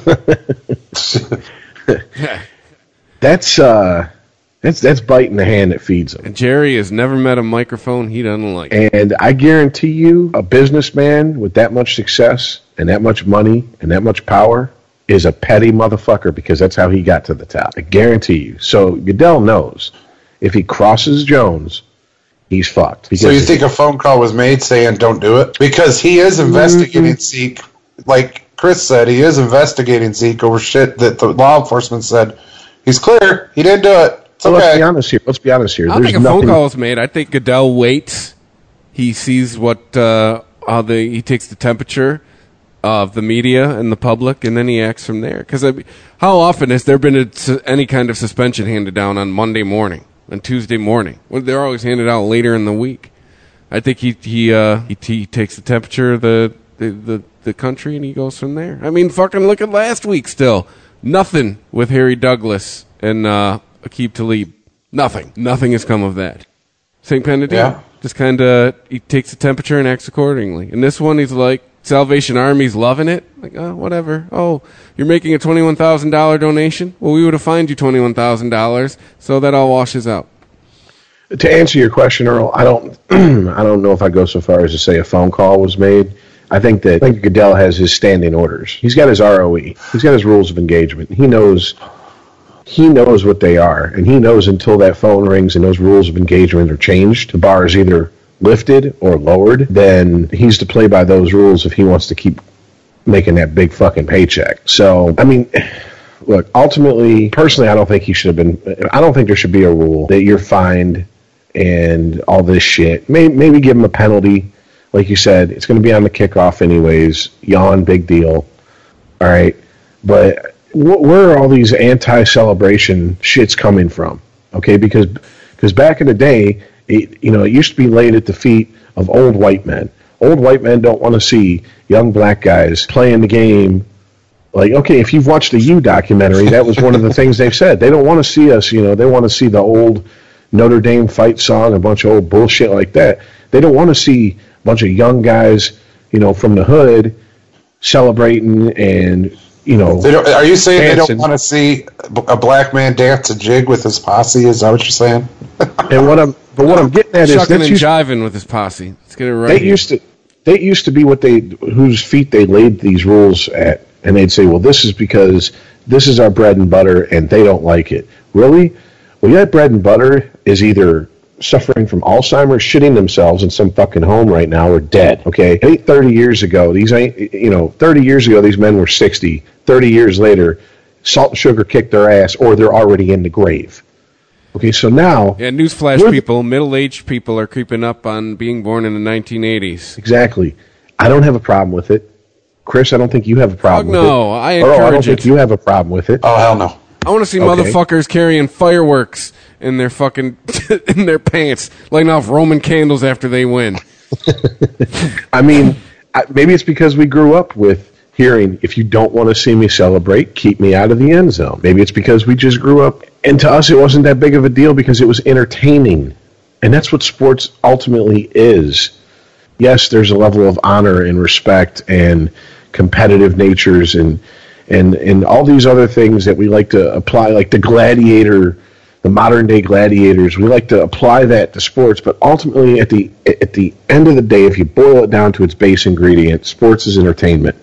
that's uh that's that's biting the hand that feeds him. And Jerry has never met a microphone he doesn't like. And I guarantee you, a businessman with that much success and that much money and that much power is a petty motherfucker because that's how he got to the top. I guarantee you. So Goodell knows if he crosses Jones, he's fucked. Because So you think a phone call was made saying don't do it? Because he is investigating Zeke. Like Chris said, he is investigating Zeke over shit that the law enforcement said he's clear. He didn't do it. It's So let's be honest here. Let's be honest here. I There's think a phone call was made. I think Goodell waits. He sees what uh, how the he takes the temperature of the media and the public, and then he acts from there. Because how often has there been a, any kind of suspension handed down on Monday morning, on Tuesday morning? Well, they're always handed out later in the week. I think he he uh, he, he takes the temperature of the, the the the country and he goes from there. I mean, fucking look at last week. Still nothing with Harry Douglas and uh, Aqib Talib. Nothing. Nothing has come of that. Same kind of deal. Yeah. Just kind of he takes the temperature and acts accordingly. And this one, he's like Salvation Army's loving it. Like, oh, whatever. Oh, you're making a twenty-one thousand dollar donation. Well, we would have fined you twenty-one thousand dollars, so that all washes out. To answer your question, Earl, I don't, *clears throat* I don't know if I go so far as to say a phone call was made. I think that I think Goodell has his standing orders. He's got his ROE. He's got his rules of engagement. He knows, he knows what they are, and he knows until that phone rings and those rules of engagement are changed, the bar is either lifted or lowered. Then he's to play by those rules if he wants to keep making that big fucking paycheck. So, I mean, *sighs* look, ultimately, personally, I don't think he should have been. I don't think there should be a rule that you're fined and all this shit. Maybe, maybe give him a penalty. Like you said, it's going to be on the kickoff anyways. Yawn, big deal. All right, but wh- where are all these anti-celebration shits coming from? Okay, because because back in the day, it, you know, it used to be laid at the feet of old white men. Old white men don't want to see young black guys playing the game. Like, okay, if you've watched the U documentary, that was one of the *laughs* things they've said. They don't want to see us, you know, they want to see the old Notre Dame fight song, a bunch of old bullshit like that. They don't want to see a bunch of young guys, you know, from the hood celebrating and, you know, They don't, are you saying they don't want to see a black man dance a jig with his posse? Is that what you're saying? And what I'm, but what I'm getting at is that's and used, jiving with his posse. Let's get it right. they here. used to, they used to be what they, whose feet they laid these rules at, and they'd say, well, this is because this is our bread and butter, and they don't like it. Really? Well, that bread and butter is either suffering from Alzheimer's, shitting themselves in some fucking home right now, or dead. Okay, it ain't 30 years ago. These ain't, you know, 30 years ago these men were 60. 30 years later, salt and sugar kicked their ass, or they're already in the grave. Okay, so now Yeah, newsflash, We're people. Middle-aged people are creeping up on being born in the 1980s. Exactly. I don't have a problem with it. Chris, I don't think you have a problem Fuck with no, it. I Earl, I don't encourage think it. you have a problem with it. Oh hell no! I want to see Okay. motherfuckers carrying fireworks in their fucking *laughs* in their pants, lighting off Roman candles after they win. *laughs* I mean, maybe it's because we grew up with hearing, if you don't want to see me celebrate, keep me out of the end zone. Maybe it's because we just grew up, and to us it wasn't that big of a deal because it was entertaining. And that's what sports ultimately is. Yes, there's a level of honor and respect and competitive natures and and and all these other things that we like to apply, like the gladiator, the modern day gladiators. We like to apply that to sports, but ultimately, at the at the end of the day, if you boil it down to its base ingredient, sports is entertainment,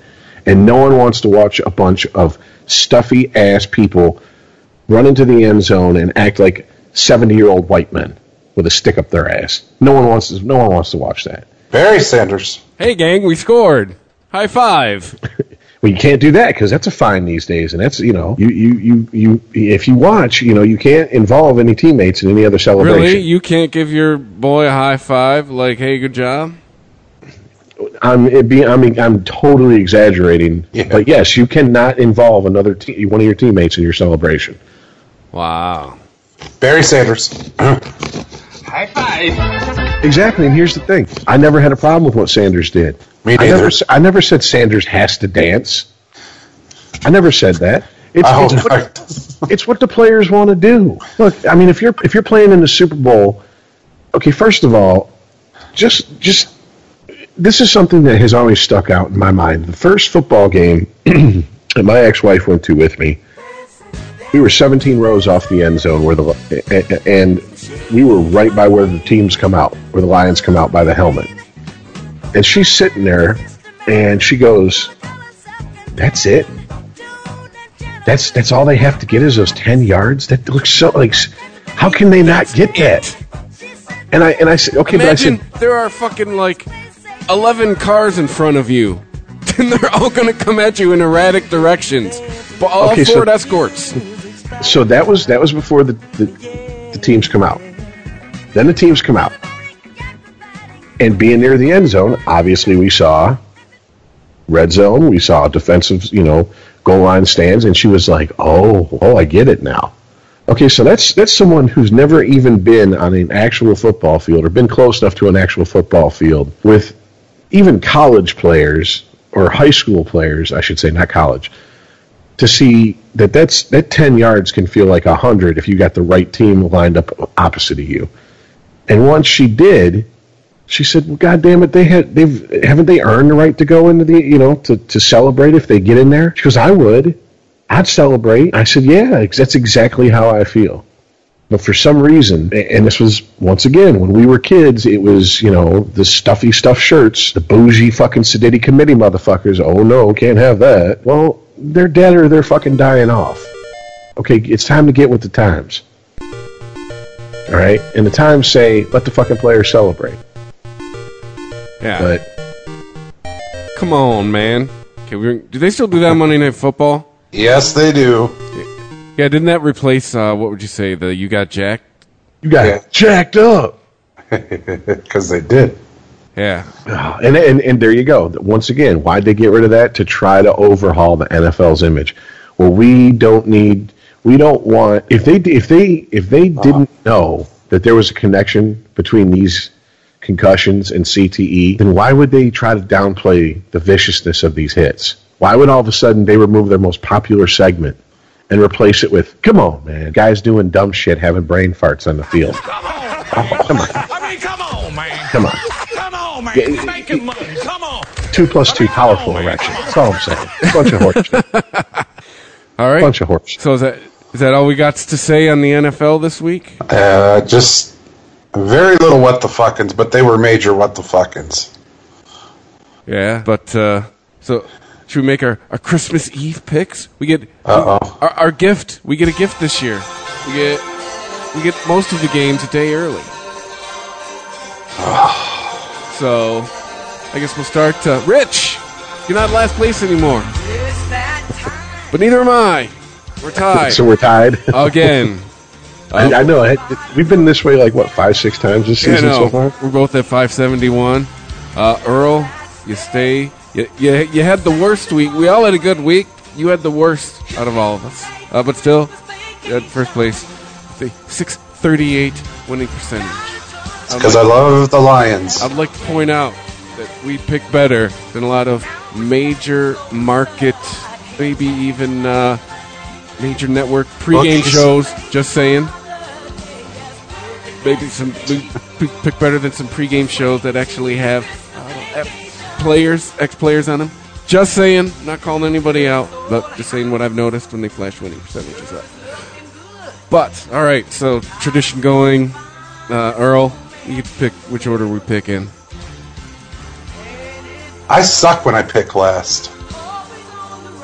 and no one wants to watch a bunch of stuffy ass people run into the end zone and act like seventy year old white men with a stick up their ass. No one wants to. No one wants to watch that. Barry Sanders. Hey, gang, we scored! High five! *laughs* Well, you can't do that because that's a fine these days, and that's you know you you you you if you watch, you know you can't involve any teammates in any other celebration. Really? You can't give your boy a high five? Like, hey, good job? I'm it be, I mean I'm totally exaggerating, Yeah. but yes, you cannot involve another te- one of your teammates in your celebration. Wow. Barry Sanders. High five. Exactly, and here's the thing: I never had a problem with what Sanders did. Me I never neither. s- I never said Sanders has to dance. I never said that. It's, I it's what, *laughs* it's what the players want to do. Look, I mean, if you're if you're playing in the Super Bowl, okay, first of all, just just this is something that has always stuck out in my mind. The first football game *clears throat* that my ex-wife went to with me, we were 17 rows off the end zone where the and we were right by where the teams come out, where the Lions come out by the helmet. And she's sitting there, and she goes, "That's it." That's that's all they have to get is those ten yards. That looks so like. How can they not get that? And I and I said, okay, Imagine but I said, there are fucking like 11 cars in front of you. *laughs* And they're all going to come at you in erratic directions. But all Okay, so- escorts. So that was that was before the, the the teams come out. Then the teams come out, and being near the end zone, obviously we saw red zone. We saw defensive, you know, goal line stands, and she was like, "Oh, oh, I get it now." Okay, so that's that's someone who's never even been on an actual football field or been close enough to an actual football field with even college players or high school players, I should say, not college, to see that that's that 10 yards can feel like 100 if you got the right team lined up opposite of you. And once she did, she said, "Well, God damn it, they had they've haven't they earned the right to go into the you know to to celebrate if they get in there?" She goes, "I would, I'd celebrate." I said, "Yeah, that's exactly how I feel." But for some reason, and this was once again when we were kids, it was you know the stuffy stuff shirts, the bougie fucking sedity committee motherfuckers. Oh no, can't have that. Well, they're dead or they're fucking dying off. Okay, it's time to get with the times. All right, and the times say let the fucking players celebrate. Yeah. But Come on, man. Okay, we're, do they still do that on Monday Night Football? Yes, they do. Yeah, didn't that replace, uh, what would you say, the You Got Jacked? you got Yeah. jacked up. *laughs* Because they did. Yeah. Ah, *sighs* And, and and there you go. Once again, why'd they get rid of that? To try to overhaul the NFL's image. Well, we don't need. We don't want. If they if they if they didn't know that there was a connection between these concussions and CTE, then why would they try to downplay the viciousness of these hits? Why would all of a sudden they remove their most popular segment and replace it with, "Come on, man, guys doing dumb shit, having brain farts on the field." Come on, *laughs* I mean, come on, man. come on. Come on, man. Yeah, You're making money. Come on. Two plus two, powerful erection. That's all I'm saying. Bunch of horse. *laughs* All right. Bunch of horse. So is that is that all we got to say on the NFL this week? Uh, just very little what the fuckins, but they were major what the fuckins. Yeah. But uh, so should we make our, our Christmas Eve picks? We get Uh oh. our, our gift. We get a gift this year. We get we get most of the games a day early. So I guess we'll start. Uh, Rich, you're not last place anymore. But neither am I. We're tied So we're tied. *laughs* again. I, I know. I, we've been this way like what five, six times this Yeah, season no, so far. we're both at 571. Uh, Earl, you stay. You, you, you had the worst week. We all had a good week. You had the worst out of all of us. Uh, but still, at first place, with a 638 winning percentage. Because I love the Lions. I'd like to point out that we pick better than a lot of major market, maybe even uh, major network pregame Bookies. shows. Just saying. Maybe some we pick better than some pregame shows that actually have, uh, players, ex-players on them. Just saying, not calling anybody out, but just saying what I've noticed when they flash winning percentages up. But all right, so tradition going. Uh, Earl, you get to pick which order we pick in. I suck when I pick last.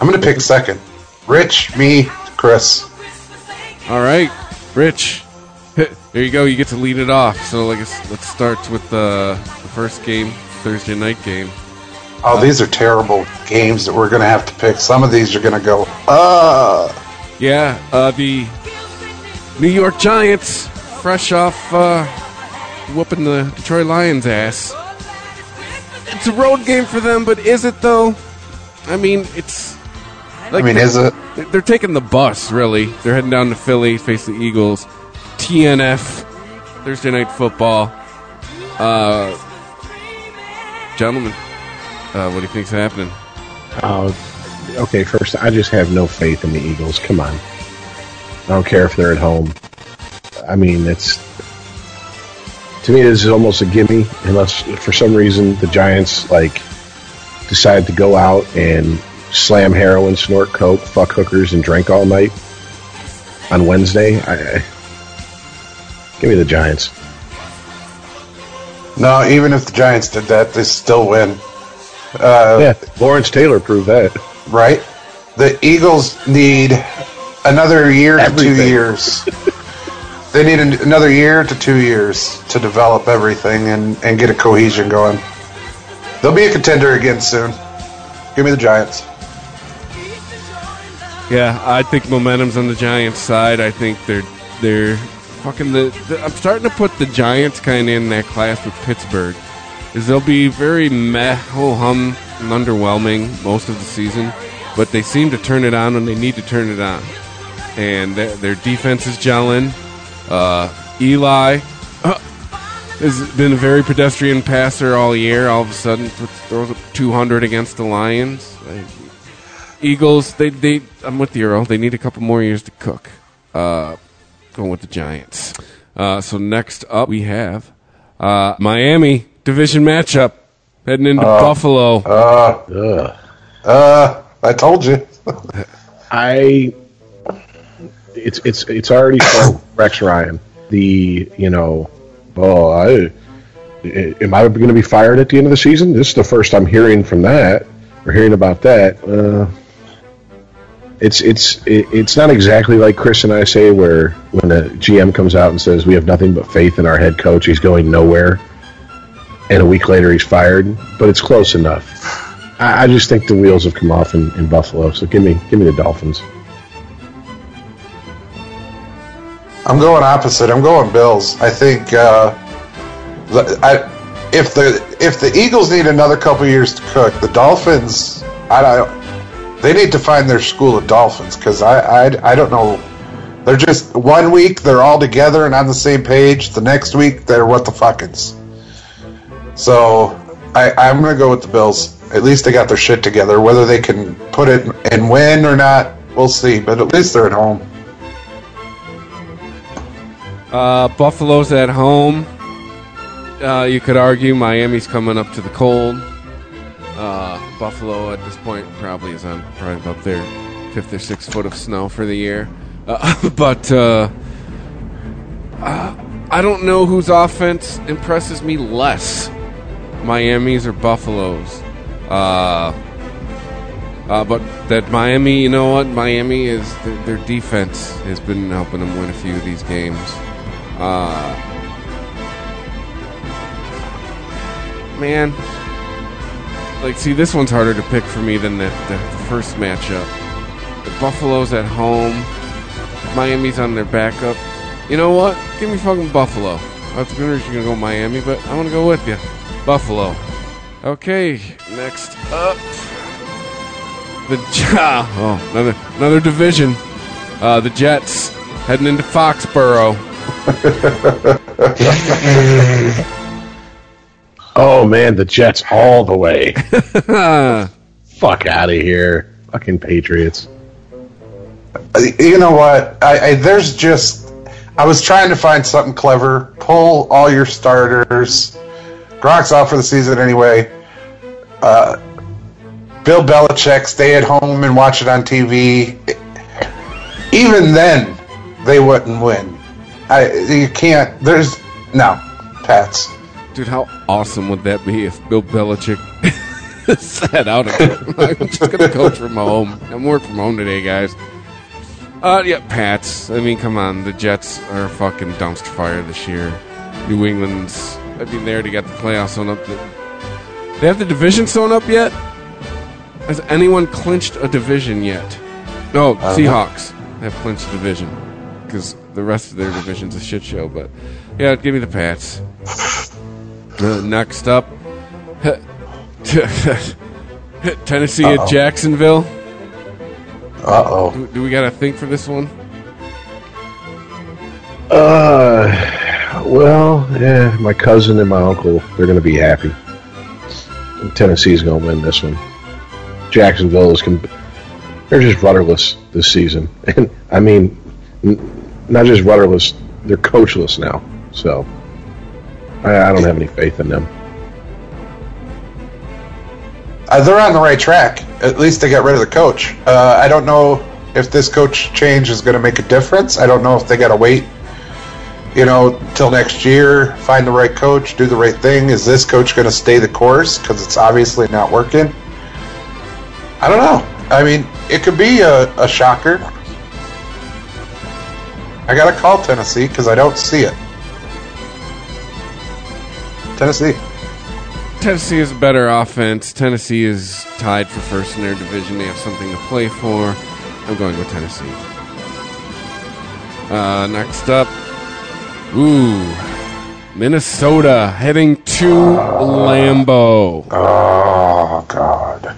I'm going to pick second. Rich, me, Chris. All right, Rich. There you go. You get to lead it off. So, like, let's let's start with uh, the first game, Thursday night game. Oh, these are terrible games that we're going to have to pick. Some of these are going to go, uh. Yeah, uh, the New York Giants, fresh off uh, whooping the Detroit Lions' ass. It's a road game for them, but is it though? I mean, it's. I mean, is it? They're taking the bus, really. They're heading down to Philly, face the Eagles. TNF, Thursday Night Football. Uh, gentlemen, uh, what do you think's happening? Uh, okay, first, I just have no faith in the Eagles. Come on. I don't care if they're at home. I mean, it's to me, this is almost a gimme, unless for some reason the Giants like decide to go out and slam heroin, snort coke, fuck hookers, and drink all night on Wednesday. I, I, give me the Giants. No, even if the Giants did that, they still win. Uh, Yeah, Lawrence Taylor proved that. Right? The Eagles need another year to two years. *laughs* they need an, another year to two years to develop everything and, and get a cohesion going. They'll be a contender again soon. Give me the Giants. Yeah, I think momentum's on the Giants' side. I think they're they're fucking the. the I'm starting to put the Giants kind of in that class with Pittsburgh, is they'll be very meh, ho hum, and underwhelming most of the season, but they seem to turn it on when they need to turn it on, and their, their defense is gelling. Uh, Eli uh, has been a very pedestrian passer all year. All of a sudden, throws up 200 against the Lions. Like, Eagles, they they I'm with you, Earl. They need a couple more years to cook. Uh, going with the Giants. Uh, so next up we have uh, Miami division matchup heading into Buffalo. Uh, uh, I told you. *laughs* I it's it's it's already Rex Ryan. The you know, oh, I am I going to be fired at the end of the season? This is the first I'm hearing from that or hearing about that. Uh, it's it's it's not exactly like Chris and I say, where when a GM comes out and says we have nothing but faith in our head coach, he's going nowhere, and a week later he's fired. But it's close enough. I, I just think the wheels have come off in, in Buffalo. So give me give me the Dolphins. I'm going opposite. I'm going Bills. I think uh, I, if the if the Eagles need another couple years to cook, the Dolphins, I don't. They need to find their school of Dolphins because I, I I don't know. They're just one week they're all together and on the same page. The next week they're what the fuckins. So I I'm gonna go with the Bills. At least they got their shit together. Whether they can put it and win or not, we'll see. But at least they're at home. Uh, Buffalo's at home. Uh, you could argue Miami's coming up to the cold. Uh, Buffalo at this point probably is on probably about their fifth or sixth foot of snow for the year. Uh, *laughs* but uh, uh, I don't know whose offense impresses me less, Miami's or Buffalo's. Uh, but that Miami, you know what? Miami is their, their defense has been helping them win a few of these games. Uh, man, like, see, this one's harder to pick for me than the, the, first matchup. The Buffalo's at home, Miami's on their backup. You know what? Give me fucking Buffalo. I was you're gonna go Miami, but I'm going to go with you. Buffalo. Okay, next up, the Ja- *laughs* oh another another division. Uh, the Jets heading into Foxborough. *laughs* Oh man, the Jets all the way. *laughs* Fuck out of here, fucking Patriots. You know what? I, I there's just I was trying to find something clever. Pull all your starters. Gronk's out for the season anyway. Uh, Bill Belichick stay at home and watch it on TV. Even then, they wouldn't win. I you can't. There's no Pats. Dude, how awesome would that be if Bill Belichick *laughs* sat out again? *laughs* I'm just gonna coach from home. I'm working from home today, guys. Uh, yeah, Pats. I mean, come on, the Jets are a fucking dumpster fire this year. New England's. I mean, they already got the playoffs sewn up. They have the division sewn up yet? Has anyone clinched a division yet? No, don't know. Seahawks have clinched a division because the rest of their division's a shit show. But yeah, give me the Pats. Uh, next up, *laughs* Tennessee Uh-oh. at Jacksonville. Uh oh. Do, do we got a thing for this one? Uh, well, yeah, my cousin and my uncle, they're going to be happy. Tennessee's going to win this one. Jacksonville is, com- they're just rudderless this season. *laughs* And, I mean, not just rudderless, they're coachless now. So, I, I don't have any faith in them. Uh, they're on the right track. At least they got rid of the coach. Uh, I don't know if this coach change is going to make a difference. I don't know if they got to wait, you know, till next year, find the right coach, do the right thing. Is this coach going to stay the course because it's obviously not working? I don't know. I mean, it could be a, a shocker. I got to call Tennessee because I don't see it. Tennessee. Tennessee is a better offense. Tennessee is tied for first in their division. They have something to play for. I'm going with Tennessee. Uh, next up, ooh, Minnesota heading to Lambeau. Oh, God.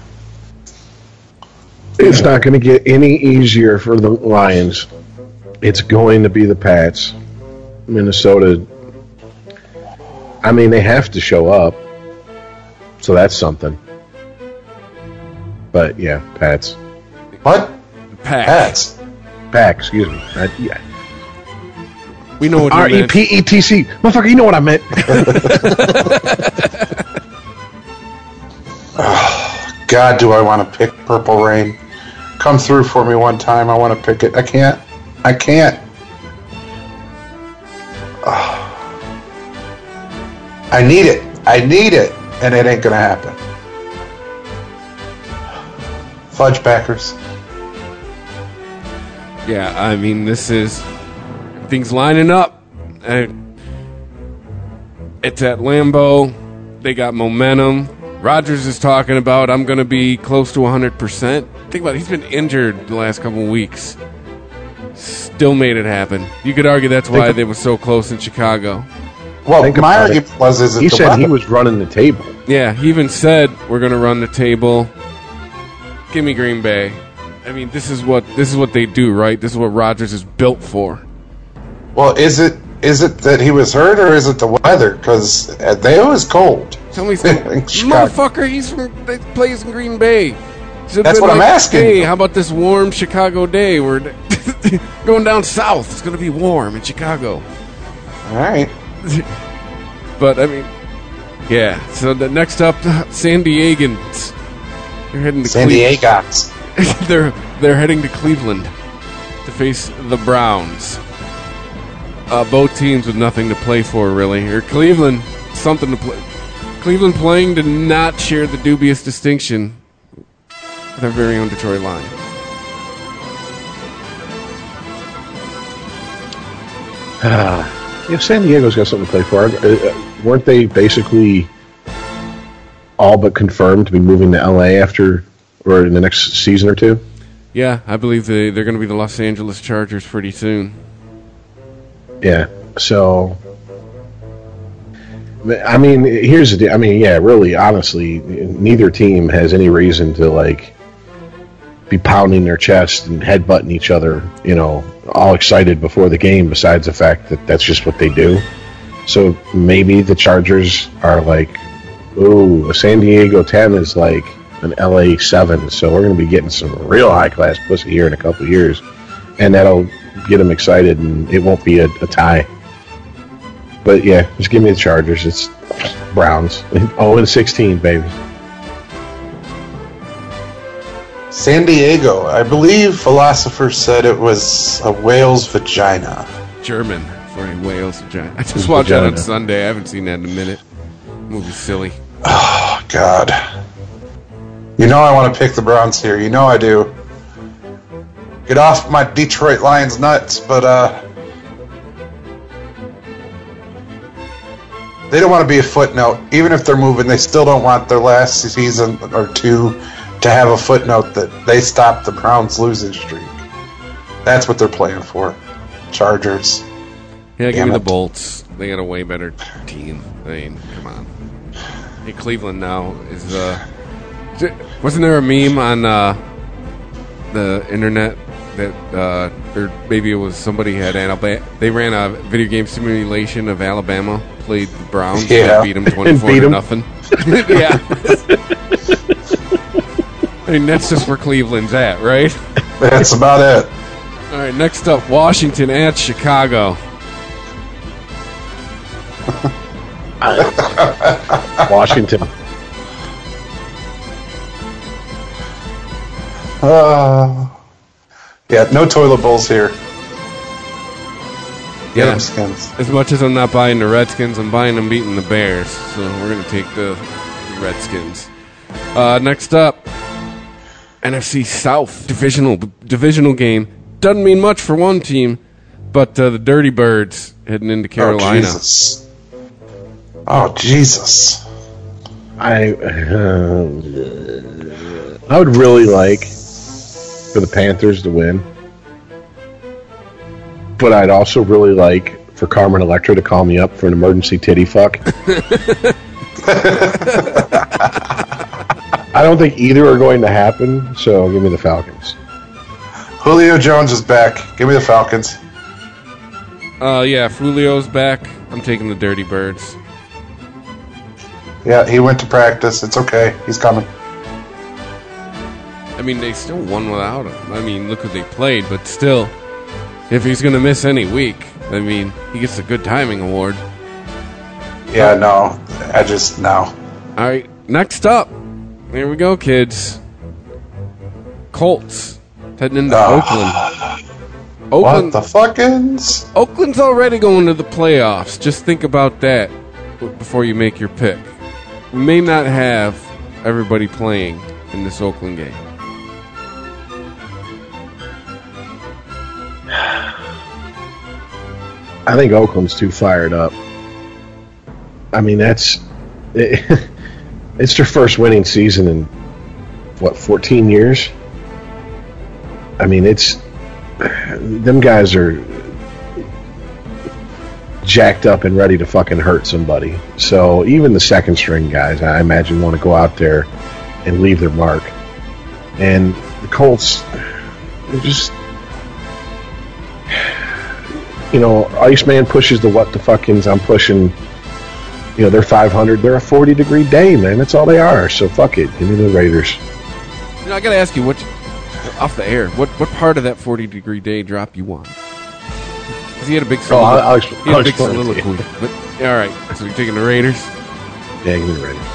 It's not going to get any easier for the Lions. It's going to be the Pats. Minnesota. I mean, they have to show up. So that's something. But yeah, Pats. What? Pack. Pats. Pack, excuse me. Uh, yeah. We know what you R E meant. P E T C. Motherfucker, you know what I meant. *laughs* God, do I want to pick Purple Rain? Come through for me one time. I want to pick it. I can't. I can't. Ah. *sighs* I need it. I need it. And it ain't going to happen. Fudge Packers. Yeah, I mean, this is things lining up. And it's at Lambeau. They got momentum. Rodgers is talking about I'm going to be close to 100%. Think about it. He's been injured the last couple weeks. Still made it happen. You could argue that's why they were so close in Chicago. Well, Think my about it. argument was is it He the said he was running the table. Yeah, he even said we're going to run the table. Give me Green Bay. I mean, this is what this is what they do, right? This is what Rodgers is built for. Well, is it is it that he was hurt or is it the weather? Because uh, they was cold. Tell me, *laughs* In motherfucker, he's from they plays in Green Bay. Should've That's what I'm asking Hey, how about this warm Chicago day? We're *laughs* going down south. It's going to be warm in Chicago. All right. *laughs* But I mean, yeah. So the next up, San Diegans. They're heading to San Diego's. *laughs* they're they're heading to Cleveland to face the Browns. Uh, both teams with nothing to play for, really. Or Cleveland, something to play. Cleveland playing to not share the dubious distinction with our very own Detroit Lions. Yeah, San Diego's got something to play for. Uh, uh, weren't they basically all but confirmed to be moving to LA after or in the next season or two? Yeah, I believe they, they're going to be the Los Angeles Chargers pretty soon. Yeah. So, I mean, here's the. deal. I mean, yeah, really, honestly, neither team has any reason to like be pounding their chest and headbutting each other. You know, all excited before the game. Besides the fact that that's just what they do. So maybe the Chargers are like, ooh, a San Diego ten is like an LA seven. So we're going to be getting some real high class pussy here in a couple years, and that'll get them excited, and it won't be a, a tie. But yeah, just give me the Chargers. It's Browns. *laughs* Oh, and 16, baby. San Diego. I believe philosophers said it was a whale's vagina. German for a whale's vagina. I just watched that on Sunday. I haven't seen that in a minute. Movie's silly. Oh God. You know I want to pick the Browns here. You know I do. Get off my Detroit Lions nuts, but uh they don't want to be a footnote. Even if they're moving, they still don't want their last season or two to have a footnote that they stopped the Browns losing streak. That's what they're playing for. Chargers. Yeah, give Damn me the. Bolts. They got a way better team. I mean, come on. Hey, Cleveland now is uh, wasn't there a meme on uh, the internet that uh, or maybe it was somebody had Alabama. They ran a video game simulation of Alabama played the Browns Yeah. *laughs* and beat them twenty four to nothing. *laughs* yeah. *laughs* I mean that's just where Cleveland's at, right? *laughs* That's about it. All right, next up, Washington at Chicago. *laughs* Washington. Uh, yeah, no toilet bowls here. Get Yeah. them skins. As much as I'm not buying the Redskins, I'm buying them beating the Bears. So we're going to take the Redskins. Uh, next up, NFC South divisional divisional game. Doesn't mean much for one team, but uh, the Dirty Birds heading into Carolina. Oh Carolina. Jesus! Oh Jesus! I uh, I would really like for the Panthers to win, but I'd also really like for Carmen Electra to call me up for an emergency titty fuck. *laughs* *laughs* I don't think either are going to happen, so give me the Falcons. Julio Jones is back. Give me the Falcons. Uh, yeah, Julio's back. I'm taking the Dirty Birds. Yeah, he went to practice. It's okay. He's coming. I mean, they still won without him. I mean, look who they played, but still, if he's going to miss any week, I mean, he gets a good timing award. Yeah, no, I just no. All right, next up, here we go, kids. Colts heading into Ah. Oakland. What the fuckins? Oakland's already going to the playoffs. Just think about that before you make your pick. We may not have everybody playing in this Oakland game. I think Oakland's too fired up. I mean, that's *laughs* it's their first winning season in what 14 years. I mean, it's them guys are jacked up and ready to fucking hurt somebody. So even the second string guys, I imagine, want to go out there and leave their mark. And the Colts, they're just, you know, Iceman pushes the what the fuckings. I'm pushing. You know, they're 500. They're a 40 degree day, man. That's all they are. So fuck it. Give me the Raiders. You know, I gotta ask you, what off the air, what what part of that forty degree day drop you want? Because he had a big Oh, I'll- I'll ex- he had a I'll big explain it to you. soliloquy. *laughs* But all right, so you're taking the Raiders. Yeah, give me the Raiders.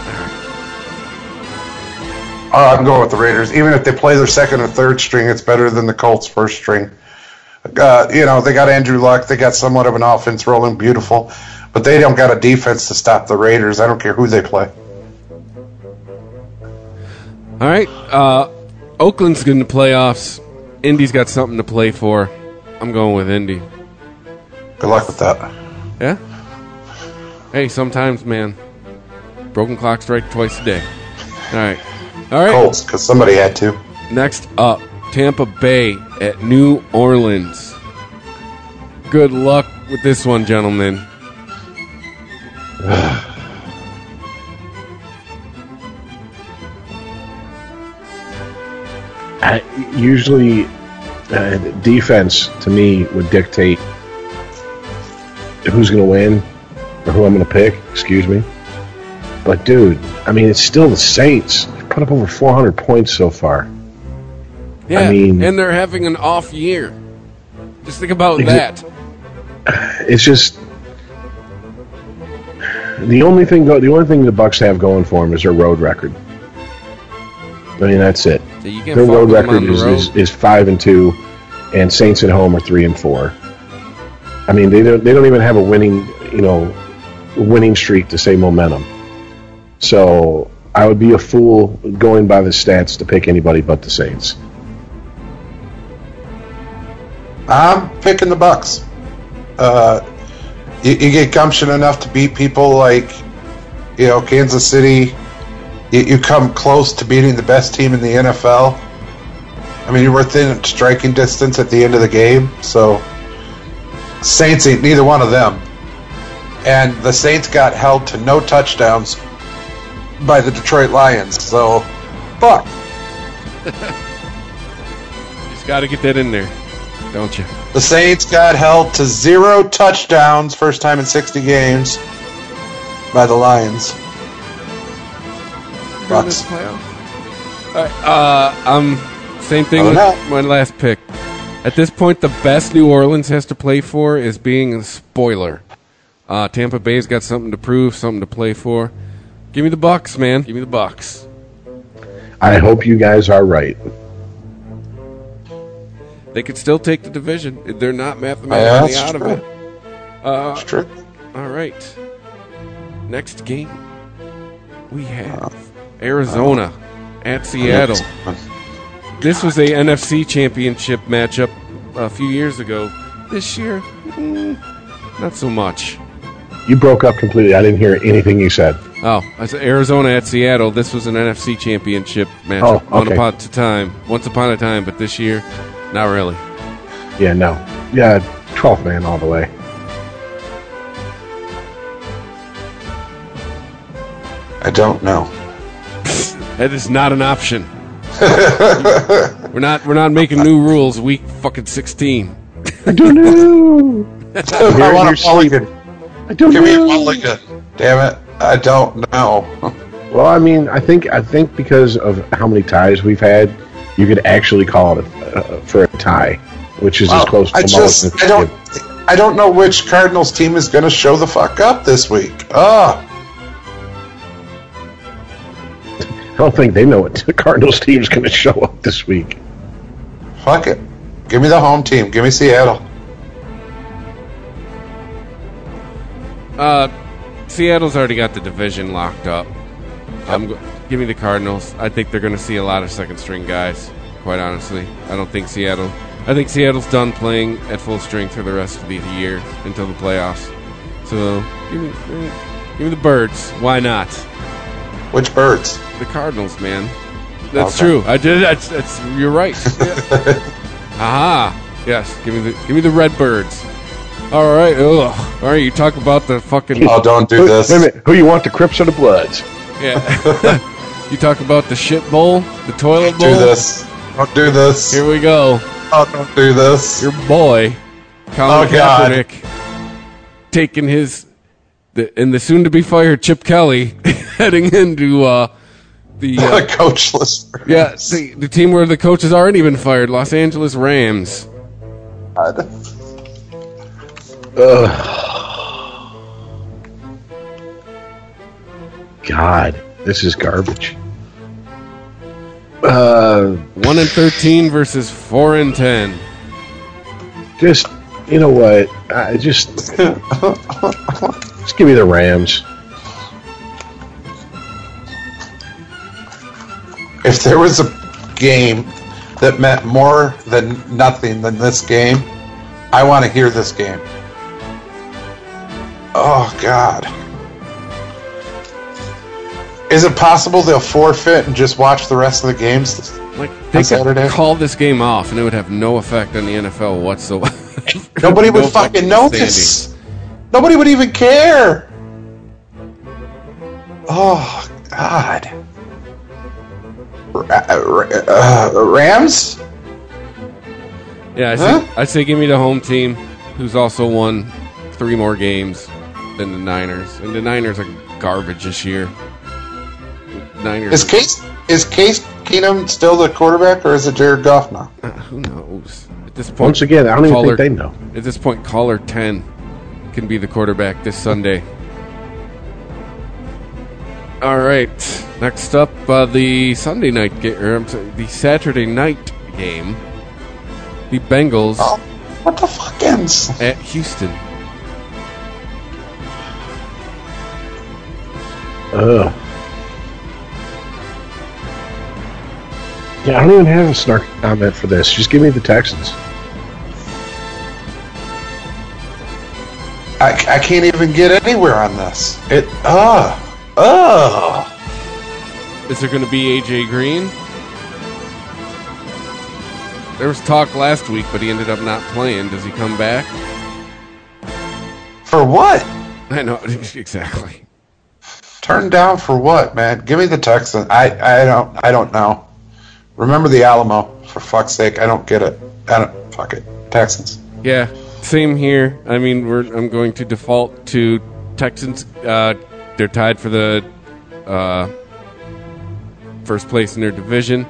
Uh, I'm going with the Raiders. Even if they play their second or third string, it's better than the Colts' first string. Uh, you know, they got Andrew Luck. They got somewhat of an offense rolling, beautiful, but they don't got a defense to stop the Raiders. I don't care who they play. All right, uh, Oakland's in the playoffs. Indy's got something to play for. I'm going with Indy. Good luck with that. Yeah. Hey, sometimes, man, broken clock strike twice a day. All right, all right. Colts, because somebody had to. Next up, Tampa Bay at New Orleans. Good luck with this one, gentlemen. I, usually, uh, defense to me would dictate who's going to win or who I'm going to pick. Excuse me. But dude, I mean, it's still the Saints. They've put up over 400 points so far. Yeah, I mean- and they're having an off year. Just think about Exa- that. It's just the only thing. Go, the only thing the Bucks have going for them is their road record. I mean, that's it. So Their road record the is, is, is five and two, and Saints at home are three and four. I mean, they don't they don't even have a winning you know winning streak to say momentum. So I would be a fool going by the stats to pick anybody but the Saints. I'm picking the Bucks. Uh, you, you get gumption enough to beat people like, you know, Kansas City. You, you come close to beating the best team in the NFL. I mean, you were within striking distance at the end of the game. So, Saints ain't neither one of them. And the Saints got held to no touchdowns by the Detroit Lions. So, fuck. *laughs* Just got to get that in there, don't you? The Saints got held to zero touchdowns, first time in 60 games, by the Lions. Bucks. All right, uh, um, same thing with no. my last pick. At this point, the best New Orleans has to play for is being a spoiler. Uh, Tampa Bay's got something to prove, something to play for. Give me the Bucks, man. Give me the Bucks. I hope you guys are right. They could still take the division. They're not mathematically that's out of it. Uh, It's true. all right. Next game, we have Arizona at Seattle. This was a NFC Championship matchup a few years ago. This year, mm, not so much. You broke up completely. I didn't hear anything you said. Oh, I said Arizona at Seattle. This was an NFC Championship matchup. Oh, Once okay. upon a time, once upon a time, but this year, not really. Yeah, no. Yeah, 12th man all the way. I don't know. That is not an option. *laughs* we're not. We're not making new rules. Week fucking sixteen. I don't know. *laughs* I want a mulligan. I don't Give me a know. mulligan. Damn it. I don't know. Well, I mean, I think I think because of how many ties we've had, you could actually call it a, uh, for a tie, which is as close to I a just as I you don't get. I don't know which Cardinals team is going to show the fuck up this week. Ah, I don't think they know what the Cardinals is going to show up this week. fuck it. Give me the home team. Give me Seattle. Uh, Seattle's already got the division locked up. I'm go- give me the Cardinals. I think they're going to see a lot of second string guys. Quite honestly, I don't think Seattle. I think Seattle's done playing at full strength for the rest of the year until the playoffs. So give me, give me, the Birds. Why not? Which birds? The Cardinals, man. That's Okay. true. I did. That's, that's you're right. *laughs* Yeah. Aha. Yes. Give me the give me the Redbirds. All right. Ugh. All right. You talk about the fucking. Oh, don't do Who, this. wait a minute. Who you want, the Crips or the Bloods? Yeah. *laughs* *laughs* you talk about the shit bowl, the toilet bowl. Do this. Don't do this. Here we go. Oh, don't do this. Your boy, Colin Oh, God. Kaepernick, taking his the, and the soon to be fired Chip Kelly *laughs* heading into uh, the *laughs* uh, coachless. yeah the, the team where the coach has already been fired, Los Angeles Rams. God. Ugh. God, this is garbage. Uh, One and thirteen versus four and ten. just you know what? I just *laughs* just give me the Rams. If there was a game that meant more than nothing than this game, I want to hear this game. Oh God. Is it possible they'll forfeit and just watch the rest of the games? Like they Saturday? could call this game off, and it would have no effect on the NFL whatsoever. *laughs* Nobody would No fucking standing. notice. Nobody would even care. Oh God. Uh, uh, Rams? Yeah, I say, Huh? I say give me the home team, who's also won three more games than the Niners, and the Niners are garbage this year. Niners, Is Case is Case Keenum still the quarterback, or is it Jared Goff now? uh, who knows? At this point, Once again, I don't even think they know. At this point, caller ten can be the quarterback this Sunday. All right, next up, uh, the Sunday night game, or I'm sorry, the Saturday night game. The Bengals Oh, what the fuck ends? at Houston. Ugh. Yeah, I don't even have a snarky comment for this. Just give me the Texans. I, I can't even get anywhere on this. It uh uh. Is there going to be AJ Green? There was talk last week, but he ended up not playing. Does he come back? For what? I know *laughs* exactly. Turned down for what, man? Give me the Texans. I I don't I don't know. Remember the Alamo for fuck's sake. I don't get it. I don't fuck it. Texans. Yeah, same here. I mean, we're, I'm going to default to Texans. Uh, they're tied for the uh, first place in their division.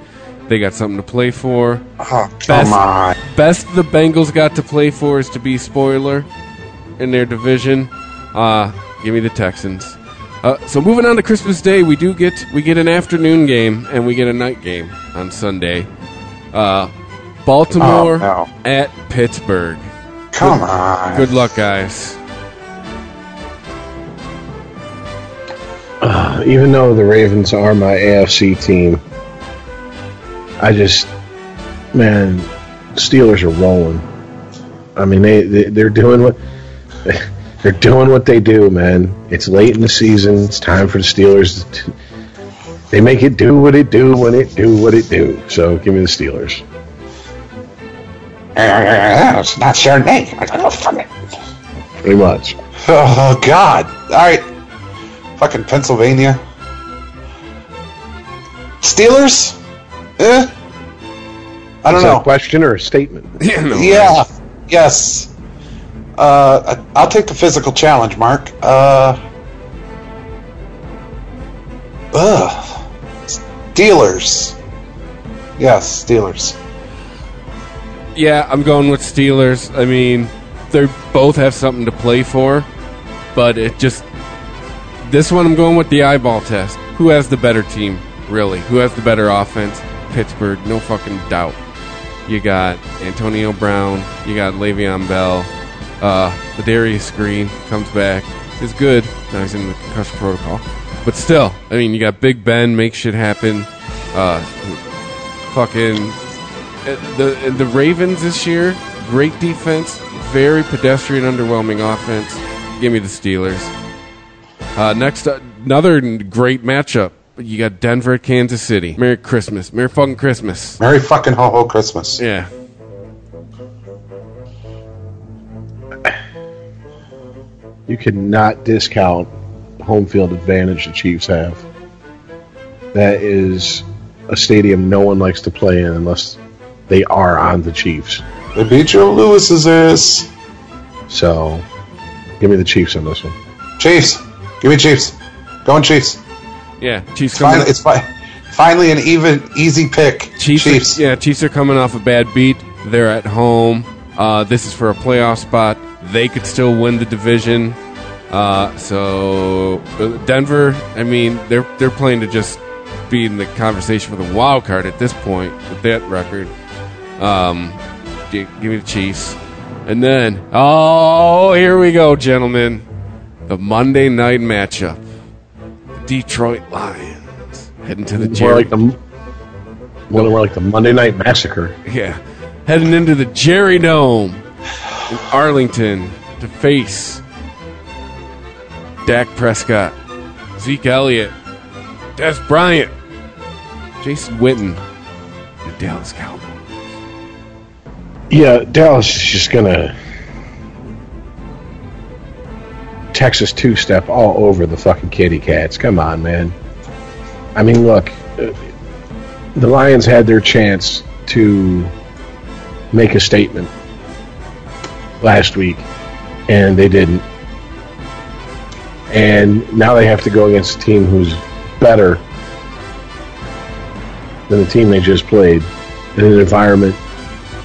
They got something to play for. Oh Best- on. Best the Bengals got to play for is to be spoiler in their division. Uh, give me the Texans. Uh, so moving on to Christmas Day, we do get we get an afternoon game and we get a night game on Sunday. Uh, Baltimore Oh, no. at Pittsburgh. Come on. Good luck, guys. Uh, even though the Ravens are my AFC team, I just, man, Steelers are rolling. I mean, they, they they're doing what they're doing what they do, man. It's late in the season. It's time for the Steelers. To, they make it do what it do when it do what it do. So give me the Steelers. Eh, eh, eh, it's not Chardonnay. I don't oh, know. Fuck it. Pretty much. Oh God! All right, fucking Pennsylvania. Steelers? Eh? I don't Is that know. a question or a statement? Yeah. Yes. Uh, I'll take the physical challenge, Mark. Uh. Ugh. Steelers. Yes, Steelers. Yeah, I'm going with Steelers. I mean, they both have something to play for, but it just this one I'm going with the eyeball test. Who has the better team, really? Who has the better offense? Pittsburgh, no fucking doubt. You got Antonio Brown, you got Le'Veon Bell, uh, Ladarius Green comes back, is good. Now he's in the concussion protocol, but still, I mean, you got Big Ben, make shit happen. Uh, fucking uh, the uh, the Ravens this year, great defense, very pedestrian, underwhelming offense. Give me the Steelers. Uh, next, uh, another great matchup. You got Denver at Kansas City. Merry Christmas. Merry fucking Christmas. Merry fucking ho ho Christmas. Yeah. You cannot discount home field advantage the Chiefs have. That is a stadium no one likes to play in unless they are on the Chiefs. They beat Joe Lewis's ass. So, give me the Chiefs on this one. Chiefs. Give me Chiefs. Going Chiefs. Yeah, Chiefs coming. Finally, it's fi- finally an even, easy pick. Chiefs, Chiefs. yeah, Chiefs are coming off a bad beat. They're at home. Uh, this is for a playoff spot. They could still win the division. Uh, so uh, Denver, I mean, they're they're playing to just be in the conversation for the wild card at this point with that record. Um, gi- give me the Chiefs, and then oh, here we go, gentlemen, the Monday night matchup: the Detroit Lions heading to the Jerry. More like the more more like the Monday Night Massacre. Yeah. Heading into the Jerry Dome in Arlington to face Dak Prescott, Zeke Elliott, Dez Bryant, Jason Witten, the Dallas Cowboys. Yeah, Dallas is just gonna Texas two step all over the fucking kitty cats. Come on, man. I mean, look, uh, the Lions had their chance to make a statement last week, and they didn't. And now they have to go against a team who's better than the team they just played in an environment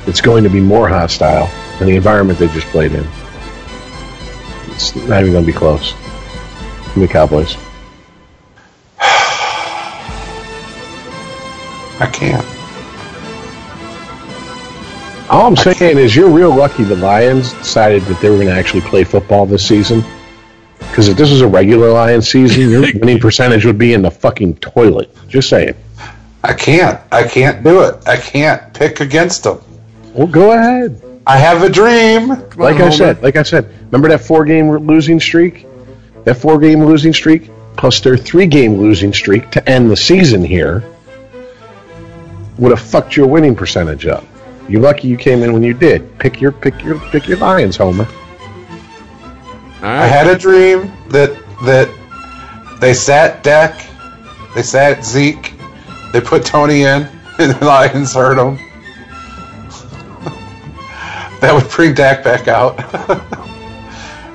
it's going to be more hostile than the environment they just played in. It's not even going to be close. Me Cowboys. *sighs* I can't. All I'm saying is you're real lucky the Lions decided that they were going to actually play football this season. Because if this was a regular Lions season, your *laughs* winning percentage would be in the fucking toilet. Just saying. I can't. I can't do it. I can't pick against them. Well, go ahead. I have a dream. like I Homer. said, like I said, remember that four game losing streak? That four game losing streak plus their three game losing streak to end the season here would have fucked your winning percentage up. You're lucky you came in when you did. Pick your pick your pick your Lions, Homer. All I had a dream that that they sat Dak, they sat Zeke, they put Tony in, *laughs* and the Lions hurt him. *laughs* that would bring Dak back out. *laughs*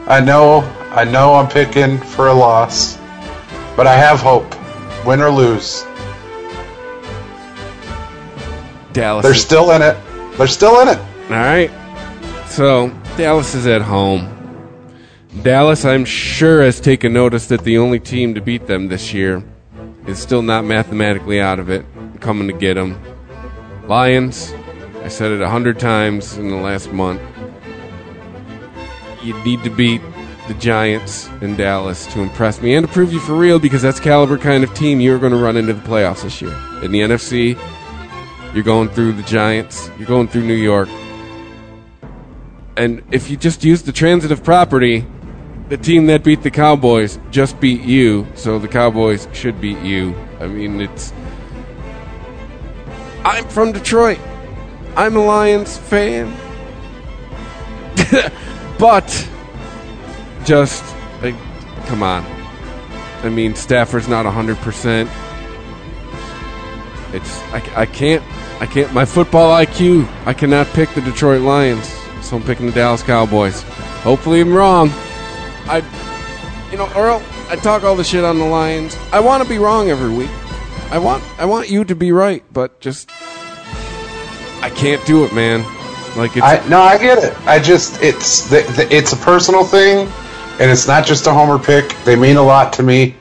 I know, I know, I'm picking for a loss, but I have hope, win or lose. Dallas. They're still in it. They're still in it. All right. So Dallas is at home. Dallas, I'm sure, has taken notice that the only team to beat them this year is still not mathematically out of it, coming to get them. Lions, I said it a hundred times in the last month. You need to beat the Giants in Dallas to impress me and to prove you for real because that's caliber kind of team you're going to run into the playoffs this year. In the NFC, you're going through the Giants, you're going through New York. And if you just use the transitive property, the team that beat the Cowboys just beat you, so the Cowboys should beat you. I mean, it's. I'm from Detroit. I'm a Lions fan. *laughs* but, just, like, come on. I mean, Stafford's not 100%. It's, I, I can't, I can't, my football IQ, I cannot pick the Detroit Lions, so I'm picking the Dallas Cowboys. Hopefully I'm wrong. I, you know, Earl, I talk all the shit on the Lions. I want to be wrong every week. I want, I want you to be right, but just, I can't do it, man. Like it's, I no, I get it. I just it's the, the, it's a personal thing, and it's not just a homer pick. They mean a lot to me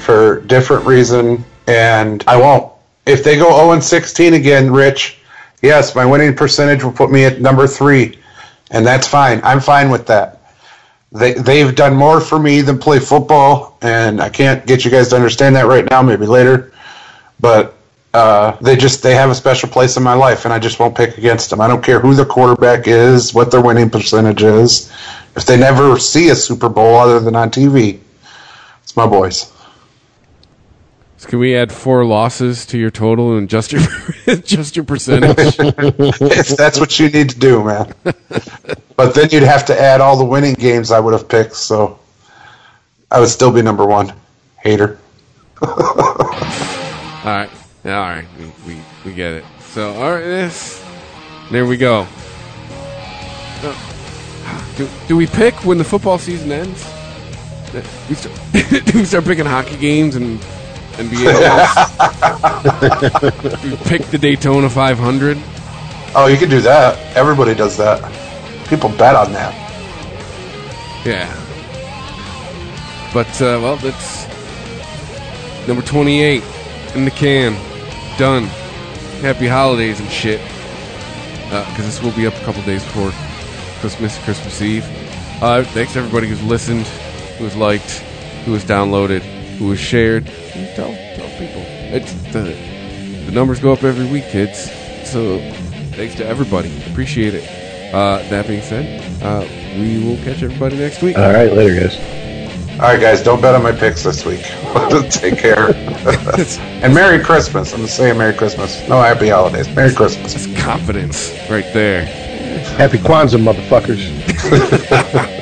for different reason, and I won't. If they go 0 and 16 again, Rich, yes, my winning percentage will put me at number three, and that's fine. I'm fine with that. They they've done more for me than play football, and I can't get you guys to understand that right now. Maybe later, but uh, they just they have a special place in my life, and I just won't pick against them. I don't care who the quarterback is, what their winning percentage is. If they never see a Super Bowl other than on TV, it's my boys. Can we add four losses to your total and just your, *laughs* just your percentage? if that's what you need to do, man. but then you'd have to add all the winning games I would have picked. So I would still be number one. Hater. *laughs* All right. Yeah, all right. We, we, we get it. So, all right. This, there we go. *sighs* Do, do we pick when the football season ends? *laughs* Uh, We start, do we start picking hockey games and NBA *laughs* pick the Daytona 500. Oh, you can do that. Everybody does that. People bet on that. Yeah. But, uh, well, that's number 28 in the can. Done. Happy holidays and shit. Because this will be up a couple days before Christmas, Christmas Eve. Uh, thanks to everybody who's listened, who's liked, who has downloaded, who has shared. Tell, tell people. It's the, the numbers go up every week, kids. So thanks to everybody. Appreciate it. Uh, that being said, uh, we will catch everybody next week. All right, later, guys. All right, guys, don't bet on my picks this week. *laughs* Take care. *laughs* and Merry Christmas. I'm just saying Merry Christmas. No Happy Holidays. Merry Christmas. Confidence right there. Happy Kwanzaa, motherfuckers. *laughs*